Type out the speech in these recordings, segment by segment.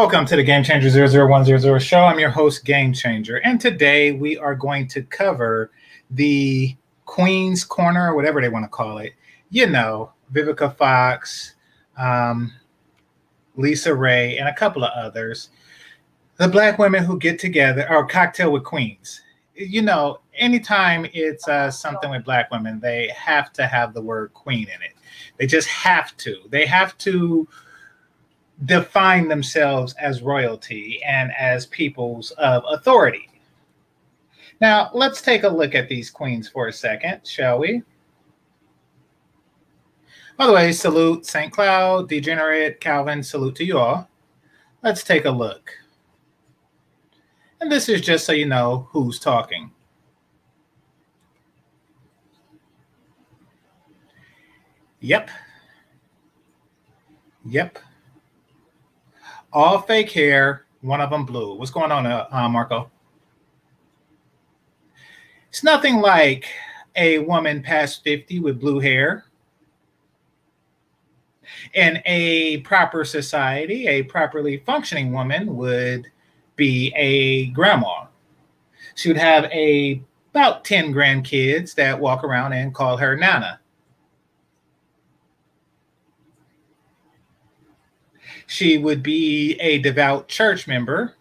Welcome to the Game Changer 00100 show. I'm your host, Game Changer. And today we are going to cover the Queen's Corner, or whatever they want to call it. You know, Vivica Fox, um, LisaRaye, and a couple of others. The black women who get together, or Cocktail with Queens. You know, anytime it's uh, something with black women, they have to have the word queen in it. They just have to. They have to define themselves as royalty and as peoples of authority. Now, let's take a look at these queens for a second, shall we? By the way, salute St. Cloud, Degenerate, Calvin, salute to you all. Let's take a look. And this is just so you know who's talking. Yep. Yep all fake hair, one of them blue. What's going on, uh, uh, Marco? It's nothing like a woman past 50 with blue hair. In a proper society, a properly functioning woman would be a grandma. She would have a about 10 grandkids that walk around and call her Nana. She would be a devout church member.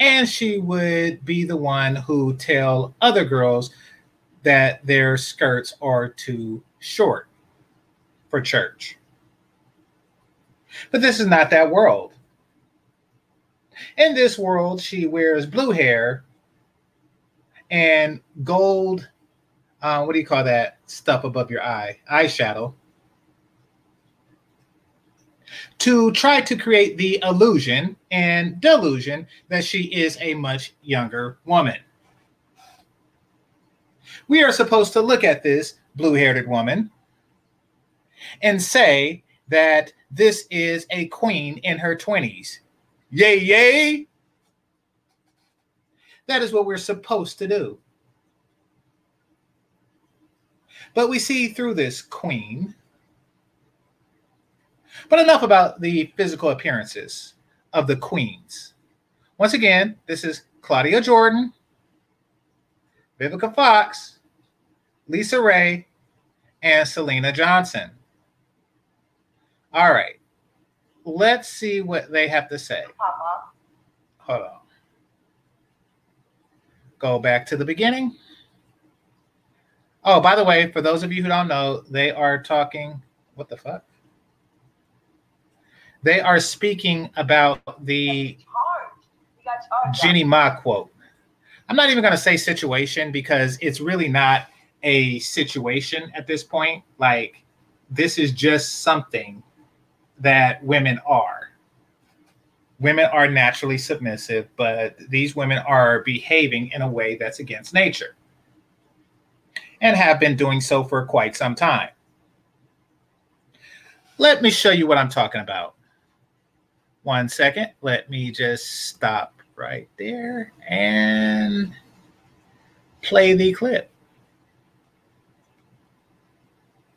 And she would be the one who tell other girls that their skirts are too short for church. But this is not that world. In this world, she wears blue hair and gold, uh, what do you call that stuff above your eye? Eyeshadow to try to create the illusion and delusion that she is a much younger woman. We are supposed to look at this blue haired woman and say that this is a queen in her 20s. Yay, yay! That is what we're supposed to do. But we see through this queen but enough about the physical appearances of the queens. Once again, this is Claudia Jordan, Vivica Fox, LisaRaye, and Syleena Johnson. All right. Let's see what they have to say. Hold on. Go back to the beginning. Oh, by the way, for those of you who don't know, they are talking. What the fuck? They are speaking about the Jeannie Mai quote. I'm not even going to say situation because it's really not a situation at this point. Like, this is just something that women are. Women are naturally submissive, but these women are behaving in a way that's against nature and have been doing so for quite some time. Let me show you what I'm talking about. One second. Let me just stop right there and play the clip.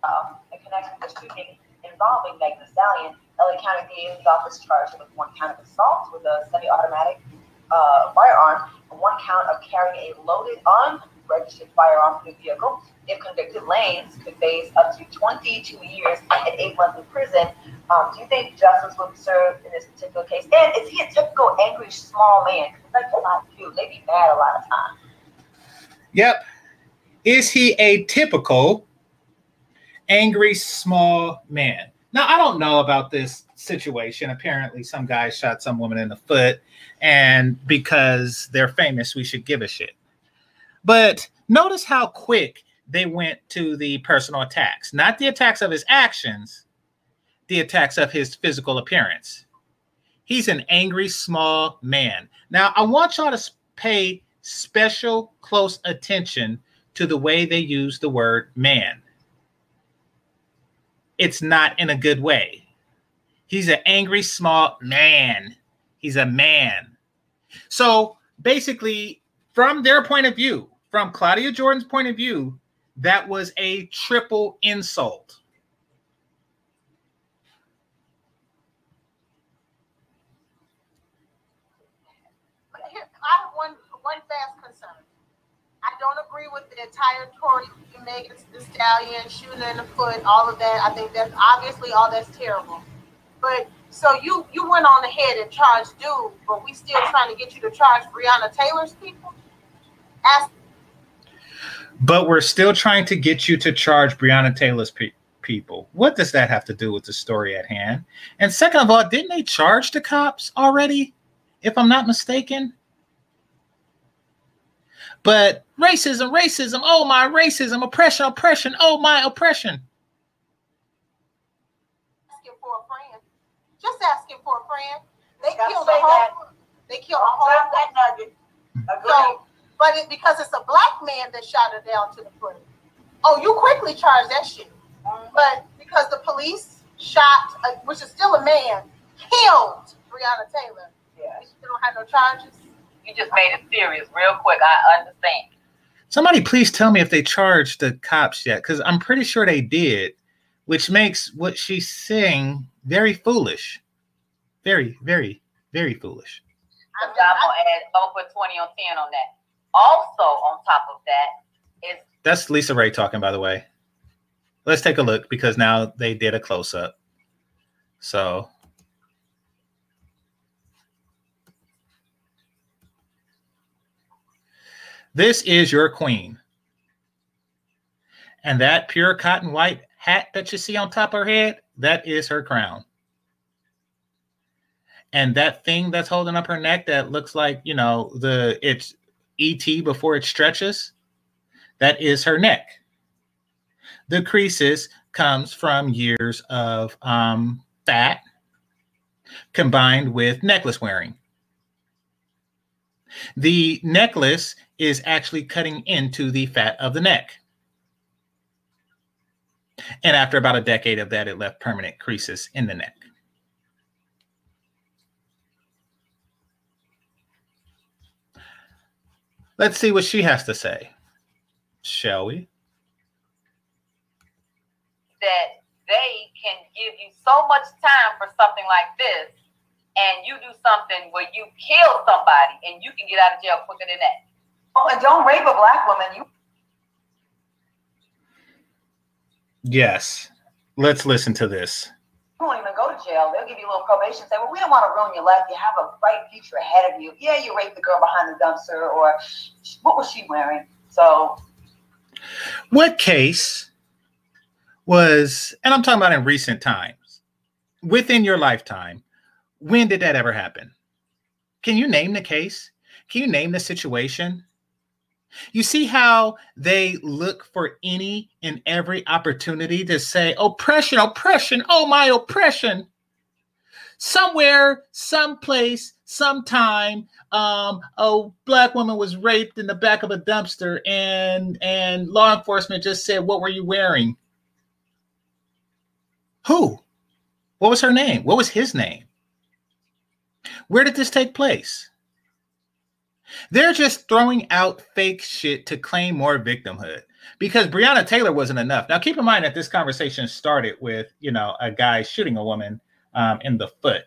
Um, and connect with the in involving Megan Thee Stallion. LA County DA's office charged with one count of assault with a semi-automatic uh, firearm and one count of carrying a loaded, unregistered firearm in the vehicle. If convicted, Lanez could face up to 22 years and eight months in prison. Um, do you think justice will be served in this particular case? And is he a typical angry small man? That's a lot of people. They be mad a lot of times. Yep. Is he a typical angry small man? Now, I don't know about this situation. Apparently, some guy shot some woman in the foot, and because they're famous, we should give a shit. But notice how quick they went to the personal attacks, not the attacks of his actions, the attacks of his physical appearance. He's an angry small man. Now, I want y'all to pay special close attention to the way they use the word man. It's not in a good way. He's an angry small man. He's a man. So basically, from their point of view, from Claudia Jordan's point of view, that was a triple insult. I have one one fast concern. I don't agree with the entire Tory Megan Thee Stallion shooting in the foot, all of that. I think that's obviously all that's terrible. But so you you went on ahead and charged dude, but we still trying to get you to charge Breonna Taylor's people. Ask but we're still trying to get you to charge Breonna Taylor's pe- people. What does that have to do with the story at hand? And second of all, didn't they charge the cops already? If I'm not mistaken. But racism, racism, oh my racism, oppression, oppression, oh my oppression. Asking for a friend. Just asking for a friend. They killed the whole. That. They killed a whole. That nugget. So but it, because it's a black man that shot her down to the foot. Oh, you quickly charge that shit. But because the police shot, uh, which is still a man, killed Breonna Taylor. Yeah. You don't have no charges. You just made it serious real quick. I understand. Somebody please tell me if they charged the cops yet, because I'm pretty sure they did, which makes what she's saying very foolish. Very, very, very foolish. I'm, gonna add, I'm gonna put 20 on 10 on that. Also, on top of that, is that's LisaRaye talking, by the way. Let's take a look because now they did a close up. So this is your queen. And that pure cotton white hat that you see on top of her head, that is her crown. And that thing that's holding up her neck that looks like, you know, the it's ET before it stretches, that is her neck. The creases comes from years of um, fat combined with necklace wearing. The necklace is actually cutting into the fat of the neck. And after about a decade of that, it left permanent creases in the neck. Let's see what she has to say. Shall we? That they can give you so much time for something like this, and you do something where you kill somebody and you can get out of jail quicker than that. Oh, and don't rape a black woman. You Yes. Let's listen to this you won't even go to jail. They'll give you a little probation and say, well, we don't want to ruin your life. You have a bright future ahead of you. Yeah, you raped the girl behind the dumpster, or what was she wearing? So, what case was, and I'm talking about in recent times, within your lifetime, when did that ever happen? Can you name the case? Can you name the situation? You see how they look for any and every opportunity to say, oppression, oppression, oh my oppression. Somewhere, someplace, sometime, um, a black woman was raped in the back of a dumpster, and and law enforcement just said, What were you wearing? Who? What was her name? What was his name? Where did this take place? They're just throwing out fake shit to claim more victimhood. because Breonna Taylor wasn't enough. Now, keep in mind that this conversation started with, you know, a guy shooting a woman um, in the foot.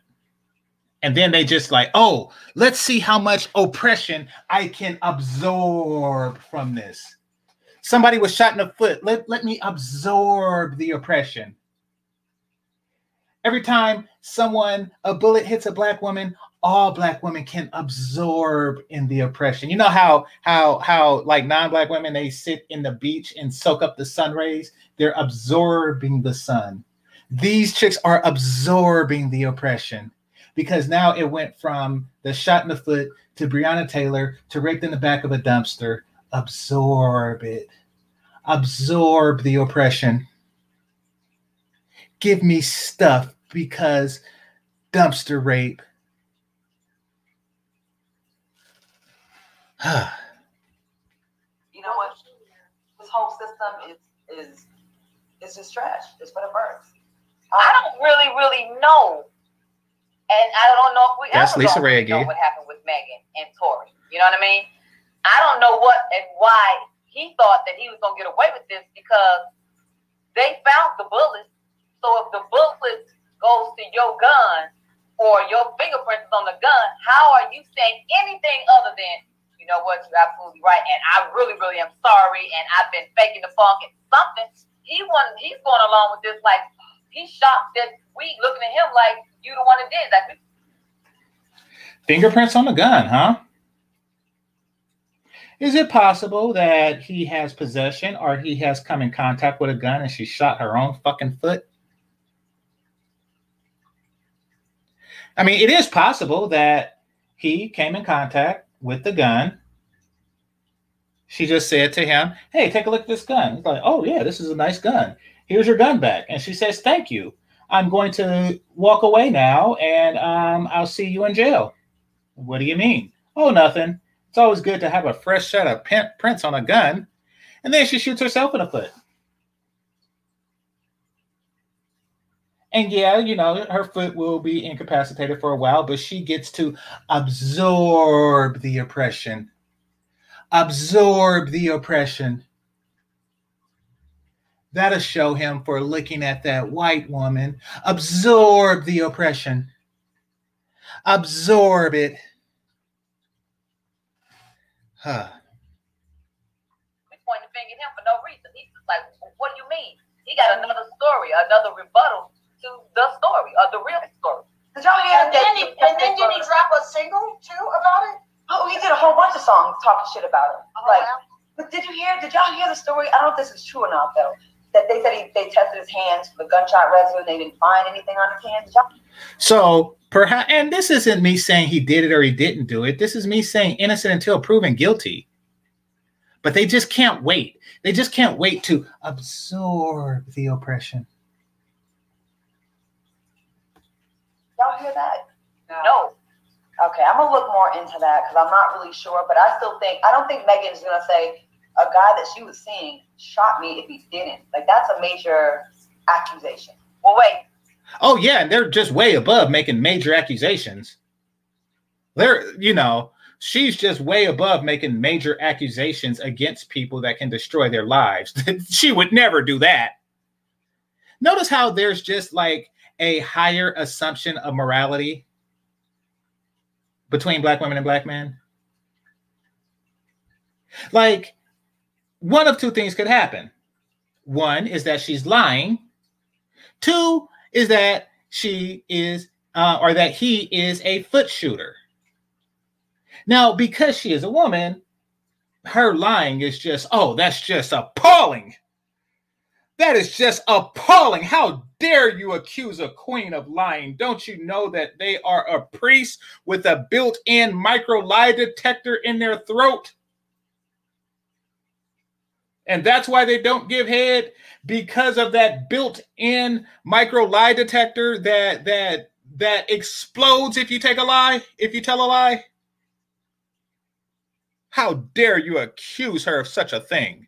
And then they just like, oh, let's see how much oppression I can absorb from this. Somebody was shot in the foot. Let, let me absorb the oppression. Every time someone, a bullet hits a black woman, all black women can absorb in the oppression. You know how how how like non-black women they sit in the beach and soak up the sun rays? They're absorbing the sun. These chicks are absorbing the oppression because now it went from the shot in the foot to Breonna Taylor to raped in the back of a dumpster. Absorb it. Absorb the oppression. Give me stuff because dumpster rape you know what? This whole system is is is just trash. It's for the birds. Um, I don't really, really know, and I don't know if we That's ever LisaRaye know what happened with Megan and Tory. You know what I mean? I don't know what and why he thought that he was gonna get away with this because they found the bullets. So if the bullet goes to your gun or your fingerprints on the gun, how are you saying anything other than you know what, you're absolutely right. And I really, really am sorry. And I've been faking the funk and something. He won, he's going along with this like he's shocked that we looking at him like you the one that did that. Fingerprints on the gun, huh? Is it possible that he has possession or he has come in contact with a gun and she shot her own fucking foot? I mean, it is possible that he came in contact with the gun. She just said to him, Hey, take a look at this gun. He's like, Oh, yeah, this is a nice gun. Here's your gun back. And she says, Thank you. I'm going to walk away now and um, I'll see you in jail. What do you mean? Oh, nothing. It's always good to have a fresh set of prints on a gun. And then she shoots herself in the foot. And yeah, you know, her foot will be incapacitated for a while, but she gets to absorb the oppression. Absorb the oppression. That'll show him for looking at that white woman. Absorb the oppression. Absorb it. Huh. We point the finger at him for no reason. He's just like, what do you mean? He got another story, another rebuttal to the story or the real story. Did y'all hear and Then he, and then did he drop a single too about it? Oh, he did a whole bunch of songs talking shit about him. Oh, like, wow. but did you hear? Did y'all hear the story? I don't know if this is true or not though. That they said he, they tested his hands for the gunshot residue and they didn't find anything on his hands. So perhaps, and this isn't me saying he did it or he didn't do it. This is me saying innocent until proven guilty. But they just can't wait. They just can't wait to absorb the oppression. Y'all hear that? No. no. Okay, I'm gonna look more into that because I'm not really sure, but I still think I don't think Megan's gonna say a guy that she was seeing shot me if he didn't. Like that's a major accusation. Well, wait. Oh yeah, and they're just way above making major accusations. They're, you know, she's just way above making major accusations against people that can destroy their lives. she would never do that. Notice how there's just like a higher assumption of morality between black women and black men? Like, one of two things could happen. One is that she's lying. Two is that she is, uh, or that he is a foot shooter. Now, because she is a woman, her lying is just, oh, that's just appalling. That is just appalling. How dare you accuse a queen of lying? Don't you know that they are a priest with a built in micro lie detector in their throat? And that's why they don't give head because of that built in micro lie detector that that that explodes if you take a lie, if you tell a lie. How dare you accuse her of such a thing?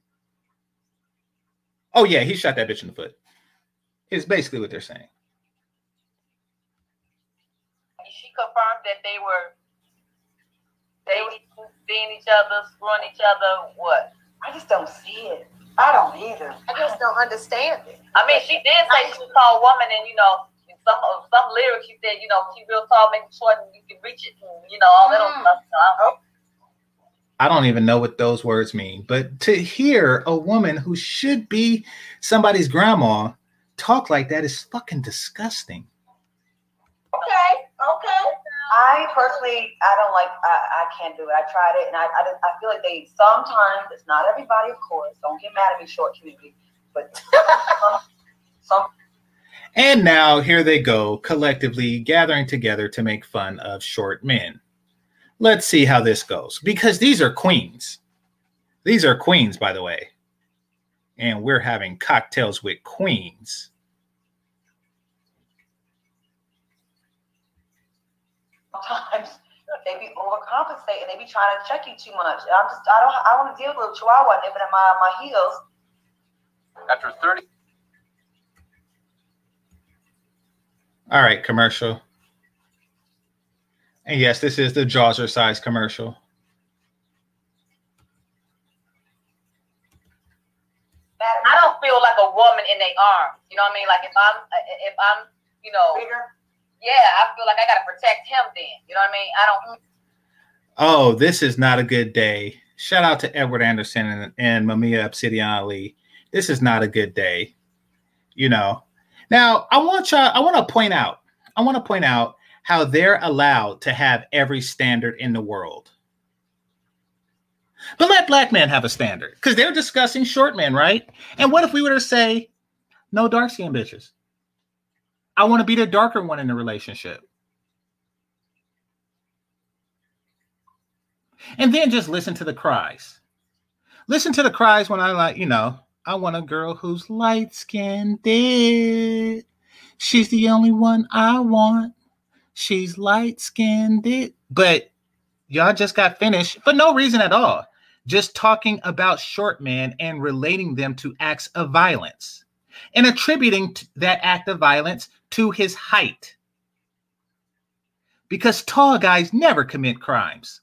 Oh yeah, he shot that bitch in the foot. Is basically what they're saying. She confirmed that they were they were seeing each other, screwing each other. What? I just don't see it. I don't either. I just don't understand it. I mean, she did say she was a tall woman, and you know, in some of some lyrics she said, you know, she real tall, maybe short, and you can reach it, and, you know, all that Mm. other stuff. So I don't. I don't even know what those words mean, but to hear a woman who should be somebody's grandma talk like that is fucking disgusting. Okay, okay. I personally, I don't like. I, I can't do it. I tried it, and I, I, just- I feel like they sometimes. It's not everybody, of course. Don't get mad at me, short community, but some, some And now here they go, collectively gathering together to make fun of short men. Let's see how this goes. Because these are queens. These are queens, by the way. And we're having cocktails with queens. sometimes they be overcompensating. They be trying to check you too much. And I'm just, I don't, I want to deal with a chihuahua nipping at my my heels. After 30 All right, commercial. And yes, this is the Jawser size commercial. Mad at me. I don't feel like a woman in their arms. You know what I mean? Like if I'm, if I'm, you know, Bigger. yeah, I feel like I gotta protect him. Then you know what I mean? I don't. Oh, this is not a good day. Shout out to Edward Anderson and, and Mamiya Obsidian Ali. This is not a good day. You know. Now, I want you I want to point out. I want to point out how they're allowed to have every standard in the world. But let black men have a standard because they're discussing short men, right? And what if we were to say, no dark skinned bitches? I want to be the darker one in the relationship. and then just listen to the cries. Listen to the cries when I like, you know, I want a girl who's light skinned. She's the only one I want. She's light skinned. But y'all just got finished, for no reason at all. Just talking about short men and relating them to acts of violence and attributing that act of violence to his height. Because tall guys never commit crimes.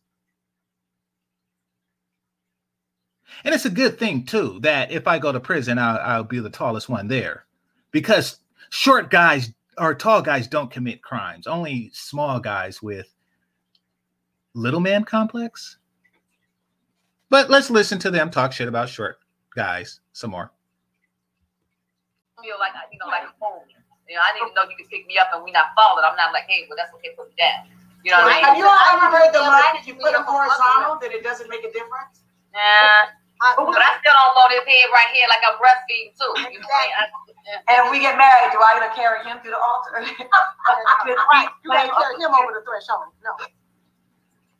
And it's a good thing too that if I go to prison, I'll, I'll be the tallest one there, because short guys or tall guys don't commit crimes. Only small guys with little man complex. But let's listen to them talk shit about short guys some more. feel like you know, like a fool. You know, I didn't even know you could pick me up and we not falling. I'm not like, hey, well, that's okay, put me down. You know what I mean? Have you all ever heard the line, I if you put see them it from other horizontal, that it doesn't make a difference? Nah, I, but I still don't want his head right here like I'm breastfeeding too. You know what I mean? I- And we get married, do I gotta carry him through the altar? right, you gotta carry him over the threshold. No.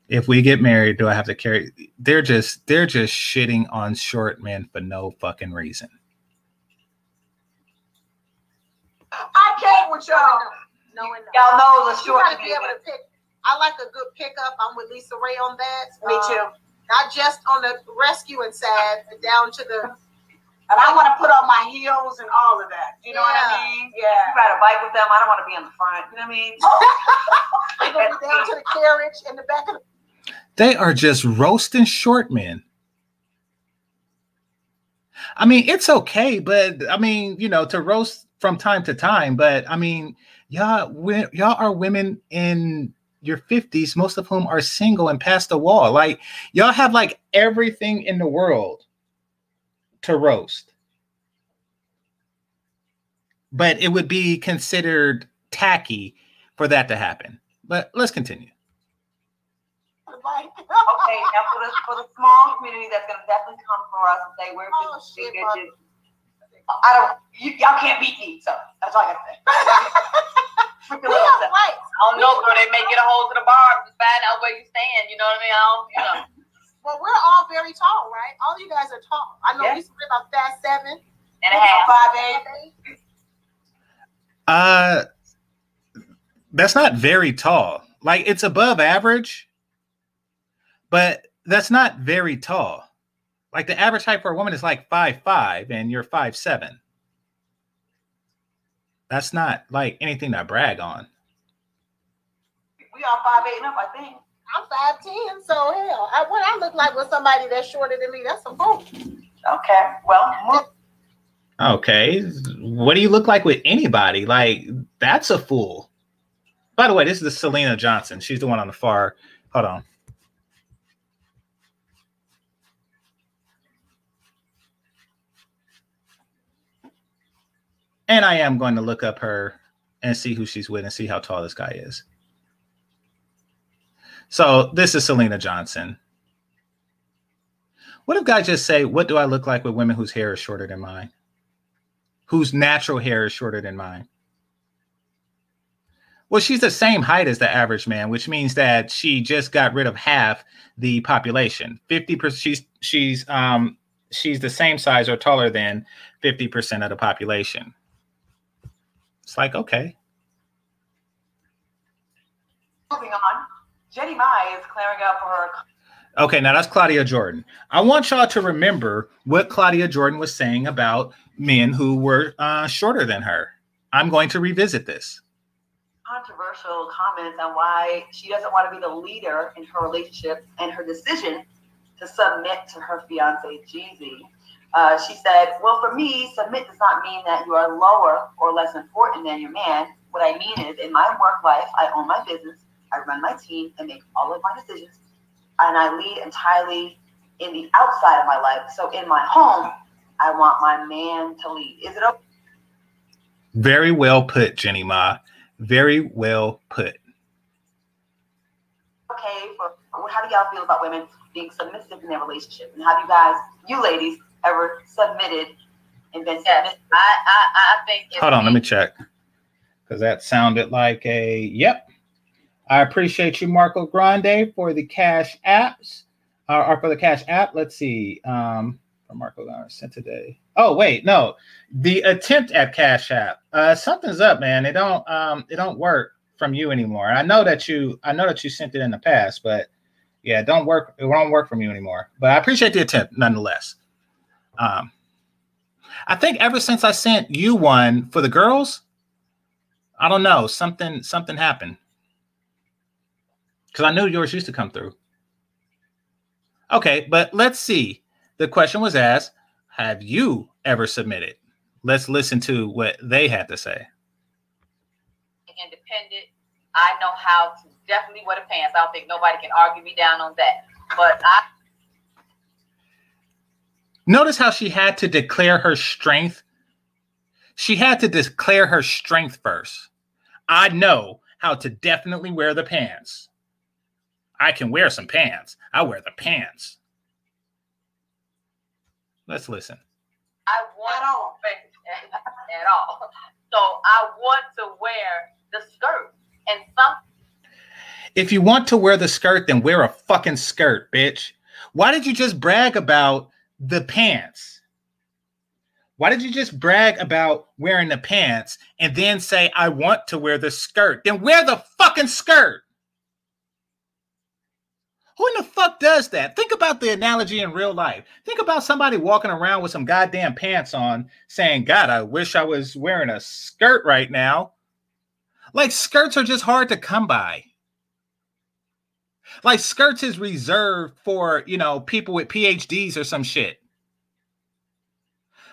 If we get married, do I have to carry? They're just they're just shitting on short men for no fucking reason. I can't with y'all. No, and no. Y'all know the You short gotta be able to pick. I like a good pickup. I'm with LisaRaye on that. Me Uh, too. Not just on the rescuing side, but down to the. And I want to put on my heels and all of that. You know what I mean? Yeah. mean? You Yeah. ride a bike with them. I don't want to be in the front. You know what I mean? Gonna down to the carriage in the back of the. They are just roasting short men. I mean, it's okay, but I mean, you know, to roast from time to time, but I mean, y'all, y'all are women in your 50s, most of whom are single and past the wall. Like, y'all have like everything in the world to roast. But it would be considered tacky for that to happen. But let's continue. The bike. Okay, now for the for the small community that's gonna definitely come for us and say we're Oh, just big shit, bitches. I don't. You, y'all can't beat me, so that's all I gotta say. Freaking We little are stuff. I don't know, bro. They may get a hold to the bar to find out where you stand. You know what I mean? I don't, you know. Well, we're all very tall, right? All you guys are tall. I know Yeah. LisaRaye about five seven. And a eight. Uh that's not very tall. Like it's above average, but that's not very tall. Like the average height for a woman is like five five, and you're five seven. That's not like anything to brag on. We all five eight and up, I think. I'm five ten, so hell, I, what I look like with somebody that's shorter than me, that's a fool. Okay. Well, Okay. What do you look like with anybody? Like, that's a fool. By the way, this is the Syleena Johnson. She's the one on the far. Hold on. And I am going to look up her and see who she's with and see how tall this guy is. So this is Syleena Johnson. What if guys just say, What do I look like with women whose hair is shorter than mine? Whose natural hair is shorter than mine? Well, she's the same height as the average man, which means that she just got rid of half the population. 50% she's she's um she's the same size or taller than 50% of the population. It's like, okay. moving on. Jeannie Mai is clearing up for her Okay, now that's Claudia Jordan. I want y'all to remember what Claudia Jordan was saying about men who were uh, shorter than her. I'm going to revisit this. controversial comments on why she doesn't want to be the leader in her relationship and her decision to submit to her fiance Jeezy. Uh, she said, "Well, for me, submit does not mean that you are lower or less important than your man. What I mean is, in my work life, I own my business, I run my team, and make all of my decisions, and I lead entirely in the outside of my life. So in my home, I want my man to lead. Is it okay?" Very well put, Jeannie Mai. Very well put. okay for how do y'all feel about women being submissive in their relationship and how do you guys you ladies ever submitted and been Yes, I, I, I think. if Hold on, let me check. Because that sounded like a yep. I appreciate you, Marco Grande, for the cash apps. Uh, or for the cash app. Let's see. Um, for Marco Grande sent today. Oh, wait, no. The attempt at Cash App. Uh something's up, man. It don't um it don't work from you anymore. I know that you I know that you sent it in the past, but yeah, it don't work, it won't work from you anymore. But I appreciate the attempt nonetheless. Um I think ever since I sent you one for the girls, I don't know, something something happened. Cuz I knew yours used to come through. Okay, but let's see. The question was asked, have you ever submitted? Let's listen to what they had to say. independent. I know how to definitely wear the pants. I don't think nobody can argue me down on that. But I Notice how she had to declare her strength. She had to declare her strength first. I know how to definitely wear the pants. I can wear some pants. I wear the pants. Let's listen. I want At all. at, at all. So I want to wear the skirt and some If you want to wear the skirt, then wear a fucking skirt, bitch. Why did you just brag about the pants? Why did you just brag about wearing the pants and then say, I want to wear the skirt? Then wear the fucking skirt. Who in the fuck does that? Think about the analogy in real life. Think about somebody walking around with some goddamn pants on saying, God, I wish I was wearing a skirt right now. Like, skirts are just hard to come by like skirts is reserved for you know people with phds or some shit.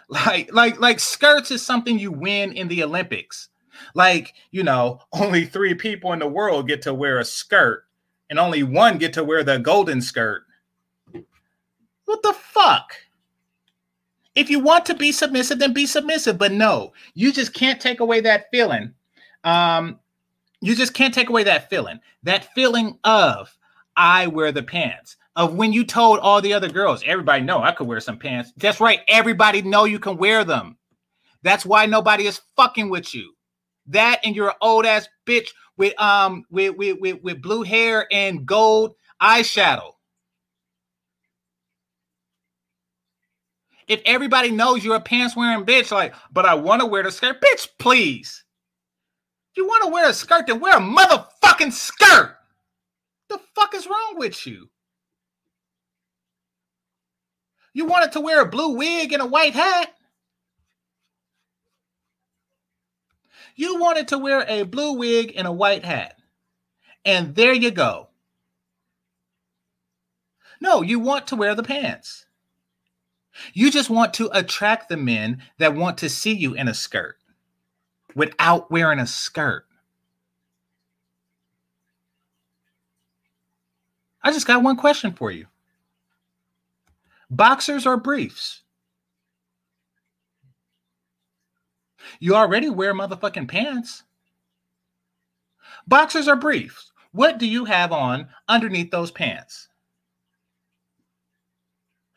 Like like like skirts is something you win in the olympics. Like you know only three people in the world get to wear a skirt and only one get to wear the golden skirt. What the fuck? If you want to be submissive then be submissive but no you just can't take away that feeling. Um you just can't take away that feeling. That feeling of I wear the pants. Of when you told all the other girls, everybody know I could wear some pants. That's right, everybody know you can wear them. That's why nobody is fucking with you. That and you're an old ass bitch with um with with with, with blue hair and gold eyeshadow. If everybody knows you're a pants wearing bitch, like, but I want to wear the skirt, bitch, please. If you want to wear a skirt, then wear a motherfucking skirt. The fuck is wrong with you? You wanted to wear a blue wig and a white hat? You wanted to wear a blue wig and a white hat. And there you go. No, you want to wear the pants. You just want to attract the men that want to see you in a skirt without wearing a skirt. I just got one question for you boxers or briefs? You already wear motherfucking pants. Boxers or briefs? What do you have on underneath those pants?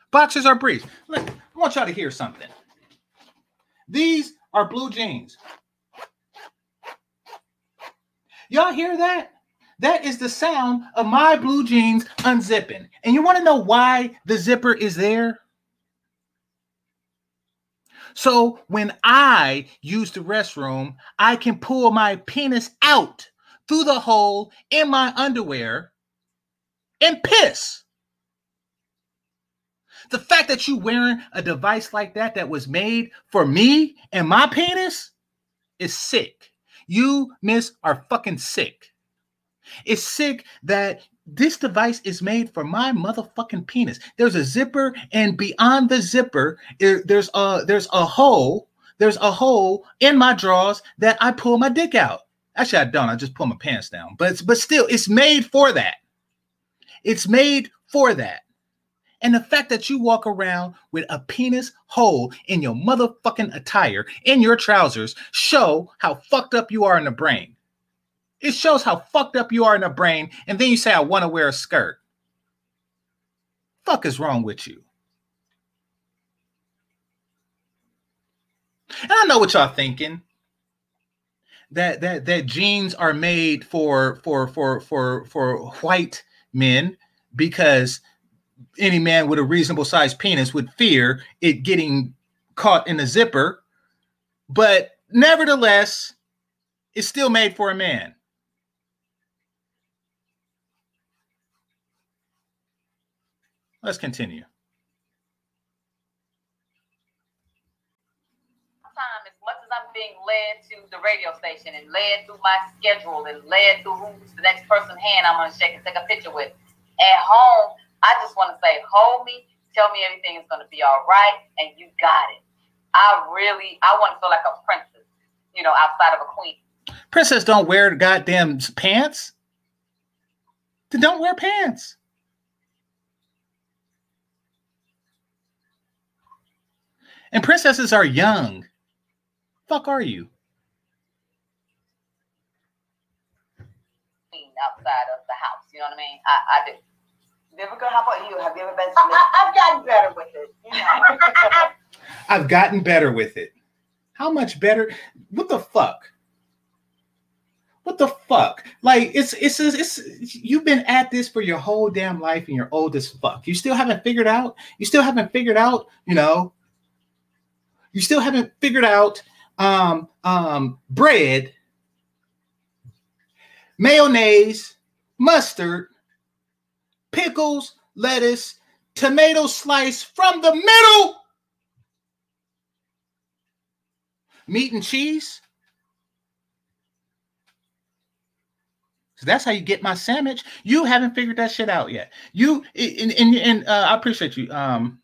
Boxers or briefs? Look, I want y'all to hear something. These are blue jeans. Y'all hear that? That is the sound of my blue jeans unzipping. And you want to know why the zipper is there? So when I use the restroom, I can pull my penis out through the hole in my underwear and piss. The fact that you wearing a device like that that was made for me and my penis is sick. You, miss, are fucking sick. It's sick that this device is made for my motherfucking penis. There's a zipper, and beyond the zipper, there's a there's a hole. There's a hole in my drawers that I pull my dick out. Actually, I don't. I just pull my pants down. But but still, it's made for that. It's made for that. And the fact that you walk around with a penis hole in your motherfucking attire, in your trousers, show how fucked up you are in the brain. It shows how fucked up you are in the brain. And then you say, I want to wear a skirt. Fuck is wrong with you? And I know what y'all thinking. That that that jeans are made for for for for for white men because any man with a reasonable sized penis would fear it getting caught in a zipper. But nevertheless, it's still made for a man. Let's continue. Time, as much as I'm being led to the radio station and led through my schedule and led through who's the next person hand I'm gonna shake and take a picture with. At home, I just want to say, hold me, tell me everything is gonna be all right, and you got it. I really, I want to feel like a princess, you know, outside of a queen. Princess don't wear goddamn pants. Then don't wear pants. And princesses are young. Fuck are you? Outside of the house, you know what I mean? I, I do. Vivica, how about you? Have you ever been? I, have gotten better with it. You know? I've gotten better with it. How much better? What the fuck? What the fuck? Like it's it's it's you've been at this for your whole damn life and you're old as fuck. You still haven't figured out. You still haven't figured out. You know you still haven't figured out um, um, bread, mayonnaise, mustard, pickles, lettuce, tomato slice from the middle, meat and cheese. So that's how you get my sandwich. You haven't figured that shit out yet. You and and, and uh, I appreciate you. Um,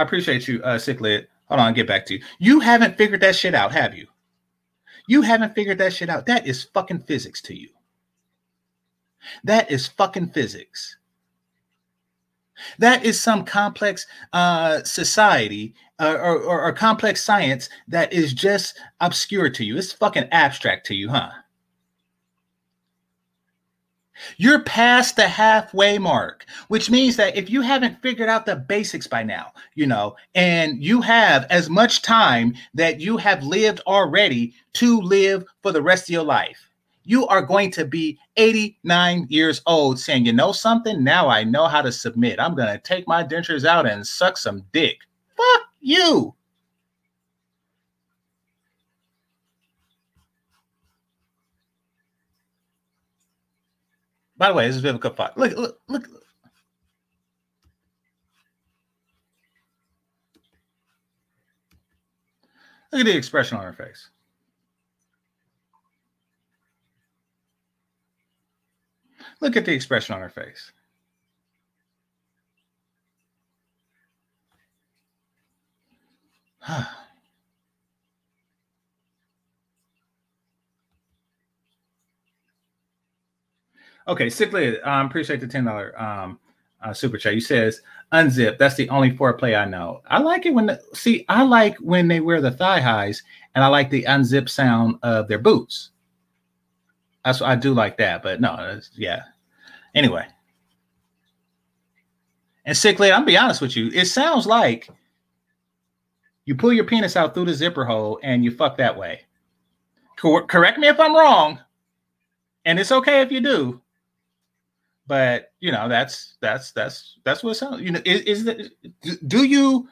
I appreciate you, uh, Sicklet. Hold on, get back to you. You haven't figured that shit out, have you? You haven't figured that shit out. That is fucking physics to you. That is fucking physics. That is some complex uh, society uh, or, or, or complex science that is just obscure to you. It's fucking abstract to you, huh? You're past the halfway mark, which means that if you haven't figured out the basics by now, you know, and you have as much time that you have lived already to live for the rest of your life, you are going to be 89 years old saying, you know something? Now I know how to submit. I'm going to take my dentures out and suck some dick. Fuck you. By the way, this is Vivica pot. Look, look, look. Look at the expression on her face. Look at the expression on her face. okay, sickly. Um, appreciate the ten dollar um uh, super chat. You says unzip. That's the only foreplay I know. I like it when the, see. I like when they wear the thigh highs, and I like the unzip sound of their boots. That's I do like that. But no, yeah. Anyway, and sickly. I'm be honest with you. It sounds like you pull your penis out through the zipper hole and you fuck that way. Cor- correct me if I'm wrong, and it's okay if you do but you know that's that's that's that's what it sounds you know is, is that do you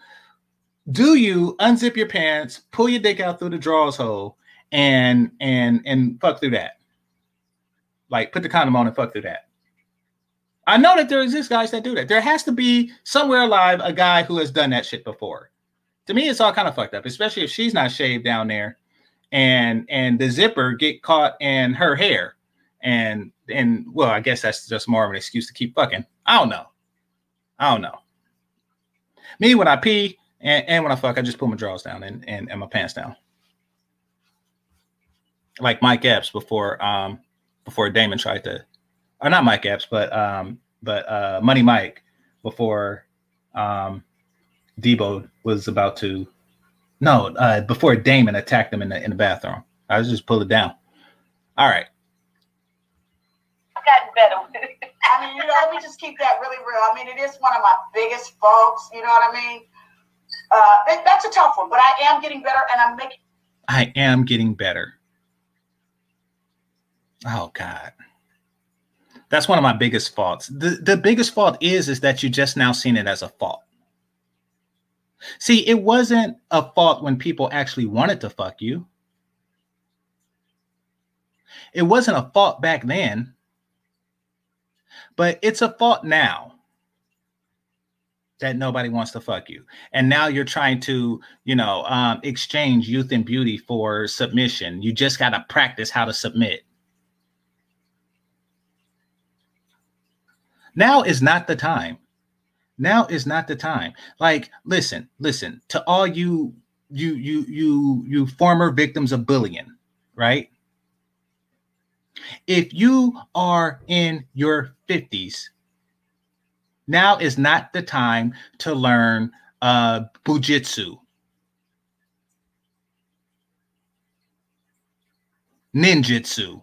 do you unzip your pants pull your dick out through the drawers hole and and and fuck through that? Like put the condom on and fuck through that. I know that there exist guys that do that. There has to be somewhere alive a guy who has done that shit before. To me it's all kind of fucked up especially if she's not shaved down there and and the zipper get caught in her hair and and well, I guess that's just more of an excuse to keep fucking. I don't know. I don't know. Me when I pee and, and when I fuck, I just pull my drawers down and, and, and my pants down. Like Mike Epps before um before Damon tried to or not Mike Epps, but um but uh Money Mike before um Debo was about to no, uh before Damon attacked him in the in the bathroom. I just pull it down. All right better with it. I mean, you know, let me just keep that really real. I mean, it is one of my biggest faults. You know what I mean? Uh, it, that's a tough one, but I am getting better, and I'm making. I am getting better. Oh God, that's one of my biggest faults. the The biggest fault is is that you just now seen it as a fault. See, it wasn't a fault when people actually wanted to fuck you. It wasn't a fault back then but it's a fault now that nobody wants to fuck you. And now you're trying to, you know, um, exchange youth and beauty for submission. You just got to practice how to submit. Now is not the time. Now is not the time. Like, listen, listen to all you, you, you, you, you former victims of bullying, right? If you are in your 50s, now is not the time to learn uh, bujitsu, ninjutsu.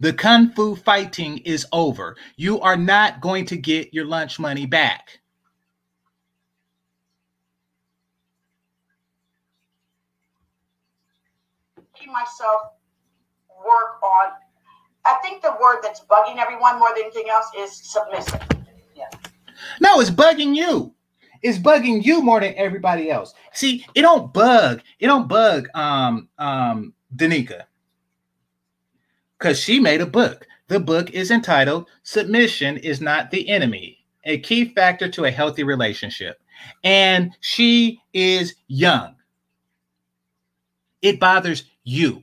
The kung fu fighting is over. You are not going to get your lunch money back. Myself work on. I think the word that's bugging everyone more than anything else is submissive. Yeah. No, it's bugging you. It's bugging you more than everybody else. See, it don't bug. It don't bug um um Danica. Cuz she made a book. The book is entitled Submission is Not the Enemy: A Key Factor to a Healthy Relationship. And she is young. It bothers you.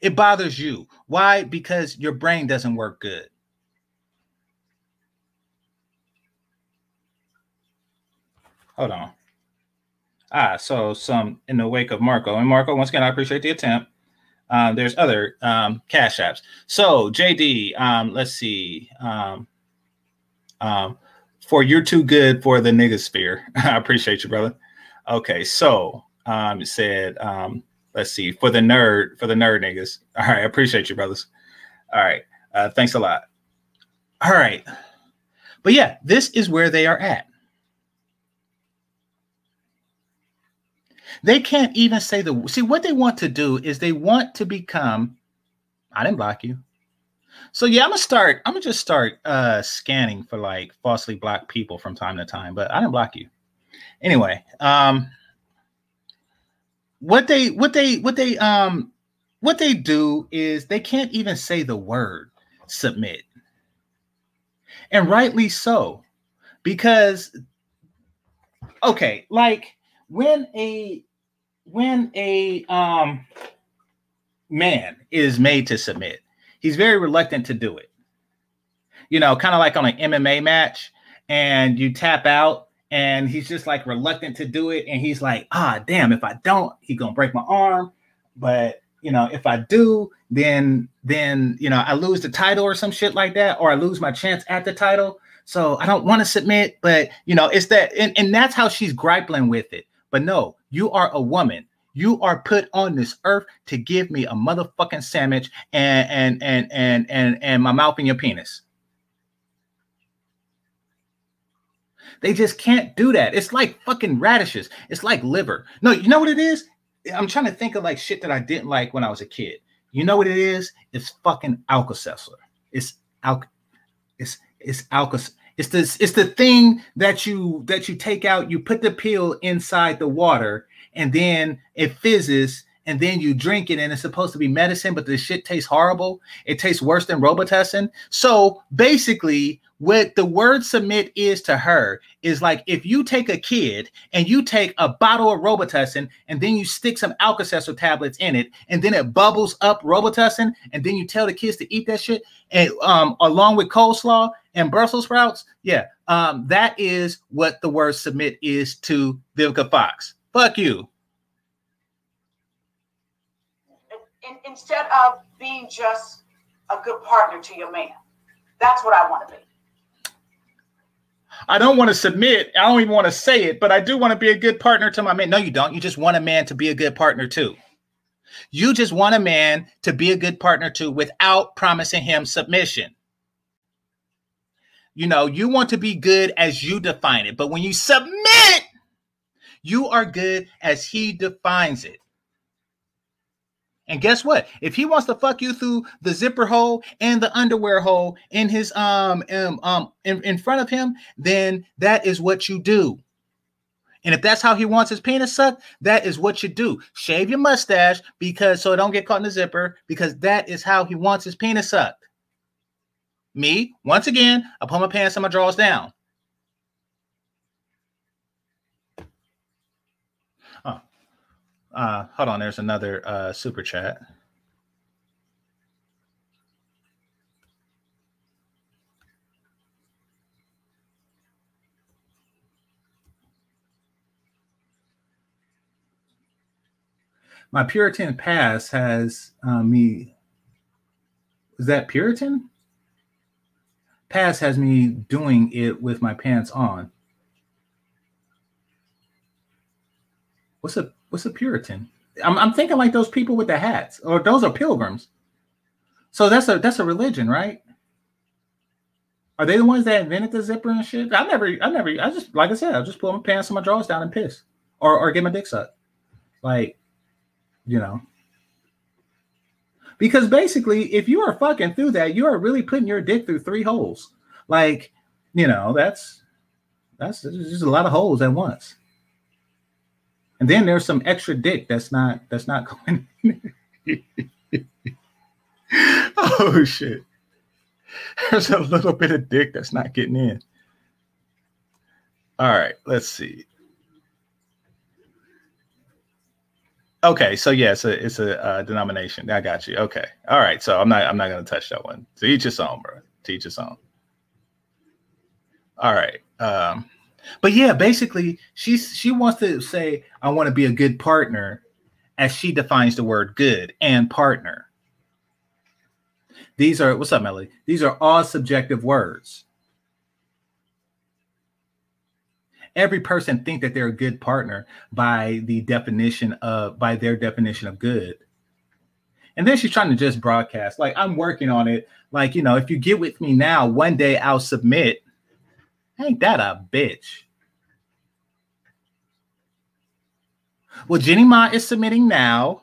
It bothers you. Why? Because your brain doesn't work good. Hold on. Ah, so some in the wake of Marco. And Marco, once again, I appreciate the attempt. Um, there's other um, cash apps. So JD, um, let's see. Um, um, for you're too good for the nigga sphere. I appreciate you, brother. Okay, so it said let's see for the nerd for the nerd niggas. All right, I appreciate you, brothers. All right, uh, thanks a lot. All right, but yeah, this is where they are at. They can't even say the see what they want to do is they want to become. I didn't block you. So yeah, I'm gonna start. I'm gonna just start uh scanning for like falsely blocked people from time to time, but I didn't block you. Anyway, um, what they what they what they um what they do is they can't even say the word submit. And rightly so because okay like when a when a um man is made to submit he's very reluctant to do it. You know kind of like on an mma match and you tap out and he's just like reluctant to do it. And he's like ah damn if i don't he gonna break my arm. But you know if i do then then you know i lose the title or some shit like that or i lose my chance at the title. So i don't want to submit but you know it's that and, and that's how she's grappling with it. But no you are a woman. You are put on this earth to give me a motherfucking sandwich and and and and and, and my mouth in your penis They just can't do that. It's like fucking radishes. It's like liver. No, you know what it is? I'm trying to think of like shit that I didn't like when I was a kid. You know what it is? It's fucking Alka-Seltzer. It's alk. It's it's Alka. It's this. It's the thing that you that you take out. You put the pill inside the water, and then it fizzes, and then you drink it, and it's supposed to be medicine, but the shit tastes horrible. It tastes worse than Robitussin. So basically, what the word submit is to her is like if you take a kid and you take a bottle of Robitussin and then you stick some Alka-Seltzer tablets in it and then it bubbles up Robitussin and then you tell the kids to eat that shit and um, along with coleslaw and Brussels sprouts, yeah, um, that is what the word submit is to Vivica Fox. Fuck you. In, instead of being just a good partner to your man, that's what I want to be. I don't want to submit. I don't even want to say it, but I do want to be a good partner to my man. No, you don't. You just want a man to be a good partner too. You just want a man to be a good partner too without promising him submission. You know, you want to be good as you define it, but when you submit, you are good as he defines it. And guess what? If he wants to fuck you through the zipper hole and the underwear hole in his um um, um in, in front of him, then that is what you do. And if that's how he wants his penis sucked, that is what you do. Shave your mustache because so it don't get caught in the zipper, because that is how he wants his penis sucked. Me, once again, I pull my pants and my drawers down. Uh, hold on, there's another uh, super chat. My Puritan past has uh, me. Is that Puritan? Past has me doing it with my pants on. What's a What's a Puritan? I'm, I'm thinking like those people with the hats, or those are pilgrims. So that's a that's a religion, right? Are they the ones that invented the zipper and shit? I never, I never, I just like I said, I just pull my pants and my drawers down and piss, or or get my dick sucked, like, you know. Because basically, if you are fucking through that, you are really putting your dick through three holes. Like, you know, that's that's just a lot of holes at once. And then there's some extra dick that's not that's not going. In. Oh shit. There's a little bit of dick that's not getting in. All right, let's see. Okay, so yeah, it's a it's a uh, denomination. I got you. Okay, all right. So I'm not I'm not gonna touch that one. To each his own, bro. To each his own. All right. Um, but yeah, basically, she's she wants to say, I want to be a good partner, as she defines the word good and partner. These are what's up, Melody? These are all subjective words. Every person think that they're a good partner by the definition of by their definition of good. And then she's trying to just broadcast, like I'm working on it. Like, you know, if you get with me now, one day I'll submit Ain't that a bitch? Well, Jeannie Mai is submitting now.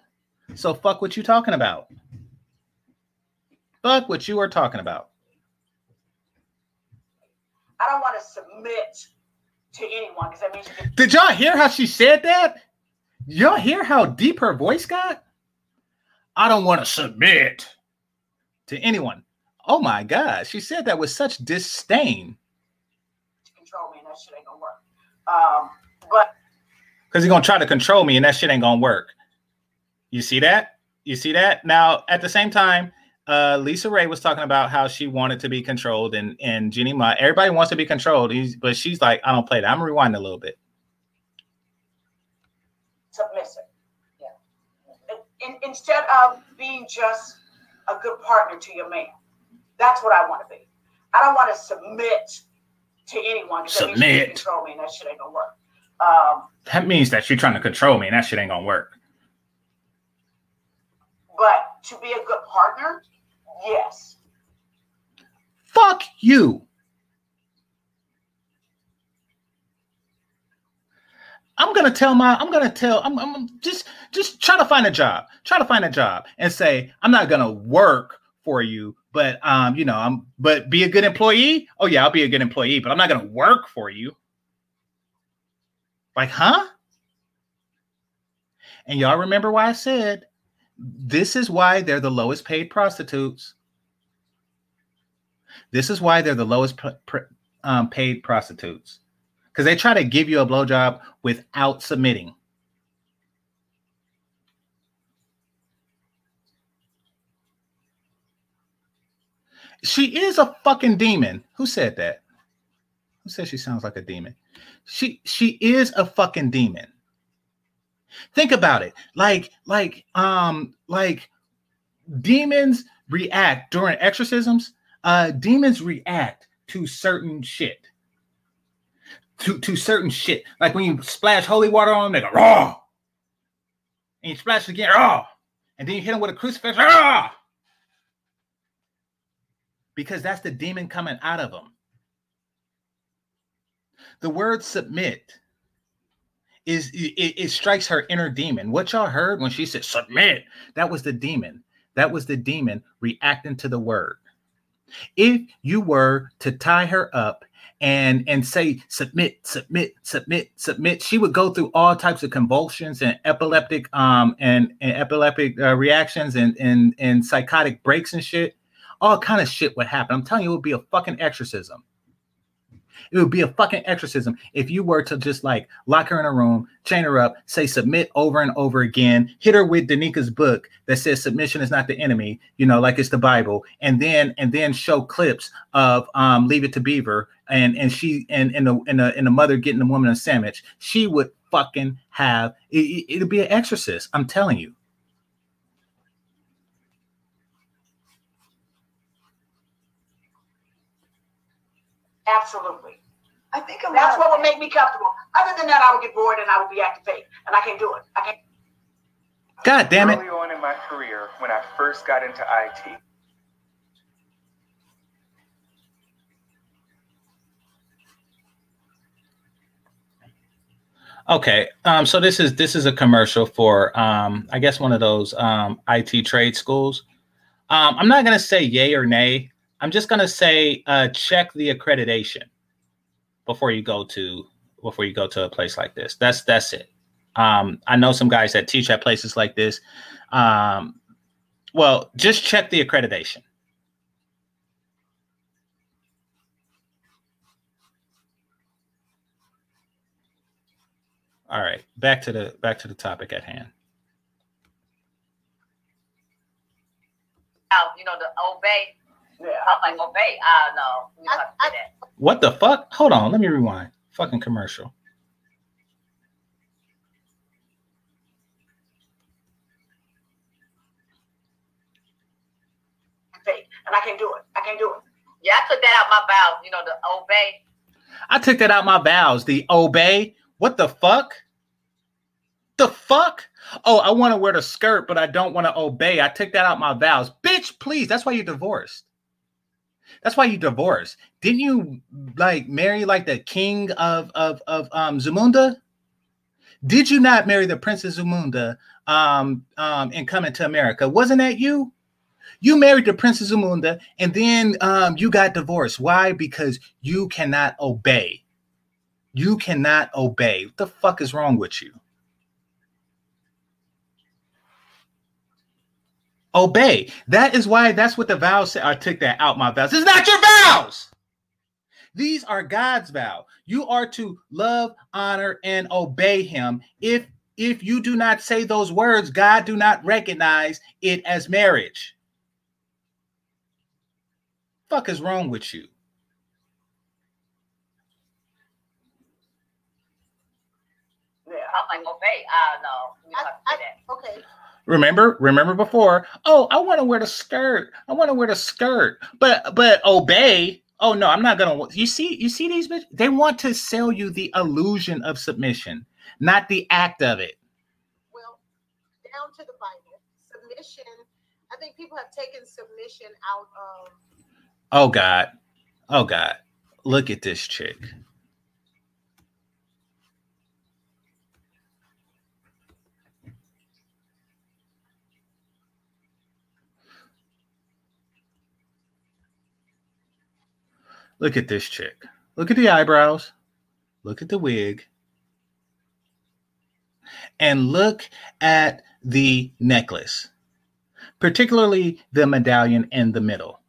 So fuck what you talking about. Fuck what you are talking about. I don't want to submit to anyone because that means. Can- Did y'all hear how she said that? Y'all hear how deep her voice got? I don't want to submit to anyone. Oh my God. She said that with such disdain control me, and that shit ain't gonna work. Um, but because he's gonna try to control me, and that shit ain't gonna work. You see that? You see that? Now, at the same time, uh, LisaRaye was talking about how she wanted to be controlled, and and Jeannie Mai, everybody wants to be controlled, He's, but she's like, I don't play that. I'm gonna rewind a little bit. Submissive. Yeah. In, instead of being just a good partner to your man, that's what I want to be. I don't want to submit to anyone. Submit. Control me, and that shit ain't gonna work. Um, that means that you're trying to control me, and that shit ain't gonna work. But to be a good partner, yes. Fuck you. I'm gonna tell my I'm gonna tell I'm, I'm just just try to find a job. Try to find a job and say I'm not gonna work for you, but um, you know, I'm but be a good employee. Oh yeah, I'll be a good employee, but I'm not gonna work for you. Like, huh? And y'all remember why I said this is why they're the lowest paid prostitutes. This is why they're the lowest um, paid prostitutes because they try to give you a blowjob without submitting. She is a fucking demon. Who said that? Who said she sounds like a demon? She she is a fucking demon. Think about it. Like like um like demons react during exorcisms. Uh demons react to certain shit. To to certain shit. Like when you splash holy water on them, they go raw. And you splash again, raw. And then you hit them with a crucifix, raw. Because that's the demon coming out of them. The word submit is it, it, strikes her inner demon. What y'all heard when she said submit, that was the demon. That was the demon reacting to the word. If you were to tie her up and and say submit, submit, submit, submit, she would go through all types of convulsions and epileptic um and, and epileptic uh, reactions and and and psychotic breaks and shit. All kind of shit would happen. I'm telling you, it would be a fucking exorcism. It would be a fucking exorcism if you were to just like lock her in a room, chain her up, say submit over and over again, hit her with Danika's book that says submission is not the enemy, you know, like it's the Bible, and then and then show clips of um Leave It to Beaver and and she and and the and the, and the mother getting the woman a sandwich. She would fucking have it, it'll be an exorcist. I'm telling you. Absolutely. I think that's what would make me comfortable. Other than that, I would get bored and I would be activated, and I can't do it. I can't. God damn it! Early on in my career, when I first got into IT. Okay, um, so this is this is a commercial for um, I guess one of those um, IT trade schools. Um, I'm not gonna say yay or nay. I'm just gonna say uh, check the accreditation before you go to before you go to a place like this. That's that's it. Um, I know some guys that teach at places like this. Um, well, just check the accreditation. All right, back to the back to the topic at hand. you know, the obey yeah. I'm like, obey. I don't know. You I, I, what the fuck? Hold on. Let me rewind. Fucking commercial. And I can't do it. I can't do it. Yeah, I took that out my vows. You know, the obey. I took that out my vows. The obey. What the fuck? The fuck? Oh, I want to wear the skirt, but I don't want to obey. I took that out my vows. Bitch, please. That's why you're divorced. That's why you divorced. Didn't you like marry like the king of of of um Zamunda? Did you not marry the Princess Zamunda um um and come into America? Wasn't that you? You married the Princess Zamunda and then um you got divorced. Why? Because you cannot obey. You cannot obey. What the fuck is wrong with you? Obey. That is why that's what the vows say. I took that out my vows. It's not your vows. These are God's vow. You are to love, honor, and obey him. If if you do not say those words, God do not recognize it as marriage. Fuck is wrong with you? Yeah. I'm like, okay, I know. You I, have I, say okay. Remember, remember before. Oh, I want to wear the skirt. I want to wear the skirt. But but obey. Oh no, I'm not gonna. You see, you see these bitches. They want to sell you the illusion of submission, not the act of it. Well, down to the Bible, submission. I think people have taken submission out of. Oh God, oh God, look at this chick. Look at this chick. Look at the eyebrows. Look at the wig. And look at the necklace, particularly the medallion in the middle.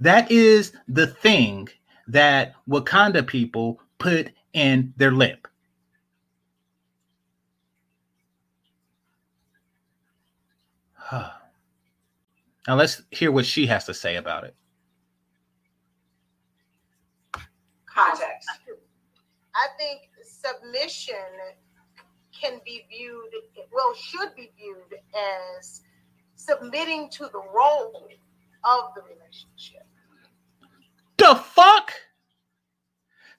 That is the thing that Wakanda people put in their lip. Now let's hear what she has to say about it. Context. I think submission can be viewed, well, should be viewed as submitting to the role of the relationship. The fuck?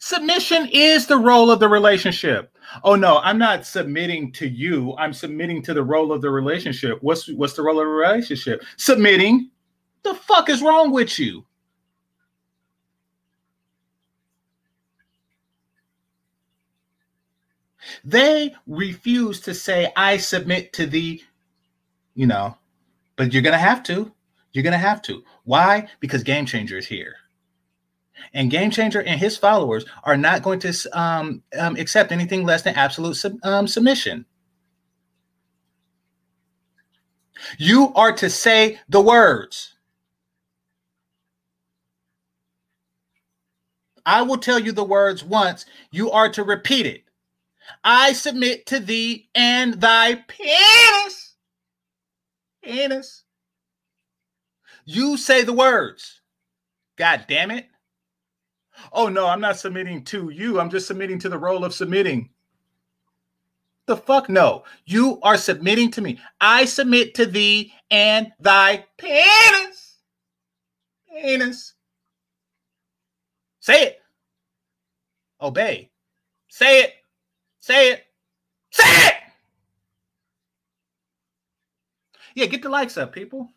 Submission is the role of the relationship. Oh no, I'm not submitting to you. I'm submitting to the role of the relationship. What's what's the role of the relationship? Submitting. The fuck is wrong with you? They refuse to say, I submit to thee, you know, but you're going to have to. You're going to have to. Why? Because Game Changer is here. And Game Changer and his followers are not going to um, um, accept anything less than absolute sub, um, submission. You are to say the words. I will tell you the words once. You are to repeat it. I submit to thee and thy penis. Penis. You say the words. God damn it. Oh no, I'm not submitting to you. I'm just submitting to the role of submitting. The fuck no. You are submitting to me. I submit to thee and thy penis. Penis. Say it. Obey. Say it. Say it. Say it. Yeah, get the likes up, people.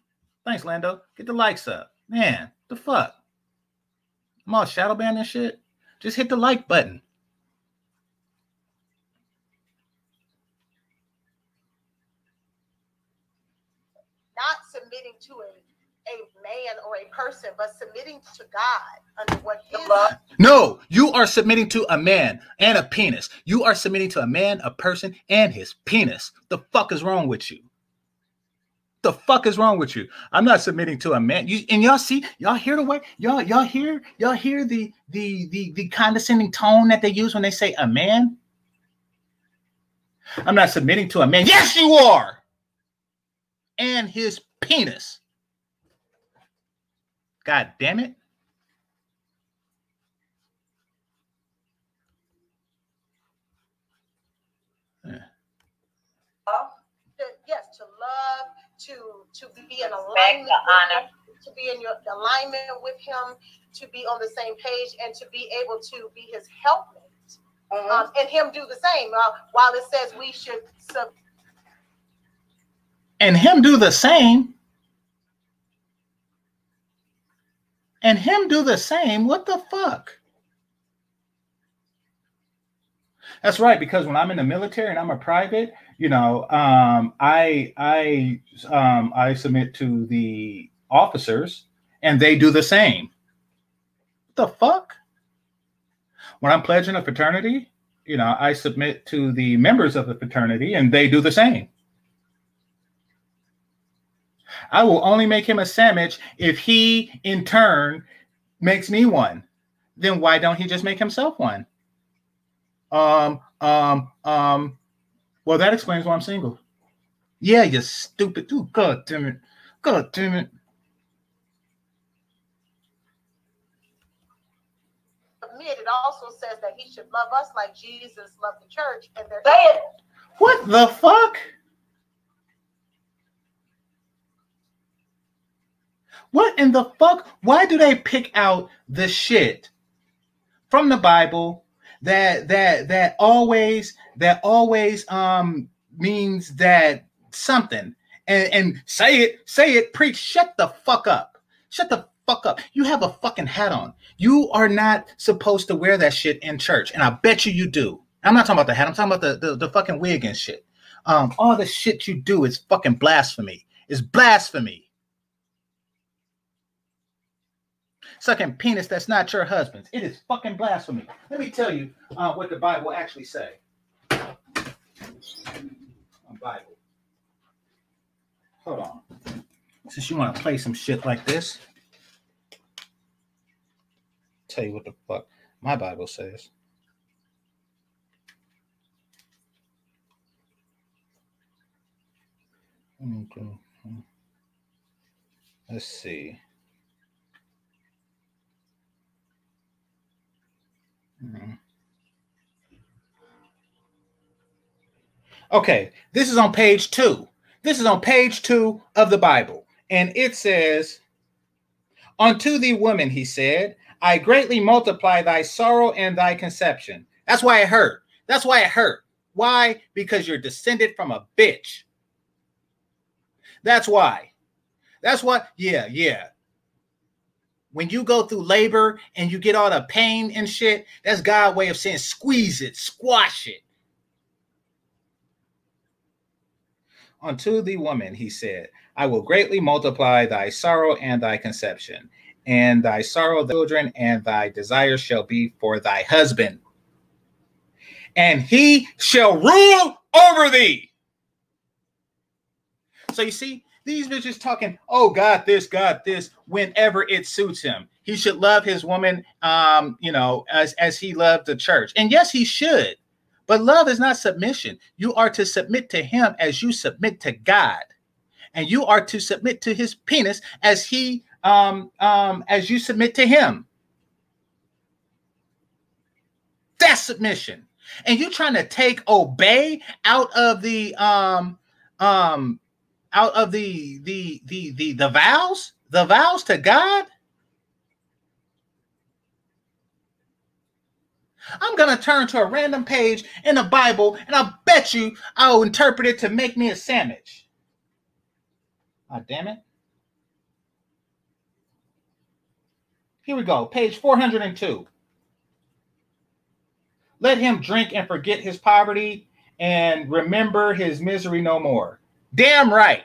Thanks, Lando. Get the likes up. Man, the fuck? I'm all shadow banned and shit. Just hit the like button. Not submitting to a, a man or a person, but submitting to God under what his No, you are submitting to a man and a penis. You are submitting to a man, a person, and his penis. The fuck is wrong with you? The fuck is wrong with you? I'm not submitting to a man. You and y'all see, y'all hear the way y'all y'all hear y'all hear the the the the condescending tone that they use when they say a man. I'm not submitting to a man. Yes, you are. And his penis. God damn it. to, yes, to love, to to be in alignment, the honor. with him, to be in your alignment with him, to be on the same page, and to be able to be his helpmate, Mhm. um, and him do the same. Uh, while it says we should sub, and him do the same and him do the same what the fuck that's right because when i'm in the military and i'm a private you know um i i um i submit to the officers and they do the same the fuck when i'm pledging a fraternity you know i submit to the members of the fraternity and they do the same I will only make him a sandwich if he, in turn, makes me one. Then why don't he just make himself one? Um, um, um. Well, that explains why I'm single. Yeah, you stupid dude. God damn it. God damn it. It also says that he should love us like Jesus loved the church and their. Say What the fuck? What in the fuck? Why do they pick out the shit from the Bible that that that always that always um means that something. And and say it say it preach shut the fuck up. Shut the fuck up. You have a fucking hat on. You are not supposed to wear that shit in church and i bet you you do. I'm not talking about the hat. I'm talking about the the, the fucking wig and shit. Um all the shit you do is fucking blasphemy. It's blasphemy sucking penis that's not your husband's. It is fucking blasphemy. Let me tell you uh, what the Bible actually say. Bible. Hold on. Since you want to play some shit like this, tell you what the fuck my Bible says. Let's see. Okay, this is on page two. This is on page two of the Bible. And it says, Unto thee, woman, he said, I greatly multiply thy sorrow and thy conception. That's why it hurt. That's why it hurt. Why? Because you're descended from a bitch. That's why. That's what, yeah, yeah. When you go through labor and you get all the pain and shit, that's God's way of saying squeeze it, squash it. Unto the woman, he said, I will greatly multiply thy sorrow and thy conception, and thy sorrow, children, and thy desire shall be for thy husband. And he shall rule over thee. So you see, these bitches talking, oh, God, this, God, this, whenever it suits him. He should love his woman, um, you know, as, as he loved the church. And yes, he should. But love is not submission. You are to submit to him as you submit to God. And you are to submit to his penis as he um, um, as you submit to him. That's submission. And you trying to take obey out of the um um out of the the the the the vows, the vows to God. I'm gonna turn to a random page in the Bible, and I bet you I'll interpret it to make me a sandwich. Ah, damn it. Here we go, page 402. Let him drink and forget his poverty and remember his misery no more. Damn right.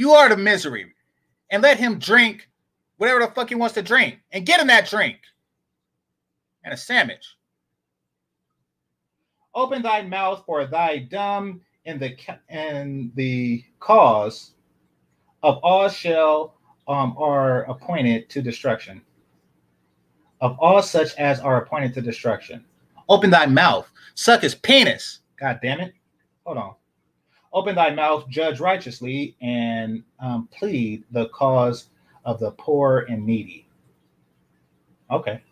You are the misery. And let him drink whatever the fuck he wants to drink and get him that drink and a sandwich. Open thy mouth for thy dumb in the in the cause of all shall um, are appointed to destruction. Of all such as are appointed to destruction. Open thy mouth, suck his penis. God damn it. Hold on. Open thy mouth, judge righteously, and um, plead the cause of the poor and needy. Okay.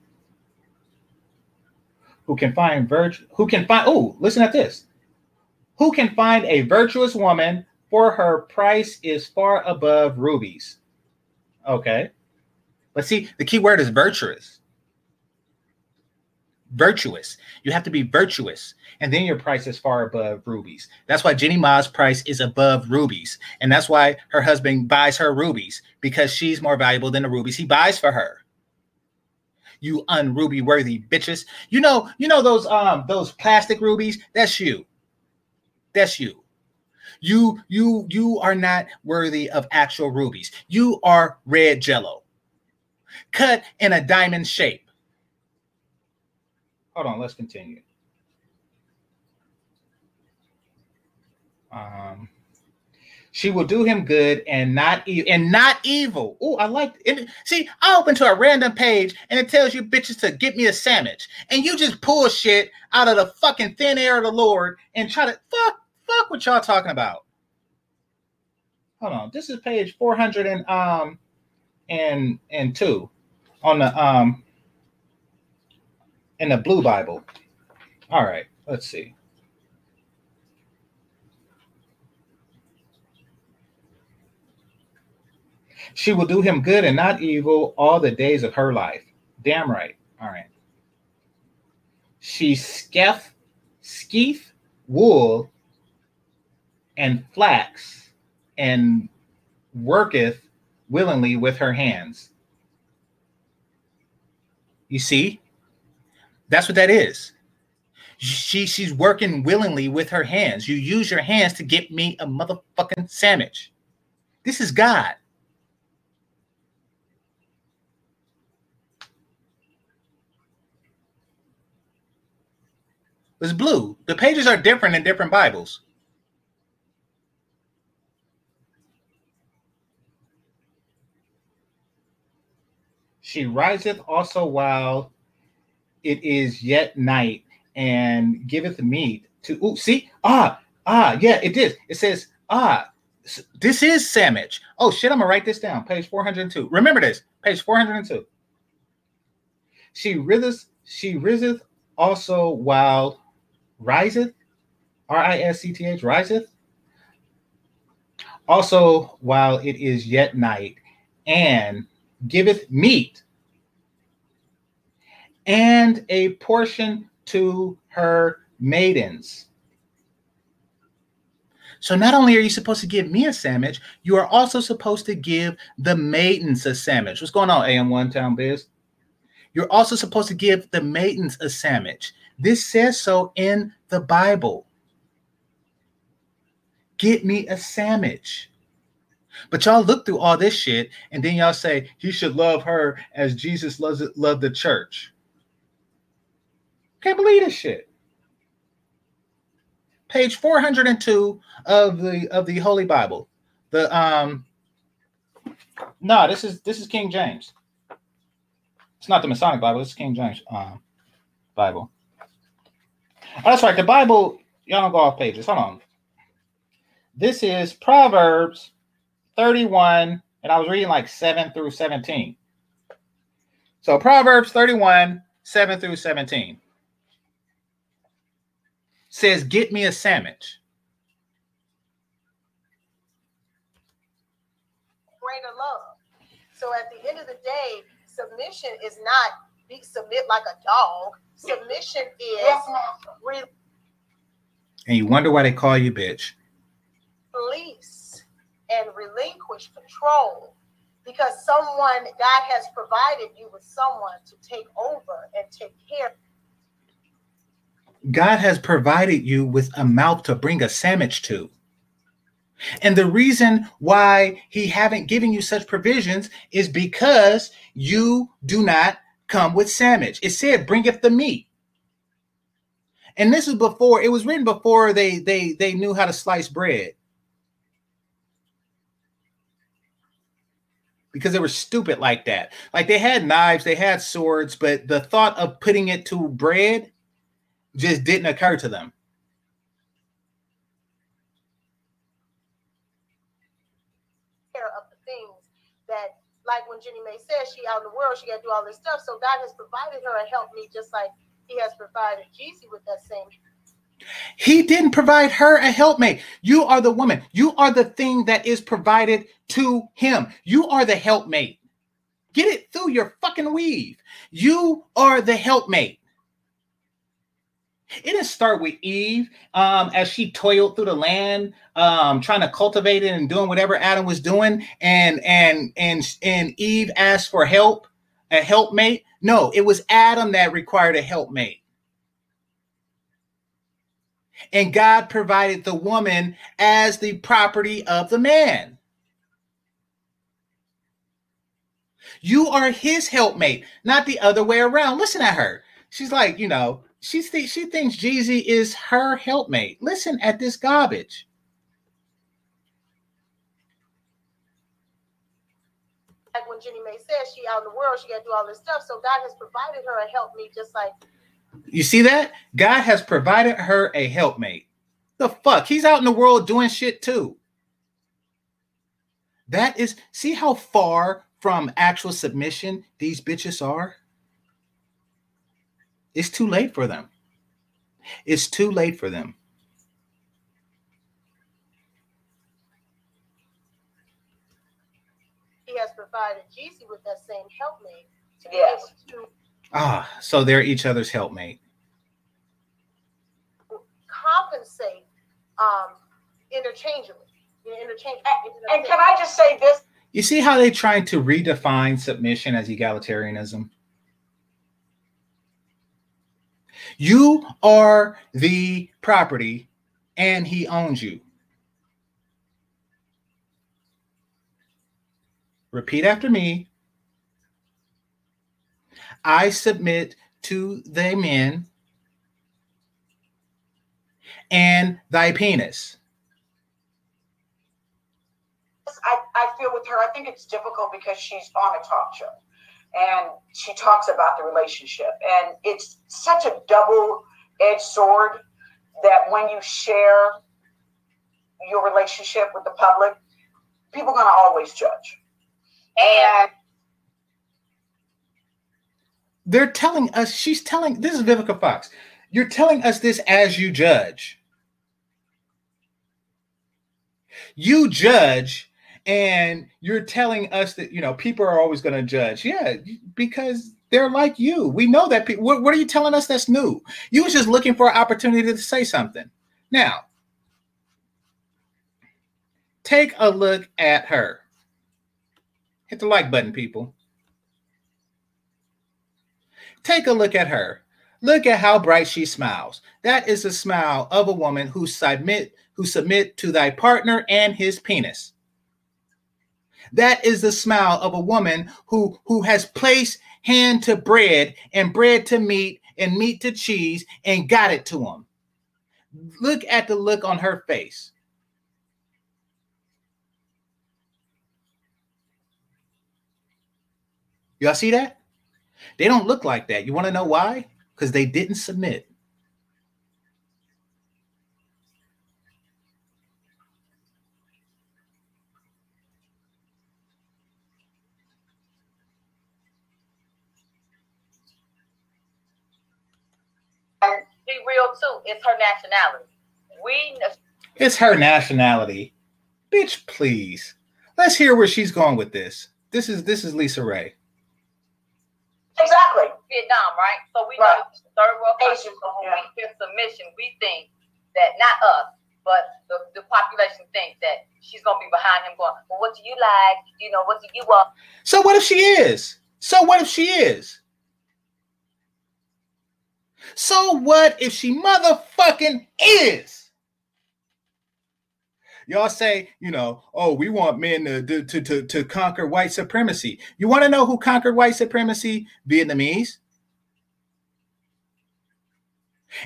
Who can find virtue? Who can find? Oh, listen at this. Who can find a virtuous woman? For her price is far above rubies. Okay. But see, the key word is virtuous virtuous. You have to be virtuous, and then your price is far above rubies. That's why Jeannie Mai's price is above rubies, and that's why her husband buys her rubies because she's more valuable than the rubies he buys for her. You unruby worthy bitches. You know, you know those um those plastic rubies. That's you. That's you. You you you are not worthy of actual rubies. You are red jello, cut in a diamond shape hold on, let's continue. Um, she will do him good and not e- and not evil. Oh, I like it. See, I open to a random page and it tells you bitches to get me a sandwich, and you just pull shit out of the fucking thin air of the Lord and try to fuck fuck what y'all talking about. Hold on, this is page four hundred and um and and two on the um in the blue Bible. All right, let's see. She will do him good and not evil all the days of her life. Damn right. All right. She skeff, skeef wool and flax and worketh willingly with her hands. You see? That's what that is. She she's working willingly with her hands. You use your hands to get me a motherfucking sandwich. This is God. It's blue. The pages are different in different Bibles. She riseth also while it is yet night and giveth meat to ooh, see ah ah yeah it is. It says ah this is sandwich oh shit i'm gonna write this down. Page 402 remember this page 402 she riseth she riseth also while riseth r-i-s-c-t-h riseth also while it is yet night and giveth meat and a portion to her maidens. So not only are you supposed to give me a sandwich, you are also supposed to give the maidens a sandwich. What's going on, AM1 Town Biz? You're also supposed to give the maidens a sandwich. This says so in the Bible. Get me a sandwich. But y'all look through all this shit and then y'all say you should love her as Jesus loves loved the church. Can't believe this shit. Page 402 of the of the Holy Bible. The um no, this is this is King James. It's not the Masonic Bible, it's King James um, Bible. Oh, that's right. The Bible, y'all don't go off pages. Hold on. This is Proverbs 31, and I was reading like 7 through 17. So Proverbs 31, 7 through 17 says, Get me a sandwich. Greater love. So at the end of the day, submission is not be submit like a dog. Submission is re- and you wonder why they call you bitch. Release and relinquish control because someone, God has provided you with someone to take over and take care. God has provided you with a mouth to bring a sandwich to. And the reason why he haven't given you such provisions is because you do not come with sandwich. It said, bringeth the meat. And this is before it was written before they they they knew how to slice bread. because they were stupid like that. Like they had knives, they had swords, but the thought of putting it to bread just didn't occur to them. Of the things that, like when Jeannie Mai says, she out in the world, she got to do all this stuff. So God has provided her a help me, just like He has provided Jeezy with that same he didn't provide her a helpmate. You are the woman. You are the thing that is provided to him. You are the helpmate. Get it through your fucking weave. You are the helpmate. It didn't start with Eve um, as she toiled through the land, um, trying to cultivate it and doing whatever Adam was doing, and and and and Eve asked for help, a helpmate. No, it was Adam that required a helpmate. And God provided the woman as the property of the man. You are his helpmate, not the other way around. Listen at her. She's like, you know, she, th- she thinks Jeezy is her helpmate. Listen at this garbage. Like when Jeannie Mai says she out in the world, she got to do all this stuff. So God has provided her a helpmate, just like you see that? God has provided her a helpmate. The fuck? He's out in the world doing shit too. That is, see how far from actual submission these bitches are? It's too late for them. It's too late for them. He has provided Jeezy with that same helpmate to be Yes. able to Ah, so they're each other's helpmate. compensate um, interchangeably. Interchange. And can I just say this? You see how they're trying to redefine submission as egalitarianism? You are the property and he owns you. Repeat after me. I submit to the men and thy penis. I, I feel with her, I think it's difficult because she's on a talk show and she talks about the relationship. And it's such a double edged sword that when you share your relationship with the public, people are going to always judge. And they're telling us she's telling this is Vivica Fox. You're telling us this as you judge. You judge and you're telling us that you know people are always going to judge. Yeah, because they're like you. We know that people what, what are you telling us that's new? You was just looking for an opportunity to say something. Now, take a look at her. Hit the like button, people. Take a look at her. Look at how bright she smiles. That is the smile of a woman who submit who submit to thy partner and his penis. That is the smile of a woman who who has placed hand to bread and bread to meat and meat to cheese and got it to him. Look at the look on her face. Y'all see that? They don't look like that. You want to know why? Because they didn't submit. 302 her nationality. We It's her nationality. Bitch, please. Let's hear where she's going with this. This is this is LisaRaye. Exactly. Vietnam, right? So we right. know third world countries. So when yeah. we hear submission, we think that not us, but the, the population thinks that she's gonna be behind him going, Well, what do you like? You know, what do you want? So what if she is? So what if she is? So what if she motherfucking is? Y'all say, you know, oh, we want men to, to, to, to conquer white supremacy. You want to know who conquered white supremacy? Vietnamese.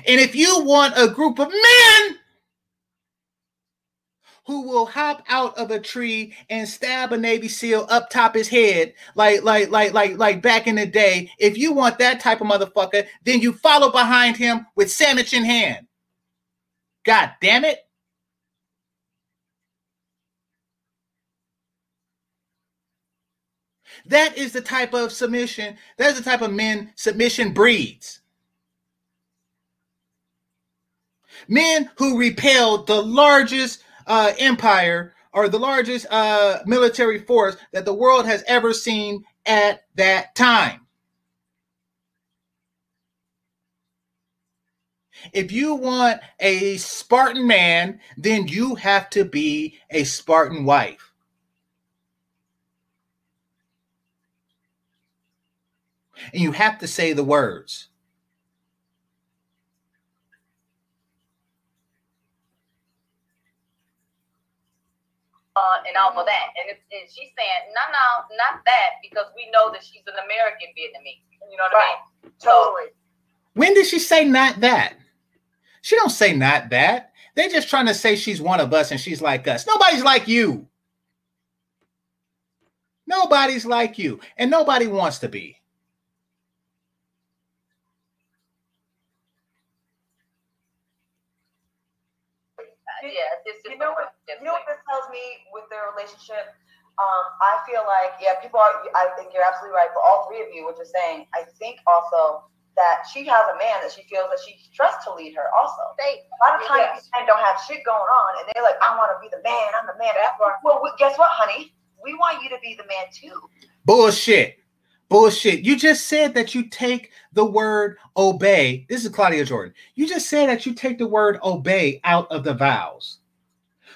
And if you want a group of men who will hop out of a tree and stab a Navy SEAL up top his head, like like like like like back in the day. If you want that type of motherfucker, then you follow behind him with sandwich in hand. God damn it. That is the type of submission, that's the type of men submission breeds. Men who repel the largest uh, empire or the largest uh, military force that the world has ever seen at that time. If you want a Spartan man, then you have to be a Spartan wife. And you have to say the words. Uh, and all of that. And, it's, and she's saying, No, no, not that, because we know that she's an American Vietnamese. You know what I mean? Totally. When did she say not that? She don't say not that. They're just trying to say she's one of us and she's like us. Nobody's like you. Nobody's like you, and nobody wants to be. Uh, yeah, it's just You know what? It's You know what this tells me with their relationship? Um, I feel like, yeah, people are. I think you're absolutely right. For all three of you, what you're saying, I think also that she has a man that she feels that she trusts to lead her also. They, A lot of times Yes. these men don't have shit going on and they're like, I want to be the man, I'm the man. Well, we- guess what, honey? We want you to be the man too. Bullshit. Bullshit. You just said that you take the word obey. This is Claudia Jordan. You just said that you take the word obey out of the vows,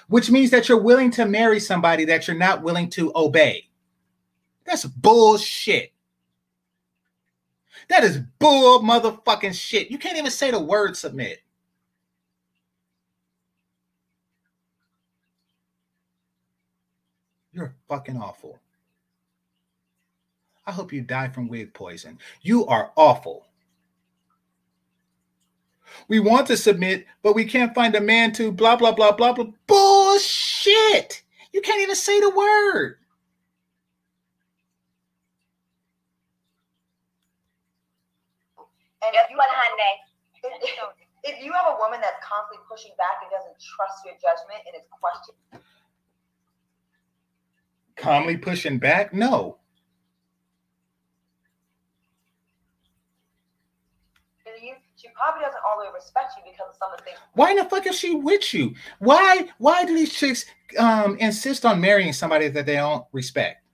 which means that you're willing to marry somebody that you're not willing to obey. That's bullshit. That is bull motherfucking shit. You can't even say the word submit. You're fucking awful. I hope you die from wig poison. You are awful. We want to submit, but we can't find a man to blah, blah, blah, blah, blah. Bullshit. You can't even say the word. And if you, if, if you have a woman that's constantly pushing back and doesn't trust your judgment and is questioning, Calmly pushing back? No. you, she probably doesn't all the way respect you because of some of the things. Why in the fuck is she with you? Why why do these chicks um insist on marrying somebody that they don't respect?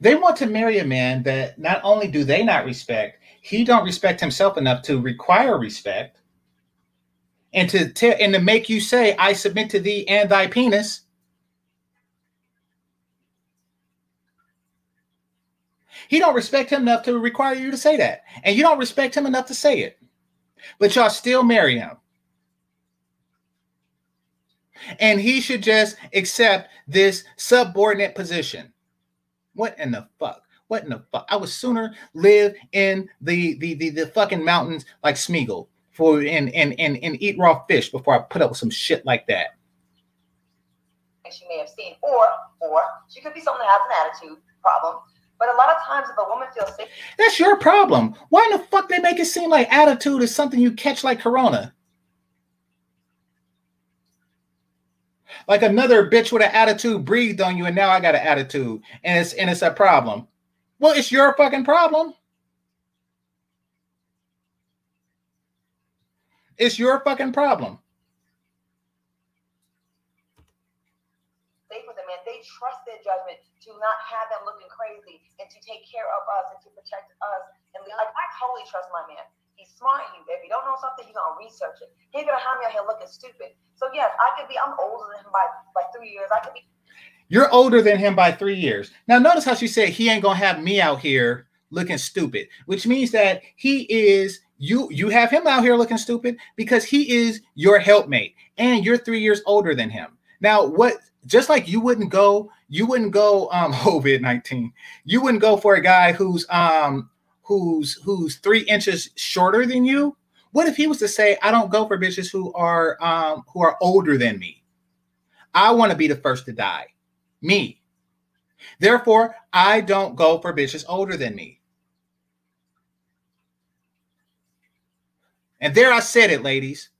They want to marry a man that not only do they not respect, he don't respect himself enough to require respect and to tell and to make you say, I submit to thee and thy penis. He don't respect him enough to require you to say that. And you don't respect him enough to say it. But y'all still marry him. And he should just accept this subordinate position. What in the fuck? What in the fuck? I would sooner live in the the the, the fucking mountains like Smeagol for and, and and and eat raw fish before I put up with some shit like that. She may have seen, or or she could be someone that has an attitude problem. But a lot of times, if a woman feels safe, That's your problem. Why in the fuck they make it seem like attitude is something you catch like corona? Like another bitch with an attitude breathed on you, and now I got an attitude, and it's and it's a problem. Well, it's your fucking problem. It's your fucking problem. They put them, and they trust their judgment to not have them looking crazy and to take care of us and to protect us. And like I totally trust my man. He's smart. He, if you don't know something, he's gonna research it. He ain't gonna have me out here looking stupid. So yes, I could be. I'm older than him by by three years. I could be. You're older than him by three years. Now, notice how she said he ain't gonna have me out here looking stupid, which means that he is you. You have him out here looking stupid because he is your helpmate, and you're three years older than him. Now, what? Just like you wouldn't go, you wouldn't go um COVID nineteen. You wouldn't go for a guy who's um who's who's three inches shorter than you. What if he was to say, "I don't go for bitches who are um who are older than me. I want to be the first to die." me. Therefore, I don't go for bitches older than me. And there I said it, ladies.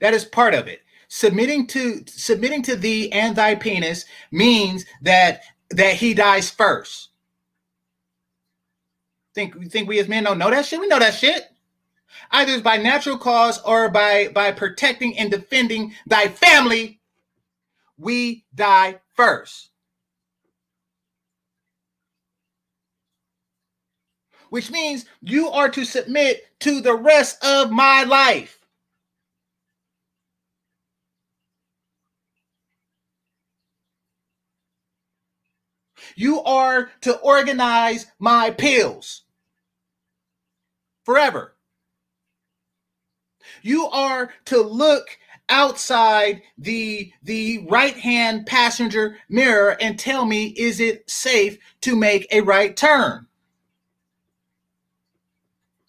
That is part of it. Submitting to submitting to thee and thy penis means that that he dies first. Think think we as men don't know that shit? We know that shit. Either by natural cause or by by protecting and defending thy family we die first. Which means you are to submit to the rest of my life. You are to organize my pills forever. You are to look outside the the right hand passenger mirror and tell me is it safe to make a right turn?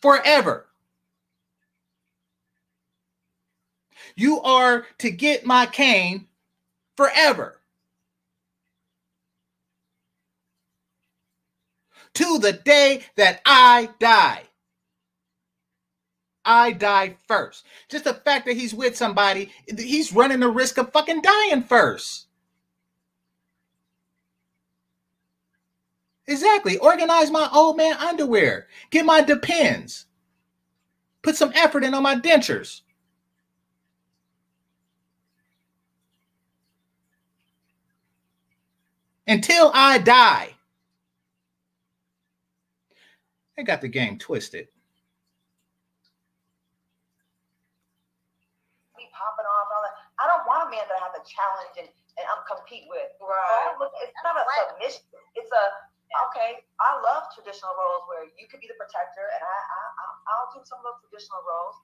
Forever. You are to get my cane forever to the day that i die I die first. Just the fact that he's with somebody, he's running the risk of fucking dying first. Exactly. Organize my old man underwear. Get my depends. Put some effort in on my dentures. Until I die. They got the game twisted. popping off, all that. I don't want a man that I have to challenge and, and I'm compete with. Right. It's not a submission. It's a okay. I love traditional roles where you could be the protector, and I, I I'll do some of those traditional roles.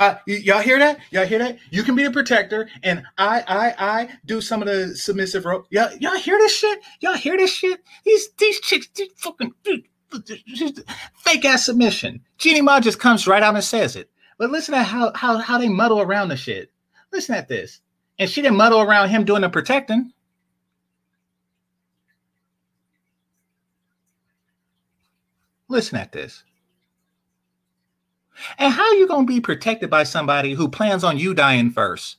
Uh, y- y'all hear that? Y'all hear that? You can be the protector, and I, I, I do some of the submissive role. Y'all, y'all hear this shit? Y'all hear this shit? These, these chicks, these fucking fake ass submission. Jeannie Mai just comes right out and says it. But listen to how how how they muddle around the shit. Listen at this. And she didn't muddle around him doing the protecting. Listen at this. And how are you to be protected by somebody who plans on you dying first?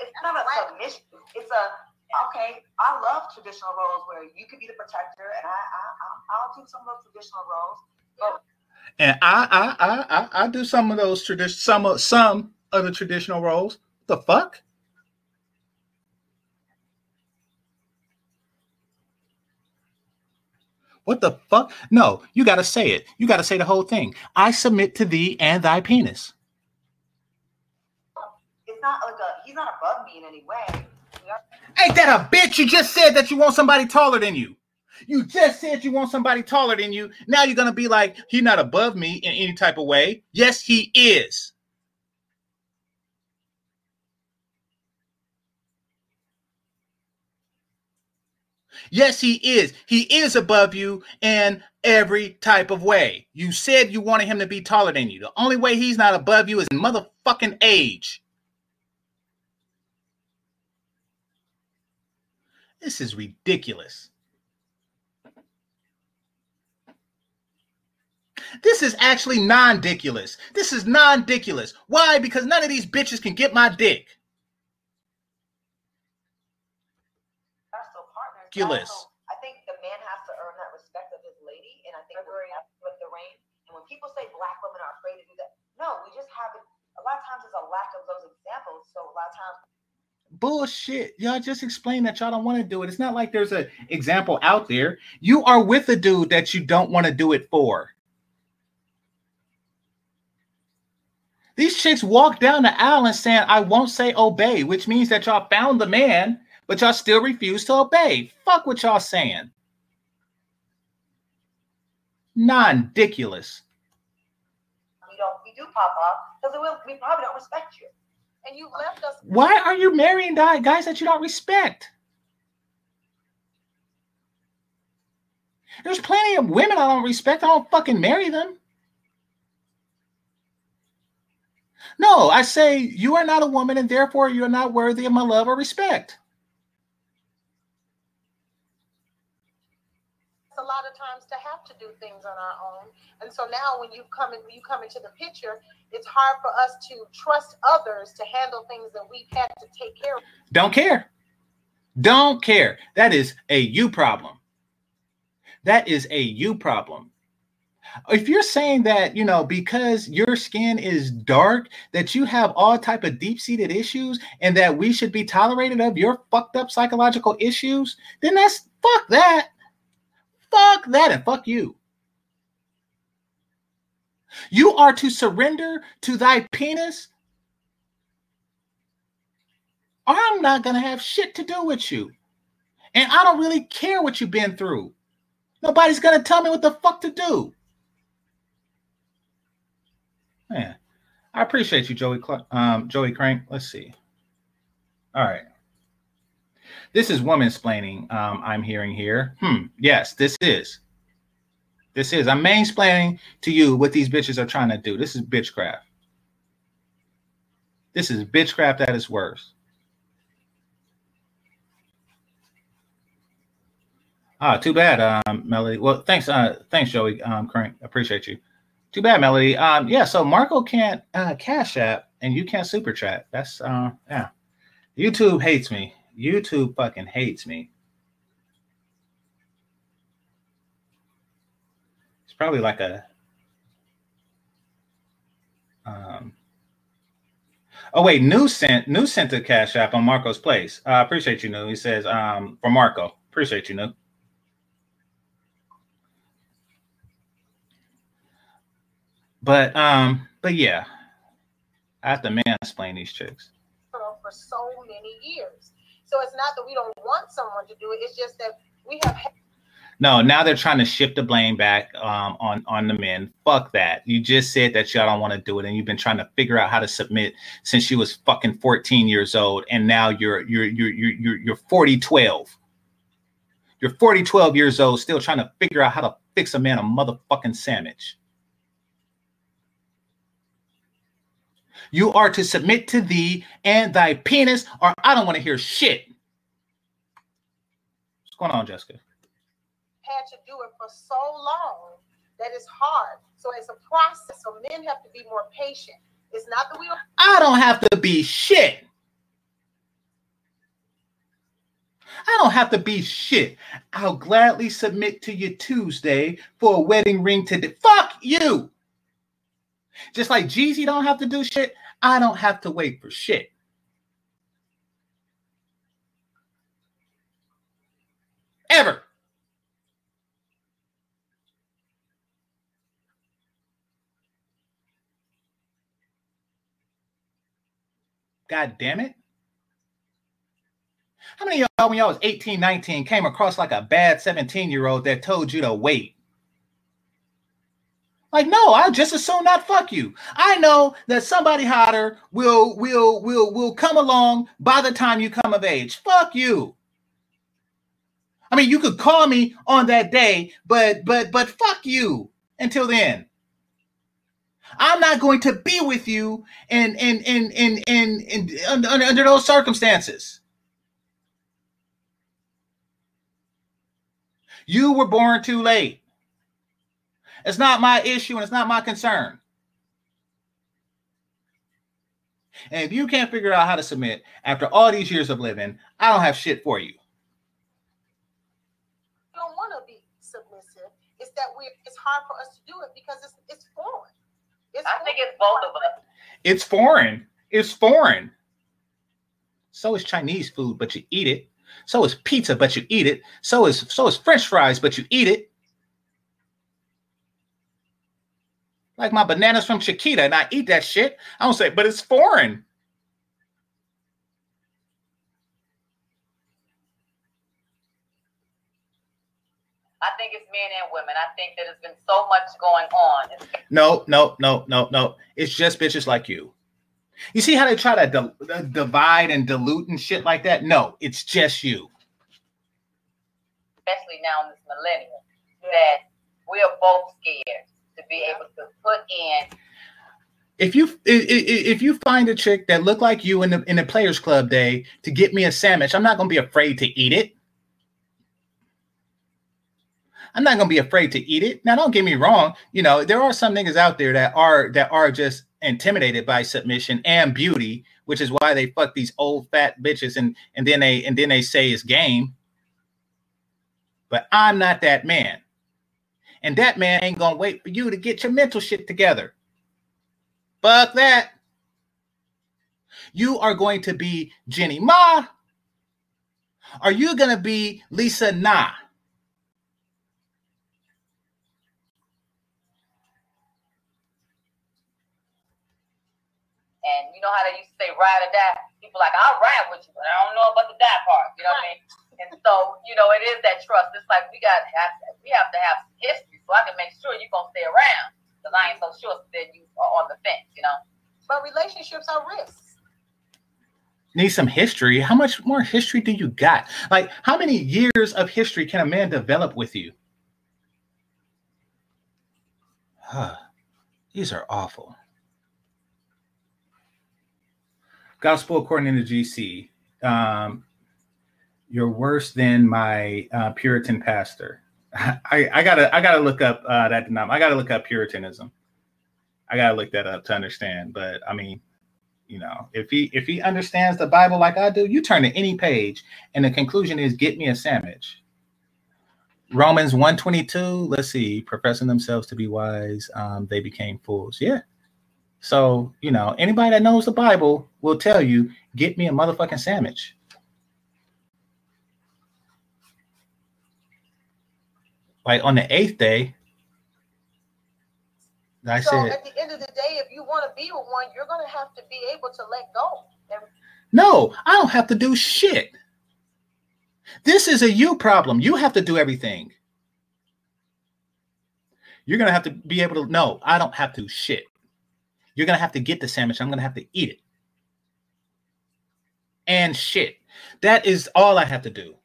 It's not a submission. It's a okay. I love traditional roles where you could be the protector, and I, I I'll do some of those traditional roles. But and I I I I, I do some of those tradition some of some of the traditional roles. The fuck? What the fuck? No, you got to say it. You got to say the whole thing. I submit to thee and thy penis. It's not like a, he's not above me in any way. Ain't that a bitch? You just said that you want somebody taller than you. You just said you want somebody taller than you. Now you're to be like, he's not above me in any type of way. Yes, he is. Yes, he is. He is above you in every type of way. You said you wanted him to be taller than you. The only way he's not above you is motherfucking age. This is ridiculous. This is actually non-diculous. This is non-diculous. Why? Because none of these bitches can get my dick. ridiculous. I think the man has to earn that respect of his lady, and I think we're with the reign. And when people say black women are afraid to do that, no, we just haven't. A lot of times there's a lack of those examples. So a lot of times bullshit. Y'all just explain that y'all don't want to do it. It's not like there's an example out there. You are with a dude that you don't want to do it for. These chicks walk down the aisle and saying, I won't say obey, which means that y'all found the man but y'all still refuse to obey. Fuck what y'all saying. Non-diculous. We don't. We do off because we, we probably don't respect you. And you left us. Why are you marrying guys that you don't respect? There's plenty of women I don't respect. I don't fucking marry them. No, I say you are not a woman and therefore you're not worthy of my love or respect. Times to have to do things on our own. And so now when you come in, you come into the picture, it's hard for us to trust others to handle things that we've had to take care of. Don't care. Don't care. That is a you problem. That is a you problem. If you're saying that, you know, because your skin is dark, that you have all type of deep-seated issues and that we should be tolerated of your fucked up psychological issues, then that's fuck that. Fuck that and fuck you. You are to surrender to thy penis. Or I'm not going to have shit to do with you. And I don't really care what you've been through. Nobody's going to tell me what the fuck to do. Man, I appreciate you, Joey. Um, Joey Crank. Let's see. All right. This is woman splaining um, I'm hearing here. Hmm. Yes, this is. This is. I'm mansplaining to you what these bitches are trying to do. This is bitchcraft. This is bitchcraft at its worst. Ah, too bad, um, Melody. Well, thanks, uh, thanks, Joey. Um, Crank, appreciate you. Too bad, Melody. Um, yeah, so Marco can't uh, cash app and you can't super chat. That's uh, yeah. YouTube hates me. YouTube fucking hates me. It's probably like a um Oh wait, new sent new sent a cash app on Marco's place. I uh, appreciate you, new. He says um for Marco. Appreciate you, new. But um, but yeah, I have to mansplain these chicks. For so many years, so it's not that we don't want someone to do it. It's just that we have. No, now they're trying to shift the blame back um, on on the men. Fuck that. You just said that y'all don't want to do it, and you've been trying to figure out how to submit since you was fucking 14 years old, and now you're you're you're you're you're, you're 40 12. You're 40 12 years old, still trying to figure out how to fix a man a motherfucking sandwich. You are to submit to thee and thy penis, or I don't want to hear shit. What's going on, Jessica? Had to do it for so long that it's hard. So it's a process. So men have to be more patient. It's not that we don't. I don't have to be shit. I don't have to be shit. I'll gladly submit to you Tuesday for a wedding ring today. Fuck you. Just like Jeezy don't have to do shit, I don't have to wait for shit. Ever. God damn it. How many of y'all, when y'all was 18, 19, came across like a bad 17 year old that told you to wait? Like, no, I just as soon not fuck you. I know that somebody hotter will will will will come along by the time you come of age. Fuck you. I mean, you could call me on that day, but but but fuck you until then. I'm not going to be with you in in in in in, in, in under, under those circumstances. You were born too late. It's not my issue and it's not my concern. And if you can't figure out how to submit after all these years of living, I don't have shit for you. You don't want to be submissive. It's that we it's hard for us to do it because it's it's foreign. It's I foreign. think it's both of us. It's foreign. It's foreign. So is Chinese food, but you eat it. So is pizza, but you eat it. So is so is French fries, but you eat it. Like my bananas from Chiquita, and I eat that shit. I don't say, but it's foreign. I think it's men and women. I think that there's been so much going on. No, no, no, no, no. It's just bitches like you. You see how they try to uh, divide and dilute and shit like that? No, it's just you. Especially now in this millennium, that we are both scared to be able to put in. If you if you find a chick that look like you in the in the players club day to get me a sandwich i'm not to be afraid to eat it. I'm not to be afraid to eat it. Now don't get me wrong you know there are some niggas out there that are that are just intimidated by submission and beauty which is why they fuck these old fat bitches and and then they and then they say it's game. But i'm not that man and that man ain't gonna wait for you to get your mental shit together. Fuck that. You are going to be Jeannie Mai. Are you gonna be Lisa Na? And you know how they used to say ride or die? People like, I'll ride with you, but I don't know about the die part. You know what I mean? And so, you know, it is that trust. It's like we got have we have to have history so I can make sure you're gonna stay around. Because I ain't so sure that you are on the fence, you know. But relationships are risks. Need some history. How much more history do you got? Like, how many years of history can a man develop with you? Huh. These are awful. Gospel according to GC. Um, you're worse than my uh, Puritan pastor. I, I gotta I gotta look up uh, that I gotta look up Puritanism. I gotta look that up to understand. But I mean, You know, if he if he understands the Bible like I do, you turn to any page, and the conclusion is get me a sandwich. Romans 122, let's see, professing themselves to be wise, um, they became fools. Yeah. So, you know, anybody that knows the Bible will tell you, get me a motherfucking sandwich. Like on the eighth day, I so said, at the end of the day, if you want to be with one, you're gonna have to be able to let go. No, I don't have to do shit. This is a you problem. You have to do everything. You're gonna have to be able to. No, I don't have to shit. You're gonna have to get the sandwich. I'm gonna have to eat it. And shit. That is all I have to do.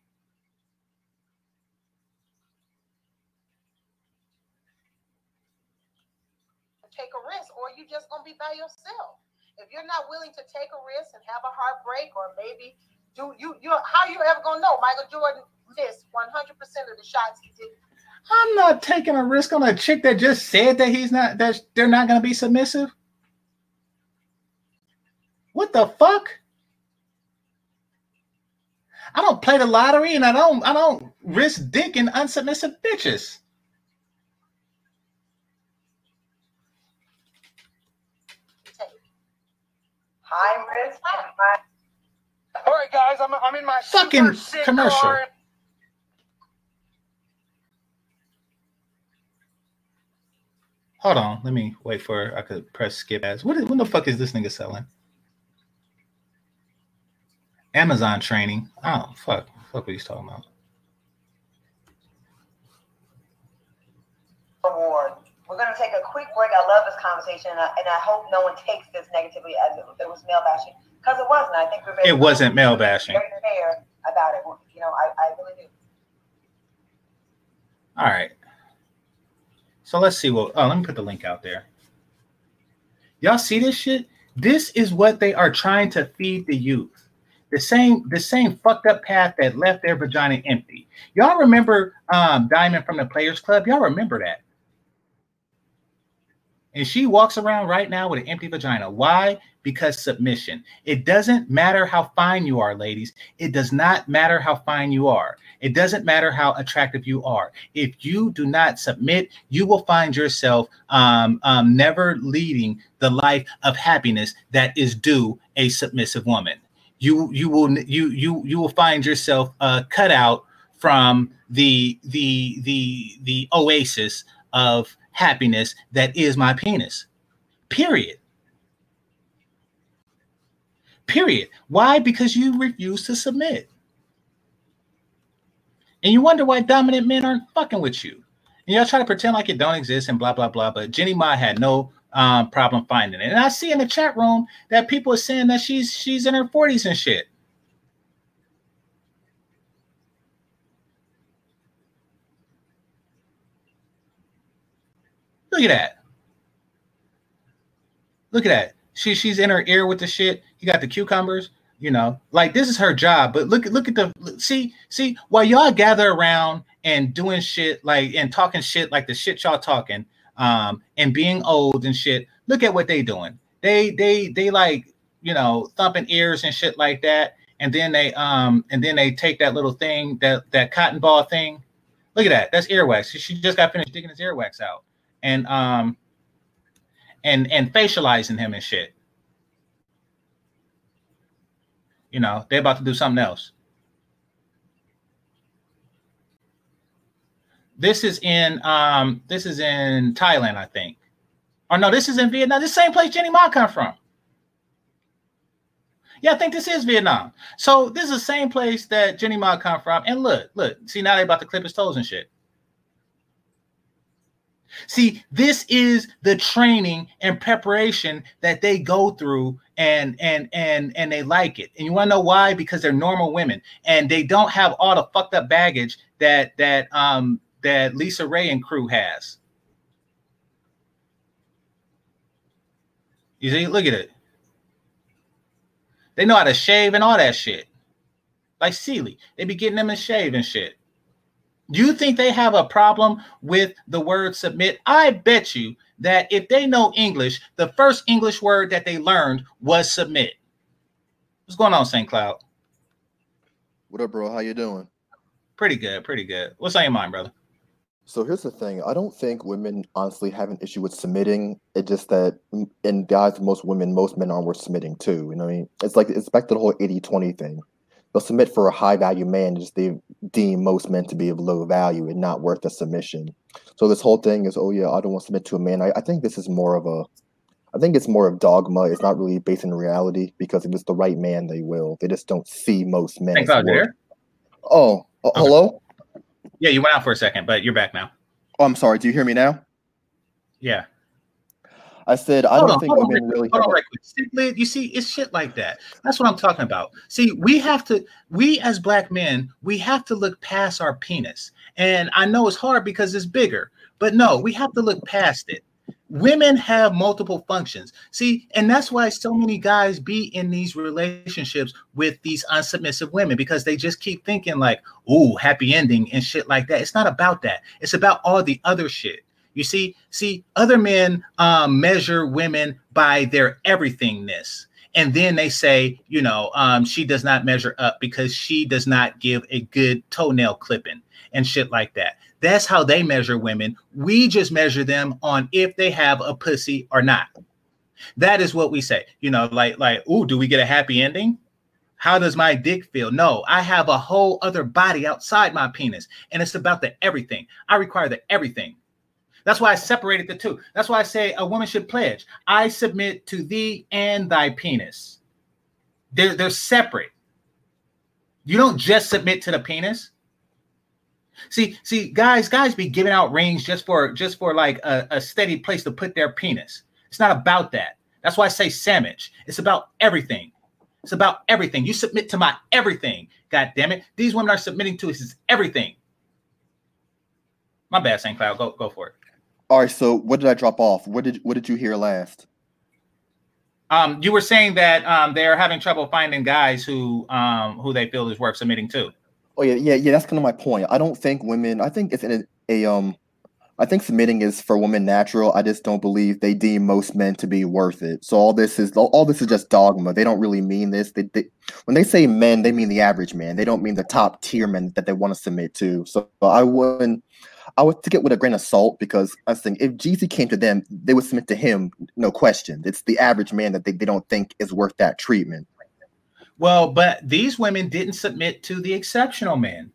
take a risk, or you just gonna be by yourself. If you're not willing to take a risk and have a heartbreak, or maybe do you you how you ever gonna know Michael Jordan missed 100 percent of the shots he did. I'm not taking a risk on a chick that just said that he's not that they're not gonna be submissive. What the fuck? I don't play the lottery and I don't I don't risk dick in unsubmissive bitches. High risk and high. All right, guys, I'm, I'm in my Fucking super commercial. car. Hold on, let me wait for I could press skip ads. What, is, what the fuck is this nigga selling? Amazon training. Oh fuck, fuck what he's talking about. Award. We're going to take a quick break. I love this conversation, and I, and I hope no one takes this negatively as if it was male bashing, because it wasn't. I think we're very It wasn't male bashing. very fair about it. You know, I, I really do. All right. So let's see what. Oh, let me put the link out there. Y'all see this shit? This is what they are trying to feed the youth. The same, the same fucked up path that left their vagina empty. Y'all remember um, Diamond from the Players Club? Y'all remember that? And she walks around right now with an empty vagina. Why? Because submission. It doesn't matter how fine you are, ladies. It does not matter how fine you are. It doesn't matter how attractive you are. If you do not submit, you will find yourself um, um, never leading the life of happiness that is due a submissive woman. You you will you you you will find yourself uh, cut out from the the the the oasis of happiness that is my penis. Period. Period. Why? Because you refuse to submit. And you wonder why dominant men aren't fucking with you. And y'all try to pretend like it don't exist and blah, blah, blah. But Jeannie Mai had no um, problem finding it. And I see in the chat room that people are saying that she's she's in her 40s and shit. Look at that. Look at that. She she's in her ear with the shit. You got the cucumbers, you know. Like this is her job. But look look at the see see while y'all gather around and doing shit like and talking shit like the shit y'all talking um and being old and shit. Look at what they doing. They they they like you know thumping ears and shit like that. And then they um and then they take that little thing that that cotton ball thing. Look at that. That's earwax. She just got finished digging his earwax out and um and and facializing him and shit. You know, they're about to do something else. This is in um this is in Thailand, I think. Or no, this is in Vietnam. This same place Jeannie Mai come from. Yeah, I think this is Vietnam. So this is the same place that Jeannie Mai come from. And look, look, see now they about to clip his toes and shit. See, this is the training and preparation that they go through and and and and they like it. And you want to know why? Because they're normal women and they don't have all the fucked up baggage that that um that LisaRaye and crew has. You see, look at it. They know how to shave and all that shit. Like Sealy. They be getting them in shave and shit. Do you think they have a problem with the word submit? I bet you that if they know English, the first English word that they learned was submit. What's going on, St. Cloud? What up, bro? How you doing? Pretty good, pretty good. What's on your mind, brother? So here's the thing. I don't think women honestly have an issue with submitting. It's just that in guys, most women, most men aren't worth submitting to. You know what I mean? It's like it's back to the whole 80-20 thing. They'll submit for a high value man, just they deem most men to be of low value and not worth a submission. So this whole thing is, oh yeah, I don't want to submit to a man. I, I think this is more of a I think it's more of dogma. It's not really based in reality because if it's the right man, they will. They just don't see most men. Thanks, there. Oh, uh, okay. hello. Yeah, you went out for a second, but you're back now. Oh, I'm sorry. Do you hear me now? Yeah. I said I hold don't on, think women on, really. Hold on, right quick. You see, it's shit like that. That's what I'm talking about. See, we have to, we as black men, we have to look past our penis. And I know it's hard because it's bigger, but no, we have to look past it women have multiple functions see and that's why so many guys be in these relationships with these unsubmissive women because they just keep thinking like oh happy ending and shit like that it's not about that it's about all the other shit you see see other men um, measure women by their everythingness and then they say you know um, she does not measure up because she does not give a good toenail clipping and shit like that that's how they measure women. We just measure them on if they have a pussy or not. That is what we say. You know, like, like, oh, do we get a happy ending? How does my dick feel? No, I have a whole other body outside my penis, and it's about the everything. I require the everything. That's why I separated the two. That's why I say a woman should pledge. I submit to thee and thy penis. They're, they're separate. You don't just submit to the penis. See, see, guys, guys be giving out rings just for just for like a, a steady place to put their penis. It's not about that. That's why I say sandwich. It's about everything. It's about everything. You submit to my everything. God damn it. These women are submitting to us everything. My bad, St. Cloud. Go go for it. All right. So what did I drop off? What did what did you hear last? Um, you were saying that um, they're having trouble finding guys who um, who they feel is worth submitting to. Oh yeah, yeah, yeah. That's kind of my point. I don't think women. I think it's in a, a um. I think submitting is for women natural. I just don't believe they deem most men to be worth it. So all this is all this is just dogma. They don't really mean this. They, they when they say men, they mean the average man. They don't mean the top tier men that they want to submit to. So I wouldn't. I would take it with a grain of salt because I think if Jeezy came to them, they would submit to him, no question. It's the average man that they, they don't think is worth that treatment. Well, but these women didn't submit to the exceptional men.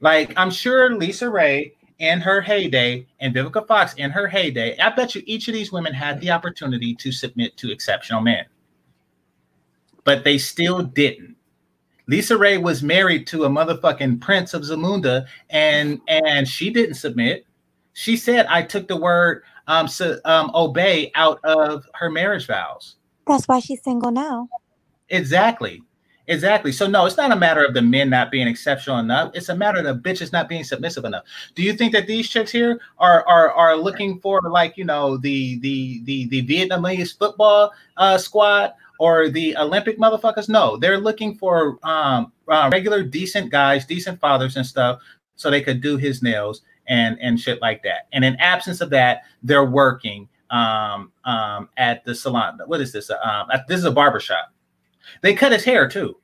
Like I'm sure LisaRaye in her heyday and Vivica Fox in her heyday, I bet you each of these women had the opportunity to submit to exceptional men. But they still didn't. LisaRaye was married to a motherfucking prince of Zamunda, and and she didn't submit. She said, "I took the word um, so, um, obey out of her marriage vows." That's why she's single now. Exactly. Exactly. So no, it's not a matter of the men not being exceptional enough. It's a matter of the bitches not being submissive enough. Do you think that these chicks here are are are looking for like you know the the the the Vietnamese football uh, squad or the Olympic motherfuckers? No, they're looking for um, uh, regular decent guys, decent fathers and stuff, so they could do his nails and and shit like that. And in absence of that, they're working um, um, at the salon. What is this? Um, this is a barbershop. They cut his hair too.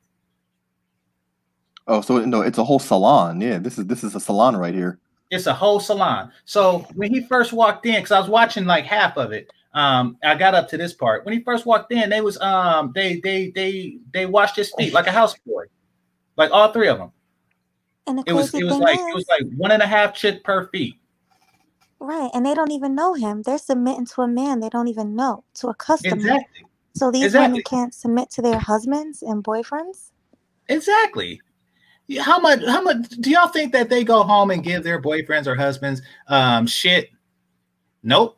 Oh, so no, it's a whole salon. Yeah, this is this is a salon right here. It's a whole salon. So when he first walked in, because I was watching like half of it, um, I got up to this part. When he first walked in, they was um they they they they washed his feet like a houseboy, like all three of them. And the it was it was like is, it was like one and a half chick per feet. Right, and they don't even know him. They're submitting to a man they don't even know, to a customer. Exactly. So these exactly. women can't submit to their husbands and boyfriends. Exactly how much how much do y'all think that they go home and give their boyfriends or husbands um shit nope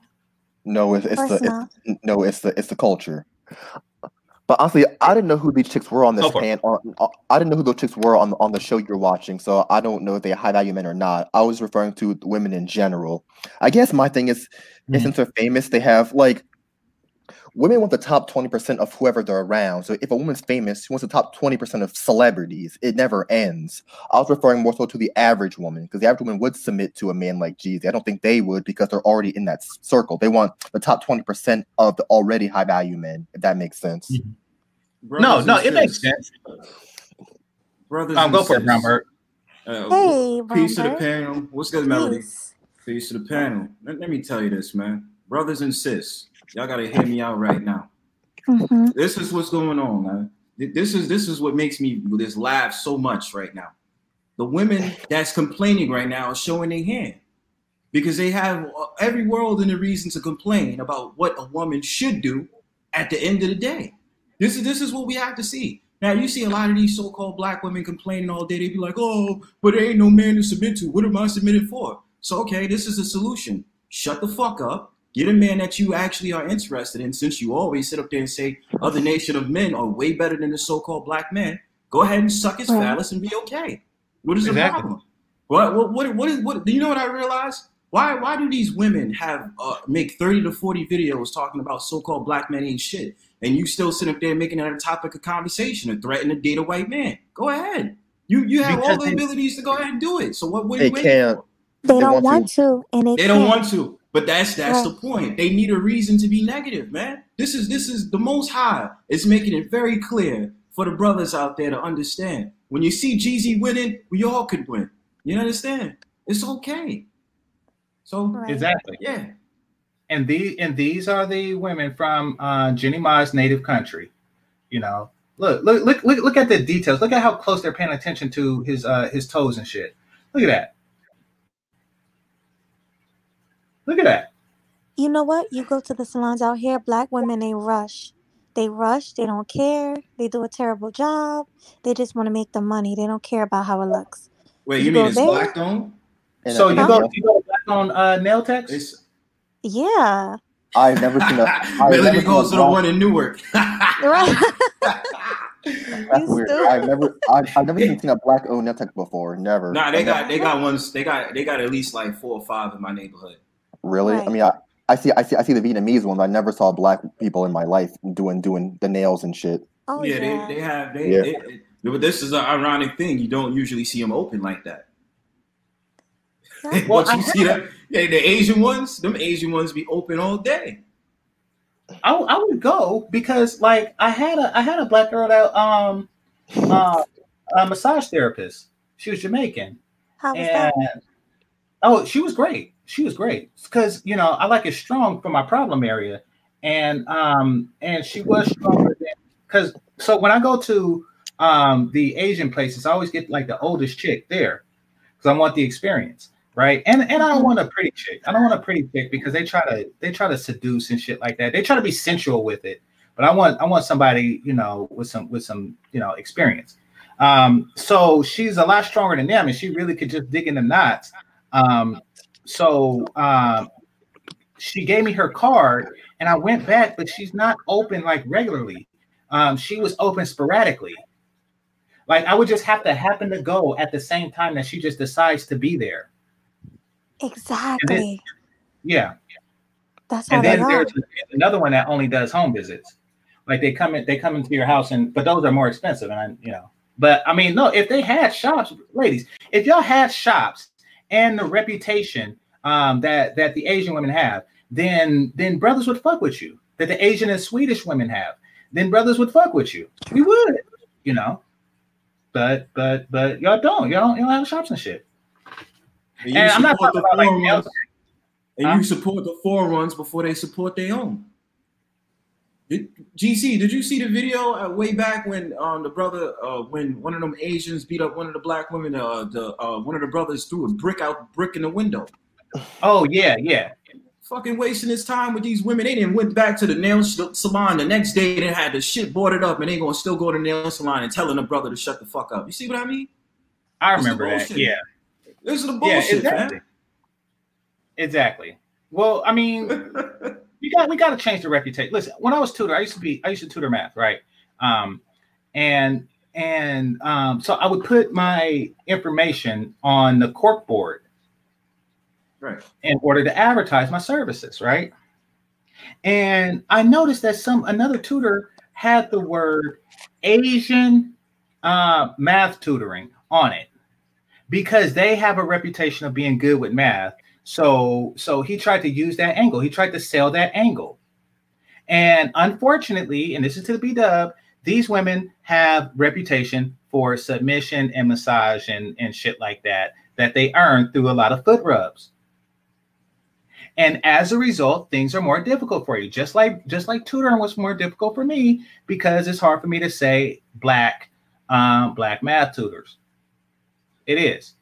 no it's, it's the it's, no it's the it's the culture. But honestly i didn't know who these chicks were on this pan on, i didn't know who those chicks were on on the show you're watching so i don't know if they're high value men or not. I was referring to women in general. I guess my thing is, mm-hmm. is since they're famous they have like women want the top 20% of whoever they're around. So if a woman's famous, she wants the top 20% of celebrities. It never ends. I was referring more so to the average woman because the average woman would submit to a man like Jeezy. I don't think they would because they're already in that circle. They want the top 20% of the already high value men, if that makes sense. Mm-hmm. no, no, it makes sense. Brothers, um, go for it, Robert. Uh, hey, peace to the panel. What's good, Melody? Peace to the panel. Let, let me tell you this, man. Brothers and sis, Y'all gotta hear me out right now. Mm-hmm. This is what's going on, man. This is this is what makes me this laugh so much right now. The women that's complaining right now are showing their hand because they have uh, every world and a reason to complain about what a woman should do at the end of the day. This is this is what we have to see. Now you see a lot of these so-called black women complaining all day. They be like, "Oh, but there ain't no man to submit to. What am I submitting for?" So okay, this is the solution. Shut the fuck up Get a man that you actually are interested in, since you always sit up there and say other nation of men are way better than the so-called black man. Go ahead and suck his right. phallus and be okay. What is exactly. the problem? What what what what is what? Do you know what I realized? Why why do these women have uh, make thirty to forty videos talking about so-called black men ain't shit, and you still sit up there making that a topic of conversation and threaten to date a white man? Go ahead. You you have because all the abilities to go ahead and do it. So what? What are you waiting can't. for? They, they don't want to. to, and they, they don't want to. But that's that's the point. They need a reason to be negative, man. This is this is the most high. It's making it very clear for the brothers out there to understand. When you see Jeezy winning, we all could win. You understand? It's okay. So right. exactly, yeah. And the and these are the women from uh, Jeannie Mai's native country. You know, look, look, look, look, look at the details. Look at how close they're paying attention to his uh, his toes and shit. Look at that. Look at that. You know what? You go to the salons out here, black women, they rush. They rush. They don't care. They do a terrible job. They just want to make the money. They don't care about how it looks. Wait, you, you mean it's there, black owned? So you go, you go black on uh, nail techs? It's, yeah. I've never seen a. Melody goes to the one in Newark. right. That's weird. I've never, I've, I've never even seen a black owned nail tech before. Never. Nah, they got, they got ones. They got, they got at least like four or five in my neighborhood. Really? Right. I mean, I, I see, I see, I see the Vietnamese ones. I never saw black people in my life doing doing the nails and shit. Oh yeah, yeah. They, they have they, yeah. They, but this is an ironic thing. You don't usually see them open like that. well, Once you see that, yeah, the Asian ones, them Asian ones be open all day. I, I would go because like I had a I had a black girl that um uh, a massage therapist. She was Jamaican. How was and, that? Oh, she was great she was great because you know I like it strong for my problem area, and um and she was stronger than because so when I go to um the Asian places, I always get like the oldest chick there because I want the experience, right? And and I don't want a pretty chick. I don't want a pretty chick because they try to they try to seduce and shit like that. They try to be sensual with it, but I want I want somebody you know with some with some you know experience. Um, so she's a lot stronger than them, and she really could just dig in the knots. Um, so um, she gave me her card, and I went back, but she's not open like regularly. Um, she was open sporadically. Like I would just have to happen to go at the same time that she just decides to be there. Exactly. Then, yeah. That's and then there's another one that only does home visits. Like they come in, they come into your house, and but those are more expensive, and I, you know. But I mean, no, if they had shops, ladies, if y'all had shops and the reputation um, that that the Asian women have, then then brothers would fuck with you. That the Asian and Swedish women have, then brothers would fuck with you. We would, you know. But but but y'all don't. Y'all don't. Y'all don't have shops and shit. And, and I'm not talking about like runs, and huh? you support the four runs before they support their own. Did, GC, did you see the video uh, way back when um, the brother, uh, when one of them Asians beat up one of the black women, uh, the uh, one of the brothers threw a brick out brick in the window. Oh yeah, yeah. Fucking wasting his time with these women. They didn't went back to the nail salon the next day. They had the shit boarded up, and they gonna still go to the nail salon and telling the brother to shut the fuck up. You see what I mean? I remember that. Yeah. This is the bullshit, yeah, exactly. man. Exactly. Well, I mean, we got we got to change the reputation. Listen, when I was tutor, I used to be I used to tutor math, right? Um, and and um, so I would put my information on the cork board, right, in order to advertise my services, right? And I noticed that some another tutor had the word Asian uh, math tutoring on it because they have a reputation of being good with math. So so he tried to use that angle. He tried to sell that angle. And unfortunately, and this is to the B dub, these women have reputation for submission and massage and, and shit like that that they earn through a lot of foot rubs. And as a result, things are more difficult for you. Just like just like tutoring was more difficult for me because it's hard for me to say black um, black math tutors. It is.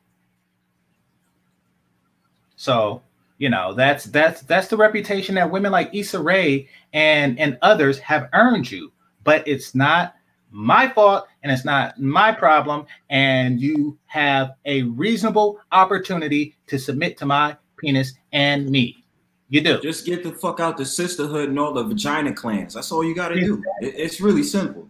So you know that's that's that's the reputation that women like Issa Rae and and others have earned you. But it's not my fault and it's not my problem. And you have a reasonable opportunity to submit to my penis and me. You do. Just get the fuck out the sisterhood and all the vagina clans. That's all you got to do. it's really simple.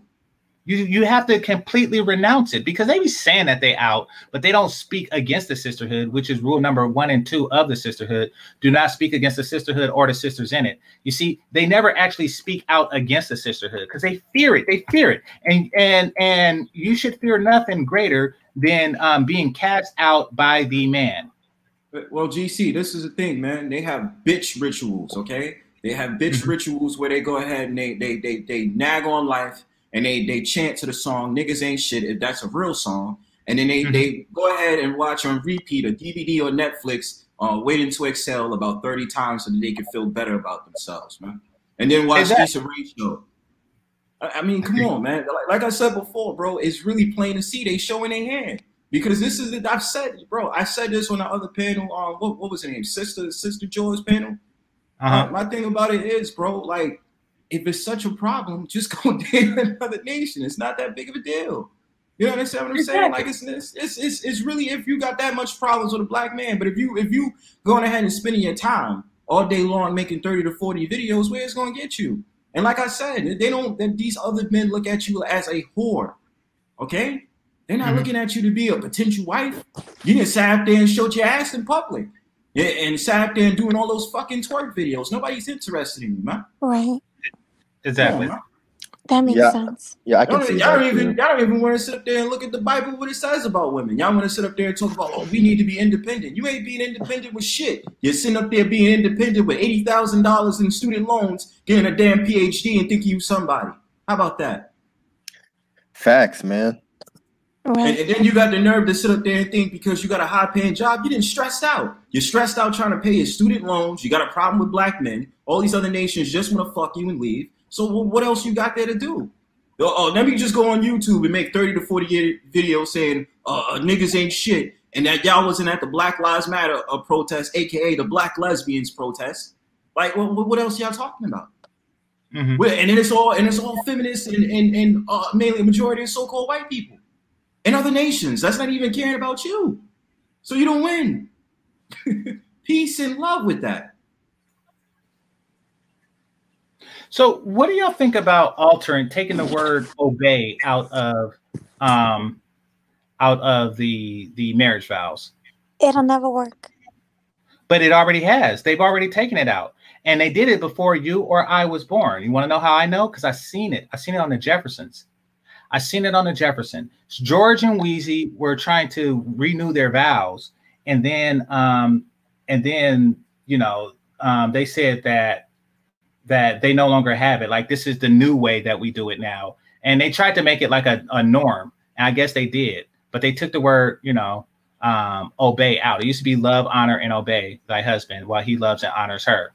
You you have to completely renounce it because they be saying that they out, but they don't speak against the sisterhood, which is rule number one and two of the sisterhood. Do not speak against the sisterhood or the sisters in it. You see, they never actually speak out against the sisterhood because they fear it. They fear it, and and and you should fear nothing greater than um, being cast out by the man. Well, GC, this is the thing, man. They have bitch rituals, okay? They have bitch mm-hmm. rituals where they go ahead and they they they they nag on life and they they chant to the song "Niggas Ain't Shit" if that's a real song, and then they mm-hmm. they go ahead and watch on repeat a DVD or Netflix, uh, Waiting to Exhale about thirty times so that they can feel better about themselves, man. And then watch exactly. Issa Rae show. I, I mean, come on, man. Like, like I said before, bro, it's really plain to see they showing their hand because this is it, I've said, bro. I said this on the other panel. Um, what, what was her name? Sister Sister Joy's panel. Uh-huh. Uh, my thing about it is, bro, like if it's such a problem, just go date another nation. It's not that big of a deal. You understand what I'm saying? Like it's, it's it's it's it's really if you got that much problems with a black man, but if you if you going ahead and spending your time all day long making 30 to 40 videos, where it's gonna get you? And like I said, they don't these other men look at you as a whore. Okay? They're not mm-hmm. looking at you to be a potential wife. You didn't sat there and showed your ass in public. And sat up there and doing all those fucking twerk videos. Nobody's interested in you, man. Right. Exactly. that makes yeah. sense. Yeah, I can y'all see y'all that. don't even y'all don't even want to sit up there and look at the Bible what it says about women. Y'all want to sit up there and talk about oh we need to be independent. You ain't being independent with shit. You're sitting up there being independent with eighty thousand dollars in student loans, getting a damn PhD, and thinking you somebody. How about that? Facts, man. Right. And, and, then you got the nerve to sit up there and think because you got a high paying job, you didn't stress out. You're stressed out trying to pay your student loans. You got a problem with black men. All these other nations just want to fuck you and leave. So what else you got there to do? Oh, let me just go on YouTube and make 30 to 40 videos saying uh, uh, niggas ain't shit and that y'all wasn't at the Black Lives Matter uh, protest, aka the Black Lesbians protest. Like, what, what else y'all talking about? Mm-hmm. And then it's all and it's all feminists and and, and uh, mainly majority of so-called white people and other nations. That's not even caring about you. So you don't win. Peace and love with that. So, what do y'all think about altering, taking the word "obey" out of, um, out of the the marriage vows? It'll never work. But it already has. They've already taken it out, and they did it before you or I was born. You want to know how I know? Because I seen it. I seen it on the Jeffersons. I seen it on the Jefferson. George and Weezy were trying to renew their vows, and then, um, and then you know, um, they said that that they no longer have it. Like this is the new way that we do it now, and they tried to make it like a, a norm. And I guess they did, but they took the word, you know, um, obey out. It used to be love, honor, and obey thy husband while he loves and honors her.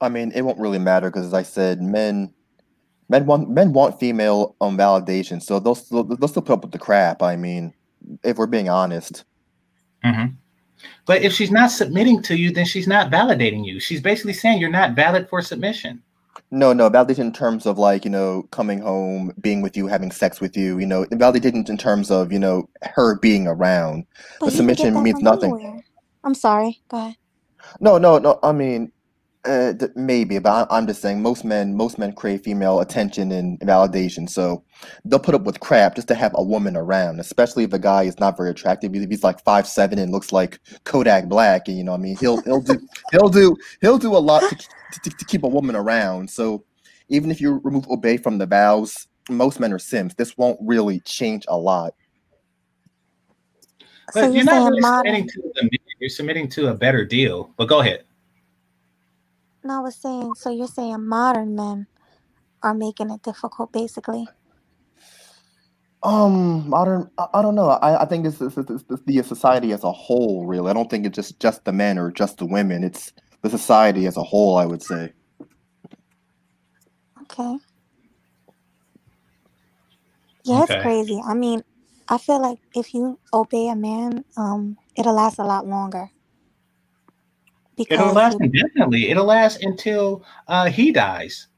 I mean, it won't really matter because, as I said, men men want men want female um validation, so they'll still, they'll still put up with the crap. I mean, if we're being honest. Mm-hmm. But if she's not submitting to you, then she's not validating you. She's basically saying you're not valid for submission. No, no, validation in terms of like, you know, coming home, being with you, having sex with you, you know, validation in terms of, you know, her being around. But, submission means nothing. Anywhere. I'm sorry. Go ahead. No, no, no. I mean, Uh, maybe, but I, am just saying most men, most men crave female attention and validation, so they'll put up with crap just to have a woman around. Especially if the guy is not very attractive. If he's like five seven and looks like Kodak Black, and you know, what I mean, he'll he'll do he'll do he'll do a lot to, to, to keep a woman around. So even if you remove obey from the vows, most men are sims. This won't really change a lot. But so you're, you're not really submitting to the you're submitting to a better deal. But go ahead. No, I was saying, so you're saying modern men are making it difficult, basically. Um, modern. I, I don't know. I, I think it's, it's, it's, it's, the society as a whole. Really, I don't think it's just just the men or just the women. It's the society as a whole. I would say. Okay. Yeah, okay. it's crazy. I mean, I feel like if you obey a man, um, it'll last a lot longer. Because It'll last indefinitely. It'll last until uh, he dies.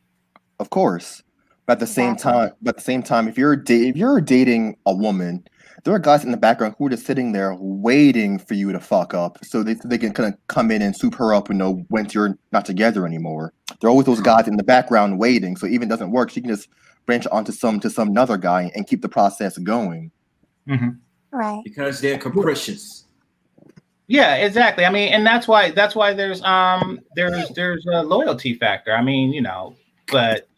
Of course. But at the same time, but at the same time, if you're da- if you're dating a woman, there are guys in the background who are just sitting there waiting for you to fuck up, so they they can kind of come in and soup her up and know when you're not together anymore. There are always those guys in the background waiting, so even doesn't work, she can just branch onto some to some another guy and keep the process going. Mm-hmm. Right. Because they're capricious. Yeah, exactly. I mean, and that's why that's why there's um there's there's a loyalty factor. I mean, you know, but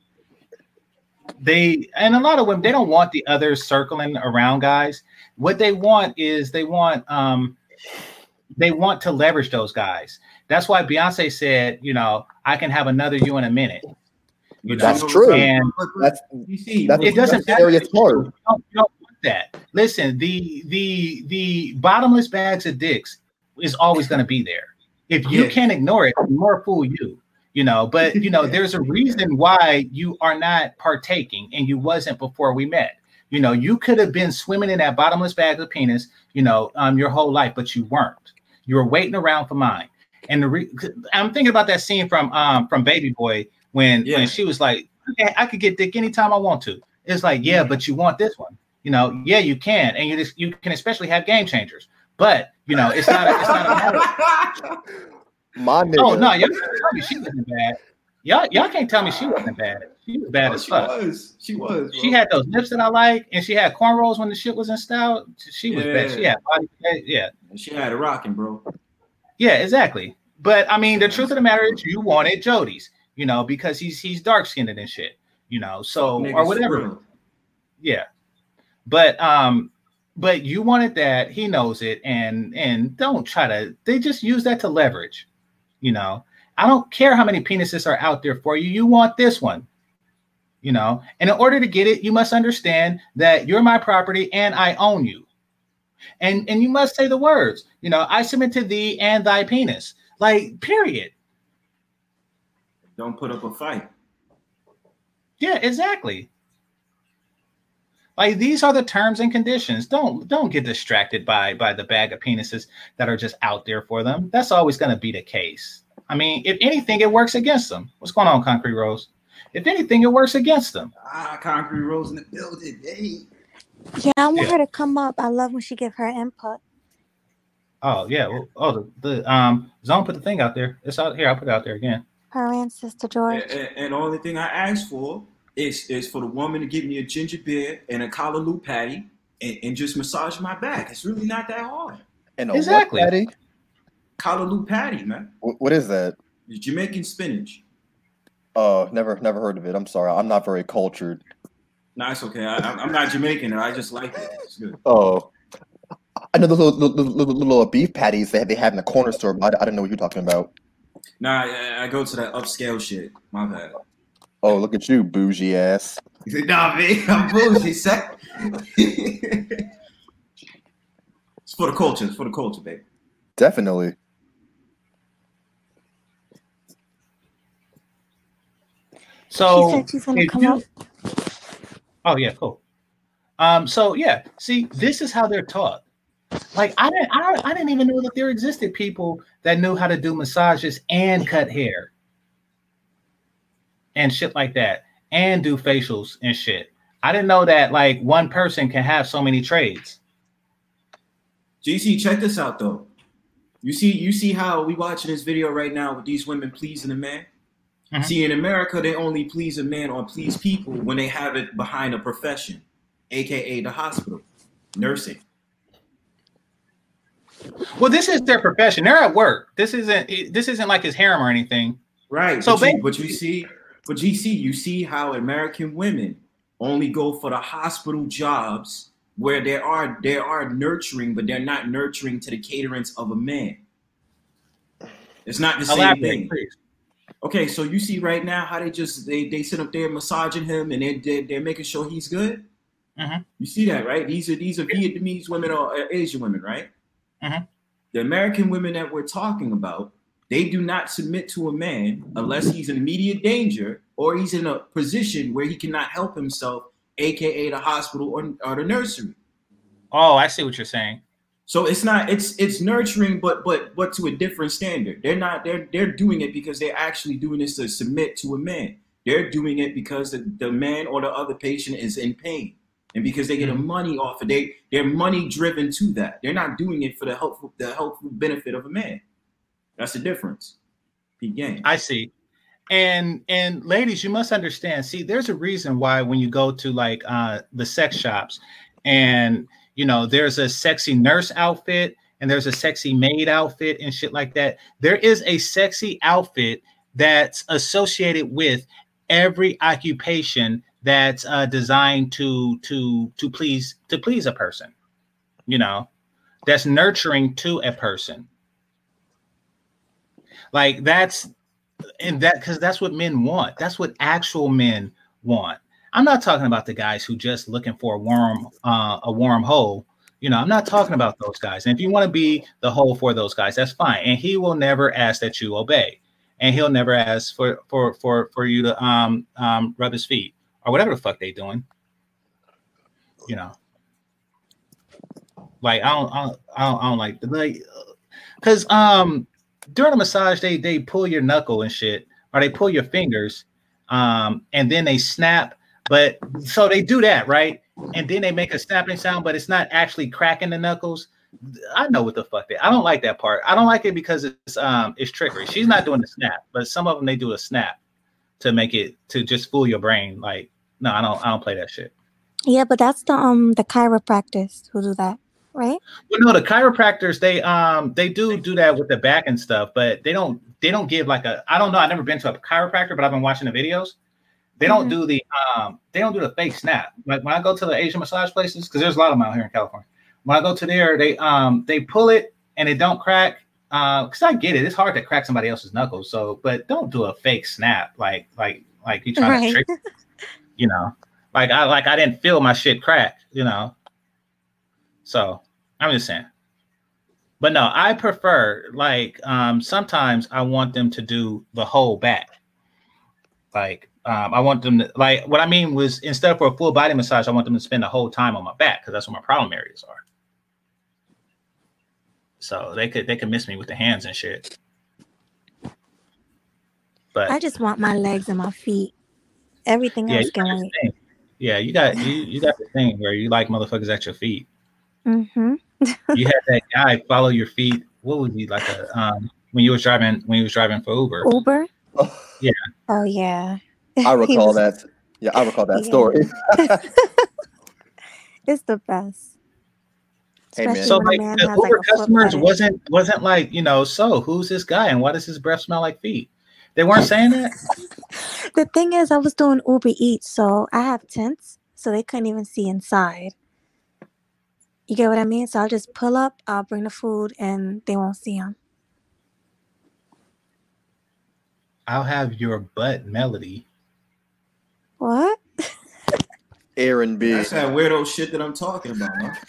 they and a lot of women they don't want the others circling around guys. What they want is they want um they want to leverage those guys. That's why Beyonce said, you know, I can have another you in a minute. You know? That's true. And that's, you see, that's, it doesn't matter. You don't, you don't want that. Listen, the the the bottomless bags of dicks is always going to be there. If you yeah. can't ignore it, more fool you. You know, but you know, there's a reason why you are not partaking, and you wasn't before we met. You know, you could have been swimming in that bottomless bag of penis, you know, um, your whole life, but you weren't. You were waiting around for mine. And the re- I'm thinking about that scene from um from Baby Boy when yeah. when she was like, okay, I could get dick anytime I want to. It's like, yeah, but you want this one. You know, yeah, you can, and you just you can especially have game changers. But you know, it's not a, it's not a matter. My nigga. Oh no, y'all can't tell me she wasn't bad. Y'all y'all can't tell me she wasn't bad. She was bad oh, as fuck. She was. She was. Bro. She had those lips that I like, and she had cornrows when the shit was in style. She was yeah. bad. She had body. Yeah. She had a rocking, bro. Yeah, exactly. But I mean, the truth of the matter is, you wanted Jody's, you know, because he's he's dark skinned and shit, you know. So or whatever. Yeah. But um, but you wanted that he knows it and and don't try to they just use that to leverage you know? I don't care how many penises are out there for you you want this one you know? And in order to get it you must understand that you're my property and i own you. And and you must say the words you know i submit to thee and thy penis like period. Don't put up a fight. Yeah exactly like these are the terms and conditions. Don't don't get distracted by by the bag of penises that are just out there for them. That's always going to be the case. I mean, if anything, it works against them. What's going on, Concrete Rose? If anything, it works against them. Ah, Concrete Rose in the building. Hey. Yeah, I want yeah. her to come up. I love when she give her input. Oh yeah. Well, oh, the, the um zone put the thing out there. It's out here. I'll put it out there again. Her ancestor George. And, and, and the only thing I asked for is is for the woman to give me a ginger beer and a callaloo patty and, and just massage my back. It's really not that hard. And exactly. what patty? Callaloo patty, man. what is that? Jamaican spinach. Oh, uh, never never heard of it. I'm sorry. I'm not very cultured. No, it's okay. I, am not Jamaican. I just like it. It's good. Oh. I know those little, little, little, little beef patties that they have in the corner store, but I, I don't know what you're talking about. Nah, I, I go to that upscale shit. My bad. Oh, look at you, bougie ass. He said, nah, man, I'm bougie, sec. it's for the culture. It's for the culture, baby. Definitely. So, she said she's gonna come you, up. Oh yeah, cool. Um, so yeah, see, this is how they're taught. Like I didn't, I, I didn't even know that there existed people that knew how to do massages and cut hair and shit like that and do facials and shit. I didn't know that like one person can have so many trades. GC, check this out though. You see, you see how we watching this video right now with these women pleasing a man. Mm-hmm. See, in America, they only please a man or please people when they have it behind a profession, aka the hospital, nursing. Well, this is their profession. They're at work. This isn't. This isn't like his harem or anything. Right. So, but you, but you see, but GC, you see how American women only go for the hospital jobs where they are they are nurturing, but they're not nurturing to the caterance of a man. It's not the same thing. Okay, so you see right now how they just they they sit up there massaging him and they they're, they're making sure he's good. Mm-hmm. You see that, right? These are these are Vietnamese women or Asian women, right? Mm-hmm. The American women that we're talking about, they do not submit to a man unless he's in immediate danger or he's in a position where he cannot help himself, aka the hospital or, or the nursery. Oh, I see what you're saying. So it's not it's it's nurturing, but but but to a different standard. They're not they're they're doing it because they're actually doing this to submit to a man. They're doing it because the, the man or the other patient is in pain. And because they get a mm-hmm. money off of they they're money driven to that. They're not doing it for the helpful the helpful benefit of a man. That's the difference. Pete Gang. I see. And and ladies, you must understand. See, there's a reason why when you go to like uh the sex shops and you know, there's a sexy nurse outfit and there's a sexy maid outfit and shit like that. There is a sexy outfit that's associated with every occupation that's uh, designed to to to please to please a person. You know, that's nurturing to a person. Like that's and that because that's what men want. That's what actual men want. I'm not talking about the guys who just looking for a warm uh, a warm hole. You know, I'm not talking about those guys. And if you want to be the hole for those guys, that's fine. And he will never ask that you obey, and he'll never ask for for for for you to um um rub his feet or whatever the fuck they doing. You know, like I don't I don't I don't, I don't like the like because um during a massage they they pull your knuckle and shit or they pull your fingers um and then they snap but so they do that, right? And then they make a snapping sound, but it's not actually cracking the knuckles. I know what the fuck they. I don't like that part. I don't like it because it's um it's trickery. She's not doing the snap, but some of them they do a snap to make it to just fool your brain. Like, no, I don't I don't play that shit. Yeah, but that's the um the chiropractors who do that, right? Well, no, the chiropractors they um they do do that with the back and stuff, but they don't they don't give like a I don't know. I've never been to a chiropractor, but I've been watching the videos. They don't mm-hmm. do the um they don't do the fake snap. Like when I go to the Asian massage places, because there's a lot of them out here in California. When I go to there, they um they pull it and it don't crack. Uh, because I get it, it's hard to crack somebody else's knuckles. So, but don't do a fake snap like like like you trying right. to trick. You know, like I like I didn't feel my shit crack. You know. So I'm just saying. But no, I prefer like um sometimes I want them to do the whole back. Like um, I want them to like what I mean was instead of for a full body massage, I want them to spend the whole time on my back because that's where my problem areas are. So they could they could miss me with the hands and shit. But I just want my legs and my feet. Everything yeah, else can wait. Yeah, you got you, you got the thing where you like motherfuckers at your feet. Mm-hmm. you had that guy follow your feet. What was he like a um when you was driving when you was driving for Uber? Uber. Oh. Yeah. Oh yeah. I recall was, that. Yeah, I recall that yeah. story. it's the best. Hey, man. So like the Uber like customers wasn't wasn't like you know so who's this guy and why does his breath smell like feet? They weren't saying that. the thing is, I was doing Uber Eats, so I have tents, so they couldn't even see inside. You get what I mean? So I'll just pull up, I'll bring the food, and they won't see them. I'll have your butt melody. What? Aaron B. That's that weirdo shit that I'm talking about. Huh?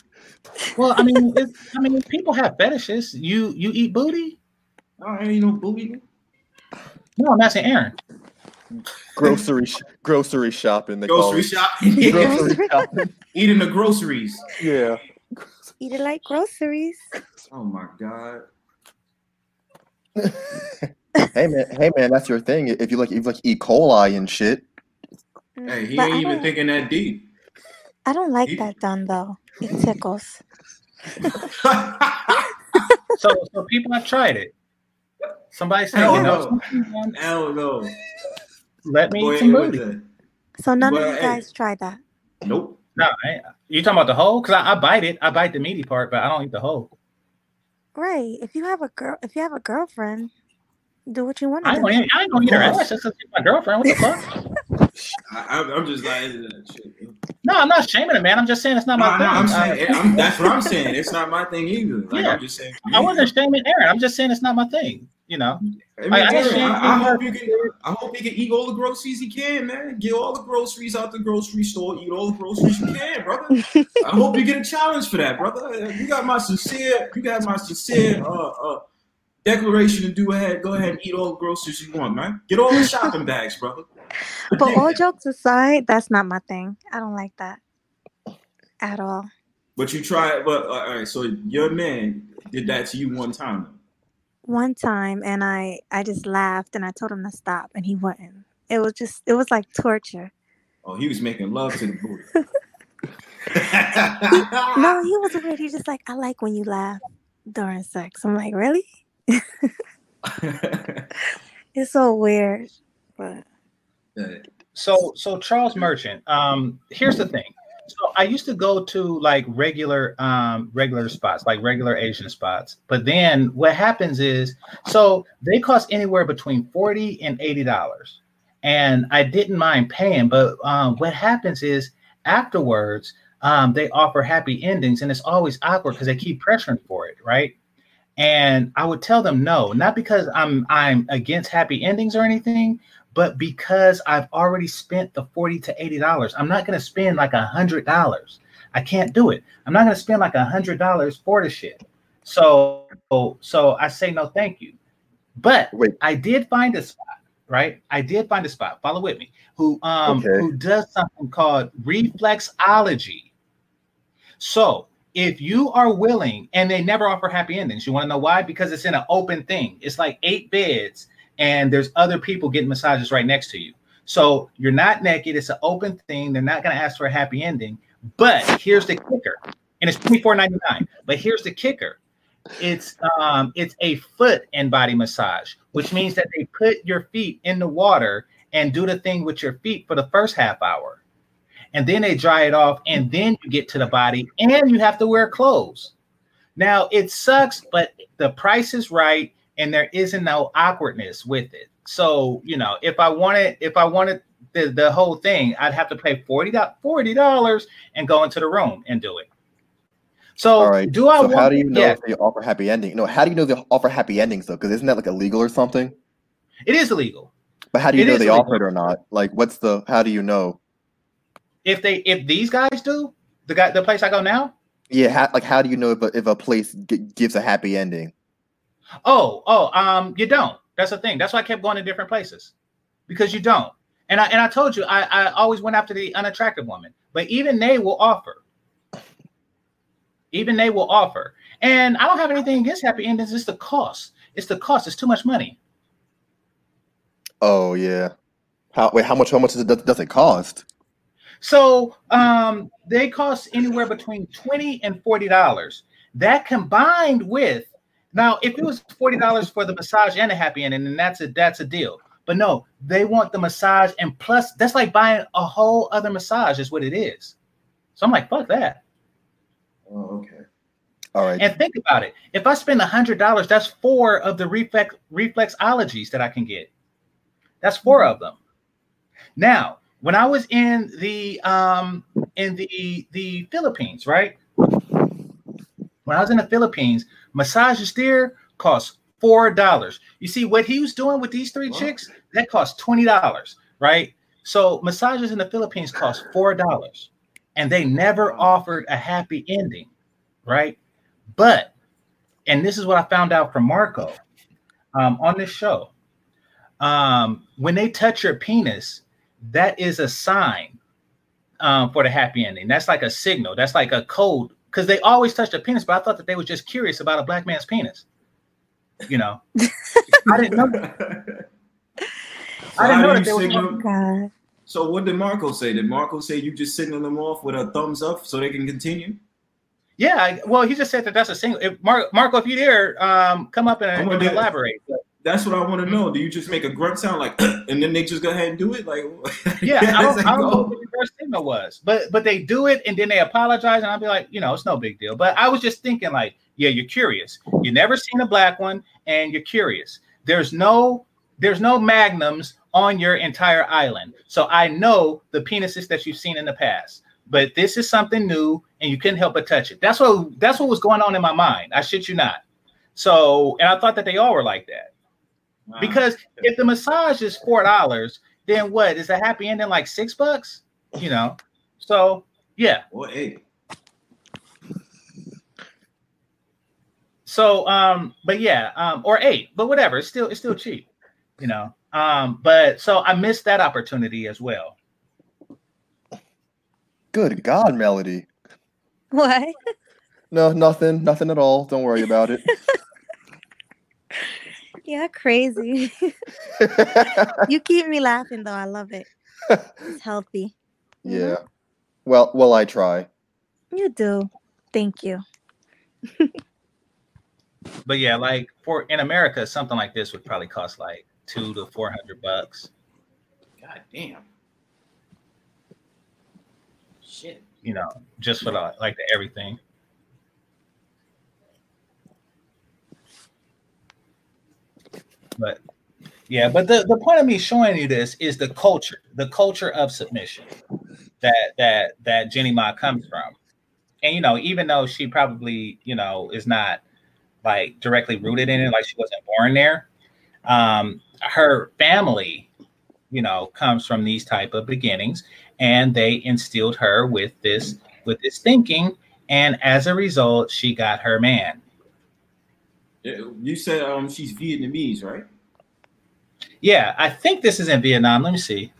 Well, I mean, I mean, people have fetishes. You you eat booty? I don't eat no booty. No, I'm asking Aaron. Grocery grocery shopping. They grocery shopping. grocery shopping. Eating the groceries. Yeah. Eat it like groceries. Oh my god. hey man, hey man, that's your thing. If you like, if you like E. coli and shit. Mm, hey, he but ain't even thinking that deep. I don't like he... that done though. It tickles. so so people have tried it. Somebody said, Hell you know, no. Hell no. let me Go eat some booty. So none Well, of you hey. guys tried that. Nope. No, I, you talking about the whole? Because I, I bite it. I bite the meaty part, but I don't eat the whole. Right. If you have a girl, if you have a girlfriend, do what you want I to ain't do. gonna, I ain't gonna eat her ass just 'cause she's my girlfriend. What the fuck? I, I'm- I'm just like, uh, shit. No, I'm not shaming it, man. I'm just saying it's not my no, thing. I'm Uh, saying I'm, that's what I'm saying. It's not my thing either. Like Yeah. I'm just saying. I wasn't shaming Aaron. I'm just saying it's not my thing. You know. I, mean, Like, I Aaron, I, I hope you can. I hope he can eat all the groceries he can, man. Get all the groceries out the grocery store. Eat all the groceries you can, brother. I hope you get a challenge for that, brother. You got my sincere. You got my sincere uh, uh, declaration to do ahead. Go ahead and eat all the groceries you want, man. Get all the shopping bags, brother. But all jokes aside, that's not my thing. I don't like that at all. But you try. But uh, all right. So your man did that to you one time. Though. One time, and I I just laughed and I told him to stop, and he wouldn't. It was just it was like torture. Oh, he was making love to the booty. No, he was weird. He just like I like when you laugh during sex. I'm like, really? It's so weird, but So so Charles Merchant. Um, here's the thing. So I used to go to like regular um regular spots, like regular Asian spots. But then what happens is so they cost anywhere between 40 and 80 dollars. And I didn't mind paying, but um what happens is afterwards um they offer happy endings and it's always awkward because they keep pressuring for it, right? and I would tell them no, not because I'm I'm against happy endings or anything, but because I've already spent the forty to eighty dollars. I'm not going to spend like a hundred dollars. I can't do it. I'm not going to spend like a hundred dollars for the shit. So so I say no, thank you. But I did find a spot, right? I did find a spot. Follow with me. Who um Okay. who does something called reflexology. So if you are willing, and they never offer happy endings, you want to know why? Because it's in an open thing. It's like eight beds, and there's other people getting massages right next to you. So you're not naked. It's an open thing. They're not going to ask for a happy ending. But here's the kicker, and it's twenty four ninety nine. But here's the kicker. It's um it's a foot and body massage, which means that they put your feet in the water and do the thing with your feet for the first half hour and then they dry it off, and then you get to the body, and you have to wear clothes. Now it sucks, but the price is right, and there isn't no awkwardness with it. So you know, if I wanted, if I wanted the, the whole thing, I'd have to pay 40 dollars and go into the room and do it. So right. do I? so want, how do you know Yeah, if they offer happy ending? No, how do you know they offer happy endings though? Because isn't that like illegal or something? it is illegal. But how do you It know they offer it or not? Like, what's the? How do you know? If they, if these guys do, the guy, the place I go now, Yeah, how, like how do you know if a, if a place g- gives a happy ending? Oh, oh, um, you don't. That's the thing. That's why I kept going to different places because you don't. And I and I told you I, I always went after the unattractive woman, but even they will offer. Even they will offer. And I don't have anything against happy endings. It's the cost. It's the cost. It's too much money. Oh yeah. How wait? How much? How much does it, does, it cost? So um, they cost anywhere between twenty and forty dollars. That combined with now, if it was forty dollars for the massage and a happy ending, then that's a that's a deal. But no, they want the massage and plus that's like buying a whole other massage, is what it is. So I'm like, fuck that. Oh, okay. All right. And think about it. If I spend hundred dollars, that's four of the reflex reflexologies that I can get. That's four of them. Now, when I was in the um in the the Philippines, right? When I was in the Philippines, massages there cost four dollars. You see what he was doing with these three chicks? That cost twenty dollars, right? So massages in the Philippines cost four dollars, and they never offered a happy ending, right? But, and this is what I found out from Marco um, on this show. Um, when they touch your penis, that is a sign um, for the happy ending. That's like a signal. That's like a code because they always touched a penis. But I thought that they were just curious about a black man's penis. You know, I didn't know. That. So I didn't know that they you were. signal- So what did Marco say? Did Marco say you just signal them off with a thumbs up so they can continue? Yeah, I, well, he just said that that's a single. If Mar- Marco, if you're there, um, come up and, and elaborate. That's what I want to know. Do you just make a grunt sound like, and then they just go ahead and do it? Like, yeah, I don't, I don't know what the first thing signal was, but but they do it and then they apologize, and I'll be like, you know, it's no big deal. But I was just thinking, like, yeah, you're curious. You never seen a black one, and you're curious. There's no there's no magnums on your entire island, so I know the penises that you've seen in the past. But this is something new, and you couldn't help but touch it. That's what that's what was going on in my mind. I shit you not. So, and I thought that they all were like that. Wow. Because if the massage is four dollars, then what is a happy ending like six bucks? You know, so yeah. Or eight. So um, but yeah, um, or eight, but whatever, it's still it's still cheap, you know. Um, but so I missed that opportunity as well. Good God, Melody. What? No, nothing, nothing at all. Don't worry about it. Yeah, crazy. you keep me laughing though. I love it. It's healthy. Mm-hmm. Yeah. Well, well, I try. You do. Thank you. but yeah, like for in America, something like this would probably cost like two to four hundred bucks. God damn. Shit. You know, just for the like the everything. But yeah, but the, the point of me showing you this is the culture, the culture of submission that that that Jeannie Mai comes from. And you know, even though she probably, you know, is not like directly rooted in it, like she wasn't born there, um, her family, you know, comes from these type of beginnings, and they instilled her with this with this thinking, and as a result, she got her man. You said um she's Vietnamese, right? Yeah, I think this is in Vietnam. Let me see.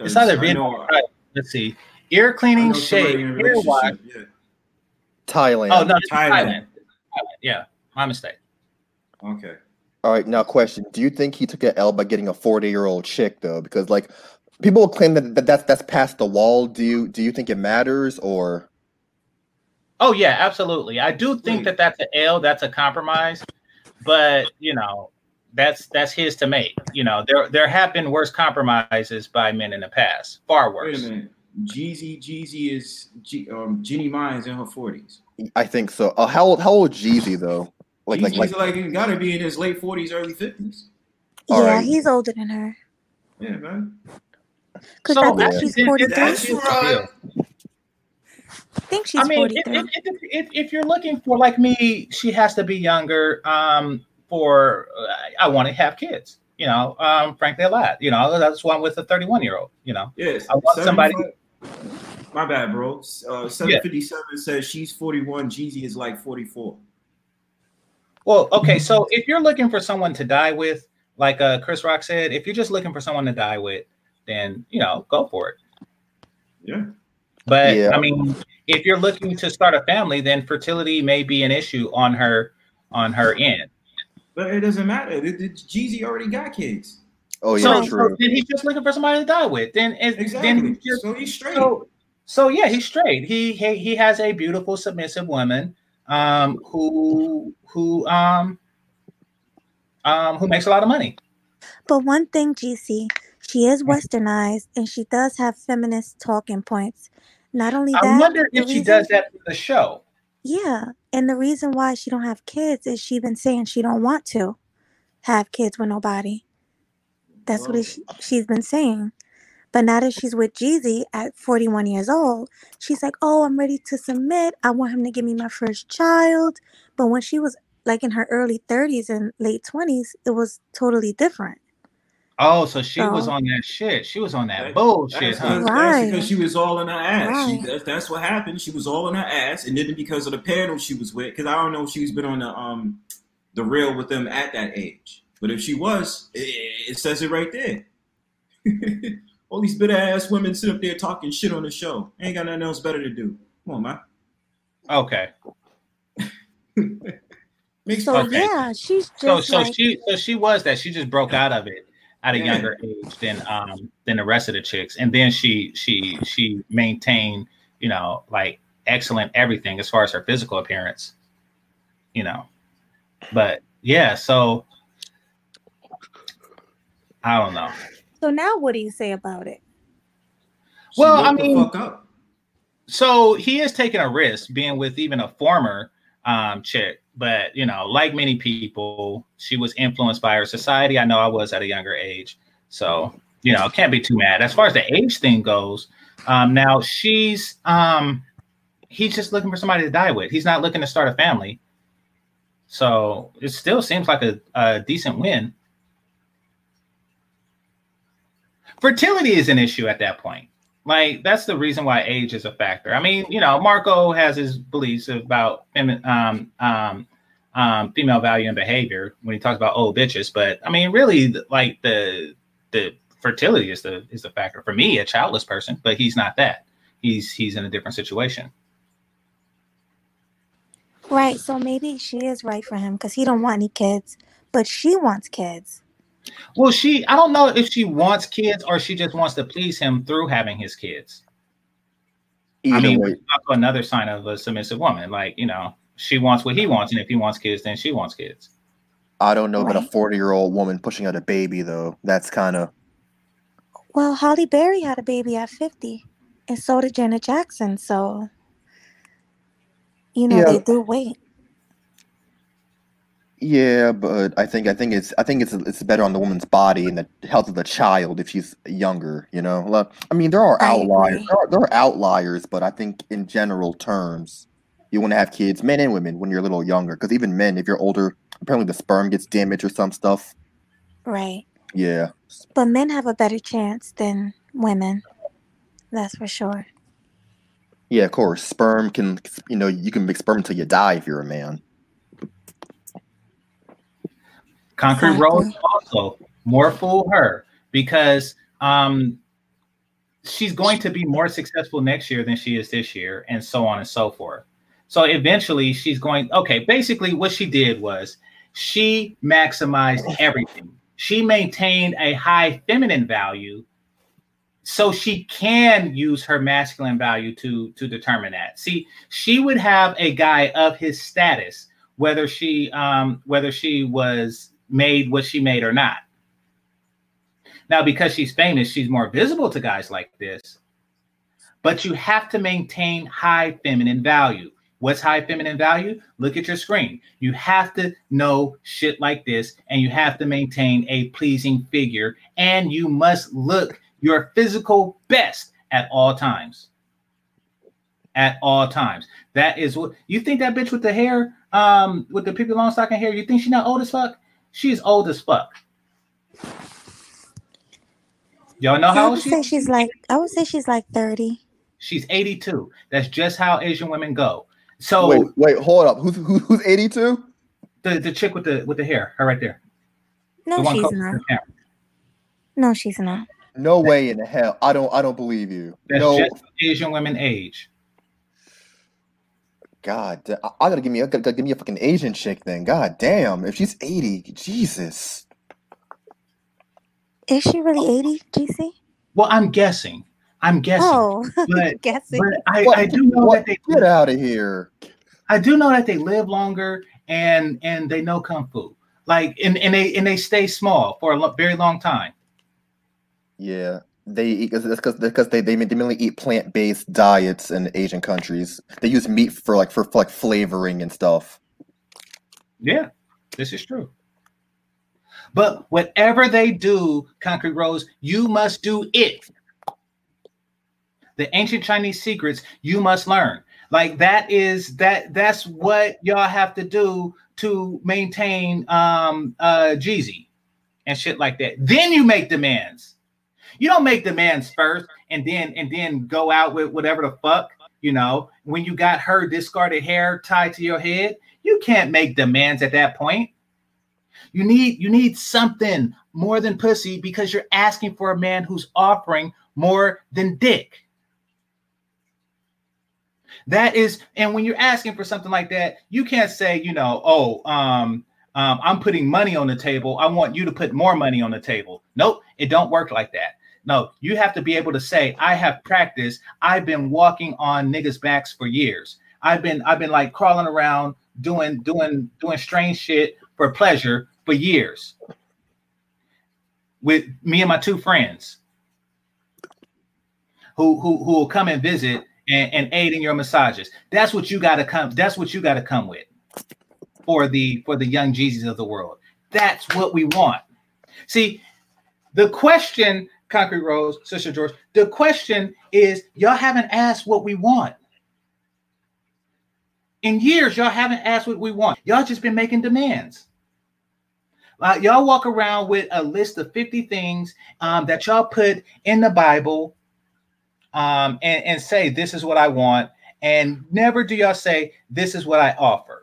It's either Vietnam. Right, let's see. Ear cleaning, shave, ear wash. Yeah. Thailand. Oh no, Thailand. Thailand. Yeah, my mistake. Okay. All right, now question: Do you think he took an L by getting a forty-year-old chick though? Because like people will claim that, that that's that's past the wall. Do you do you think it matters or? Oh yeah, absolutely. I do think mm. that that's an L. That's a compromise, but you know, that's that's his to make. You know, there there have been worse compromises by men in the past, far worse. Wait a minute. Jeezy, Jeezy is G, um Jeannie Mai is in her forties. I think so. Uh, how old? How old Jeezy though? Like Jeezy's like like, like gotta be in his late forties, early fifties. Yeah, right. he's older than her. Yeah, man. Because so, I think she's forty three. Right. I think she's I mean, if, if, if, if, you're looking for like me, she has to be younger. Um, for uh, I want to have kids. You know, um, frankly, a lot. You know, that's why I'm with a 31 year old. You know, yes, I want somebody. My bad, bro. Uh, 757 yeah. says she's 41. Jeezy is like 44. Well, okay. So if you're looking for someone to die with, like uh, Chris Rock said, if you're just looking for someone to die with, then you know, go for it. Yeah. But yeah. I mean, if you're looking to start a family, then fertility may be an issue on her on her end. But it doesn't matter. The, the Jeezy already got kids. Oh yeah, so, true. So then he's just looking for somebody to die with. Then exactly. then he's just, so he's straight. So, so yeah, he's straight. He, he he has a beautiful submissive woman um who who um um who makes a lot of money. But one thing, GC, she is westernized and she does have feminist talking points. Not only that, I wonder if she does that for the show. Yeah, and the reason why she don't have kids is she been saying she don't want to have kids with nobody. That's what she, she's been saying. But now that she's with Jeezy at 41 years old, she's like, "Oh, I'm ready to submit. I want him to give me my first child." But when she was like in her early 30s and late 20s, it was totally different. Oh, so she so, was on that shit. She was on that, that bullshit, huh? Right. because she was all in her ass. Right. She, that's, that's, what happened. She was all in her ass, and then because of the panel she was with, because I don't know if she's been on the um the Real with them at that age, but if she was, it, it says it right there. all these bitter ass women sit up there talking shit on the show. Ain't got nothing else better to do. Come on, man. Okay. so okay. yeah, she's just so so like, she so she was that she just broke out of it at a yeah. younger age than um than the rest of the chicks and then she she she maintained you know like excellent everything as far as her physical appearance, you know. But yeah, so I don't know. So now what do you say about it? Well, I mean, so he is taking a risk being with even a former um, chick, but you know, like many people, she was influenced by her society. I know I was at a younger age, so you know, can't be too mad. As far as the age thing goes, um, now she's um, he's just looking for somebody to die with. He's not looking to start a family, so it still seems like a, a decent win. Fertility is an issue at that point. Like that's the reason why age is a factor. I mean, you know, Marco has his beliefs about um, um, um, female value and behavior when he talks about old bitches, but I mean, really, like the the fertility is the is the factor for me, a childless person. But he's not that. He's he's in a different situation. Right. So maybe she is right for him because he don't want any kids, but she wants kids. Well, she I don't know if she wants kids or she just wants to please him through having his kids. Either I mean, way. another sign of a submissive woman. Like, you know, she wants what he wants, and if he wants kids, then she wants kids. I don't know right. about a 40 year old woman pushing out a baby, though. That's kind of. Well, Halle Berry had a baby at 50, and so did Janet Jackson. So, you know, yeah. they do wait. Yeah, but I think I think it's I think it's it's better on the woman's body and the health of the child if she's younger. You know, I mean there are outliers. There are, there are outliers, but I think in general terms, you want to have kids, men and women, when you're a little younger. Because even men, if you're older, apparently the sperm gets damaged or some stuff. Right. Yeah. But men have a better chance than women. That's for sure. Yeah, of course. Sperm can, you know, you can make sperm until you die if you're a man. Concrete exactly. Rose also more fool her because um, she's going to be more successful next year than she is this year, and so on and so forth. So eventually, she's going. Okay, basically, what she did was she maximized everything. She maintained a high feminine value so she can use her masculine value to to determine that see she would have a guy of his status whether she um whether she was made what she made or not. Now, because she's famous, she's more visible to guys like this. But you have to maintain high feminine value. What's high feminine value? Look at your screen. You have to know shit like this, and you have to maintain a pleasing figure, and you must look your physical best at all times. At all times. That is what you think that bitch with the hair, um, with the Pippi Longstocking hair, you think she not old as fuck? She's old as fuck. Y'all know how I would she say she's like I would say she's like 30. She's 82. That's just how Asian women go. So wait, wait, hold up. Who's who, who's 82? The the chick with the with the hair, her right there. No, the she's not. No, she's not. No way in the hell. I don't I don't believe you. That's no. just Asian women age. God, I gotta give me, I gotta give me a fucking Asian chick then. God damn, if she's eighty, Jesus. Is she really eighty, GC? Well, I'm guessing. I'm guessing. Oh, but, guessing. But I, I do know what? that they get out of here. I do know that they live longer and and they know kung fu. Like and, and they and they stay small for a lo- very long time. Yeah, they eat because because they they mainly eat plant based diets in Asian countries. They use meat for like for, for like flavoring and stuff. Yeah, this is true. But whatever they do, Concrete Rose, you must do it. The ancient Chinese secrets you must learn. Like that is that that's what y'all have to do to maintain um uh Jeezy and shit like that. Then you make demands. You don't make demands first and then and then go out with whatever the fuck, you know, when you got her discarded hair tied to your head, you can't make demands at that point. You need you need something more than pussy because you're asking for a man who's offering more than dick. That is, and when you're asking for something like that, you can't say, you know, oh, um, um, I'm putting money on the table. I want you to put more money on the table. Nope, it don't work like that. No, you have to be able to say, I have practiced. I've been walking on niggas' backs for years. I've been I've been like crawling around doing doing doing strange shit for pleasure for years with me and my two friends who who who will come and visit and, and aid in your massages. That's what you got to come. That's what you got to come with for the for the young Jeezys of the world. That's what we want. See, the question, Concrete Rose, Sister George, the question is y'all haven't asked what we want. In years, y'all haven't asked what we want. Y'all just been making demands. Uh, y'all walk around with a list of 50 things um, that y'all put in the Bible um, and, and say, This is what I want. And never do y'all say, This is what I offer.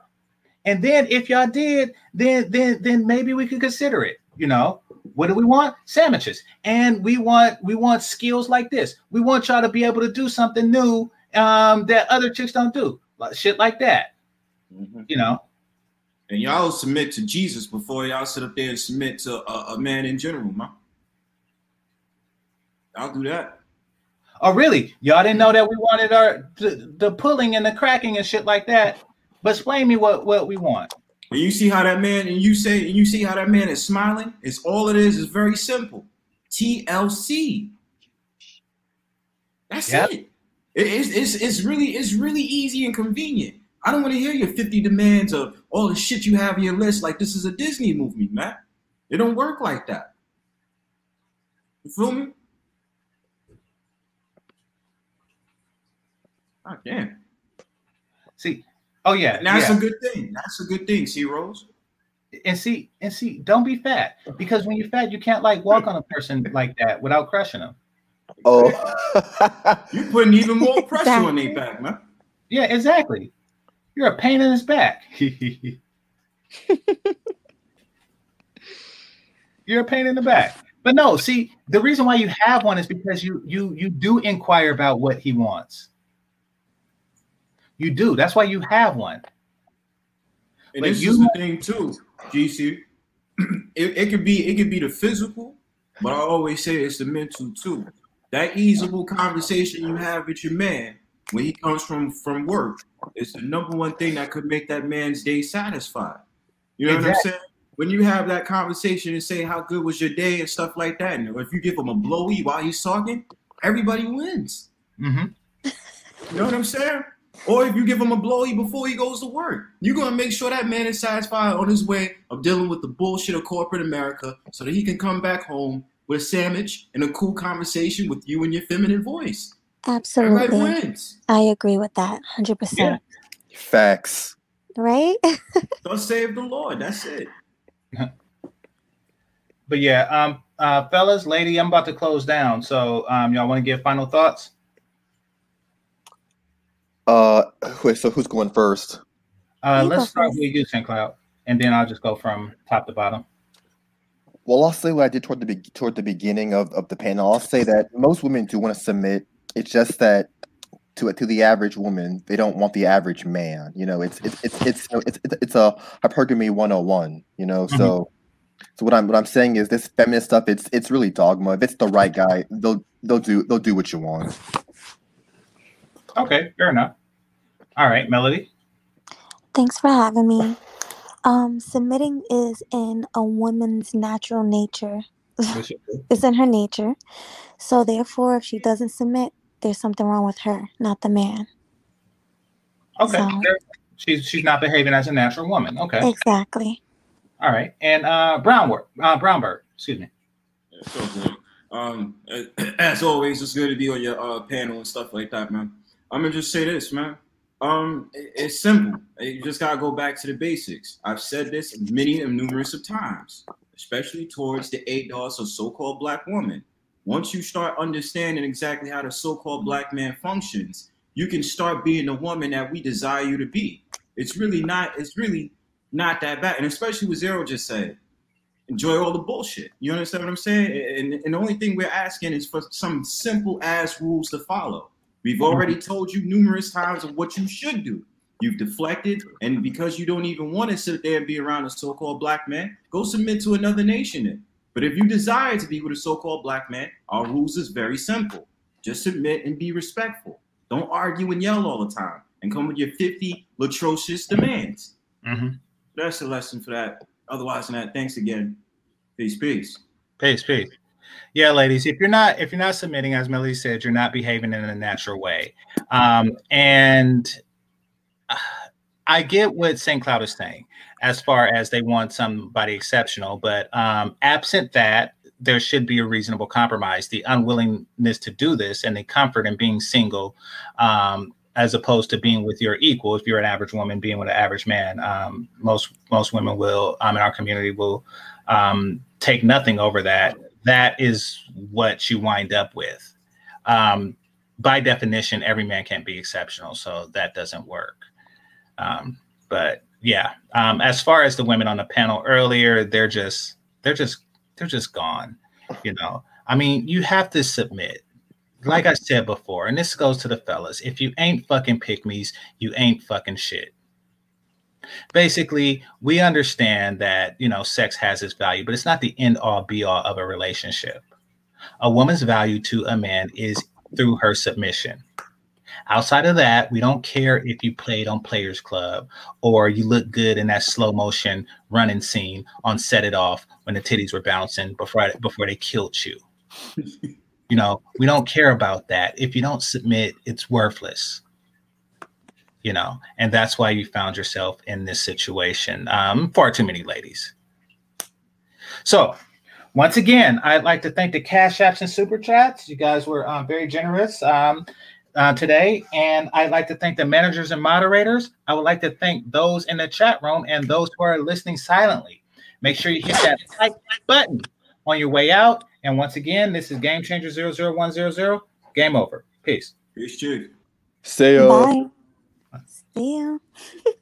And then if y'all did, then then then maybe we could consider it. You know, what do we want? Sandwiches. And we want we want skills like this. We want y'all to be able to do something new um, that other chicks don't do. Like, shit like that. Mm-hmm. You know. And y'all submit to Jesus before y'all sit up there and submit to a, a man in general, man. I'll do that. Oh, really? Y'all didn't know that we wanted our the, the pulling and the cracking and shit like that. But explain me what what we want. And you see how that man and you say and you see how that man is smiling. It's all it is. It's very simple. TLC. That's yep. it. It's, it's it's really it's really easy and convenient. I don't want to hear your 50 demands of all the shit you have in your list like this is a Disney movie, man. It don't work like that. You feel me? Oh, damn. See, oh yeah. And that's yeah. a good thing. That's a good thing, see, Rose. And see, and see, don't be fat. Because when you're fat, you can't like walk on a person like that without crushing them. Oh, you're putting even more pressure on their back, man. Yeah, exactly. You're a pain in his back. You're a pain in the back. But no, see, the reason why you have one is because you you you do inquire about what he wants. You do. That's why you have one. And but this you, is the thing too, GC. It, it could be it could be the physical, but I always say it's the mental too. That easable conversation you have with your man when he comes from from work is the number one thing that could make that man's day satisfied. You know exactly. what I'm saying? When you have that conversation and say how good was your day and stuff like that, and if you give him a blowy while he's talking, everybody wins. Mm-hmm. You know what I'm saying? Or if you give him a blowy before he goes to work, you're gonna make sure that man is satisfied on his way of dealing with the bullshit of corporate America, so that he can come back home with a sandwich and a cool conversation with you and your feminine voice. Absolutely. I agree with that 100%. Yeah. Facts. Right? Don't save the Lord. That's it. but yeah, um, uh, fellas, lady, I'm about to close down. So, um, y'all want to give final thoughts? Uh, wait, so who's going first? Uh, let's start with you, St. Cloud, and then I'll just go from top to bottom. Well, I'll say what I did toward the be- toward the beginning of, of the panel. I'll say that most women do want to submit. It's just that to to the average woman, they don't want the average man. You know, it's it's it's it's it's, it's, it's a hypergamy 101, you know. Mm-hmm. So so what I'm what I'm saying is this feminist stuff, it's it's really dogma. If it's the right guy, they'll they'll do they'll do what you want. Okay, fair enough. All right, Melody. Thanks for having me. Um, submitting is in a woman's natural nature. it's in her nature. So therefore, if she doesn't submit, there's something wrong with her, not the man. Okay. So, she's she's not behaving as a natural woman. Okay. Exactly. All right. And uh Brownwork, uh Brownberg, excuse me. Yeah, so good. Um as always, it's good to be on your uh panel and stuff like that, man. I'm gonna just say this, man. Um, it's simple. You just gotta go back to the basics. I've said this many and numerous of times, especially towards the ADOS of so-called black woman. Once you start understanding exactly how the so-called black man functions, you can start being the woman that we desire you to be. It's really not. It's really not that bad. And especially what Zero just said, enjoy all the bullshit. You understand what I'm saying? And, and the only thing we're asking is for some simple ass rules to follow. We've already told you numerous times of what you should do. You've deflected, and because you don't even want to sit there and be around a so-called black man, go submit to another nation. Then. But if you desire to be with a so-called black man, our rules is very simple. Just submit and be respectful. Don't argue and yell all the time and come with your 50 atrocious demands. Mm-hmm. That's the lesson for that. Otherwise than that, thanks again. Peace, peace. Peace, peace. Yeah, ladies, if you're not if you're not submitting, as Melody said, you're not behaving in a natural way. Um, and uh, I get what St. Cloud is saying as far as they want somebody exceptional, but um, absent that, there should be a reasonable compromise. The unwillingness to do this and the comfort in being single, um, as opposed to being with your equal. If you're an average woman, being with an average man, um, most most women will um, in our community will um, take nothing over that. That is what you wind up with. Um, by definition, every man can't be exceptional, so that doesn't work. Um, but yeah, um, as far as the women on the panel earlier, they're just they're just they're just gone. You know, I mean, you have to submit. Like I said before, and this goes to the fellas: if you ain't fucking pygmies, you ain't fucking shit. Basically, we understand that you know sex has its value, but it's not the end all be all of a relationship. A woman's value to a man is through her submission. Outside of that, we don't care if you played on Players Club or you look good in that slow motion running scene on Set It Off when the titties were bouncing before before they killed you. you know, we don't care about that. If you don't submit, it's worthless. You know, and that's why you found yourself in this situation. Um, far too many ladies. So, once again, I'd like to thank the Cash Apps and Super Chats. You guys were um, very generous. Um, uh, today. And I'd like to thank the managers and moderators. I would like to thank those in the chat room and those who are listening silently. Make sure you hit that like button on your way out. And once again, this is Game Changer 00100. Game over. Peace. Peace, Chief. Say, uh, Bye. Ya.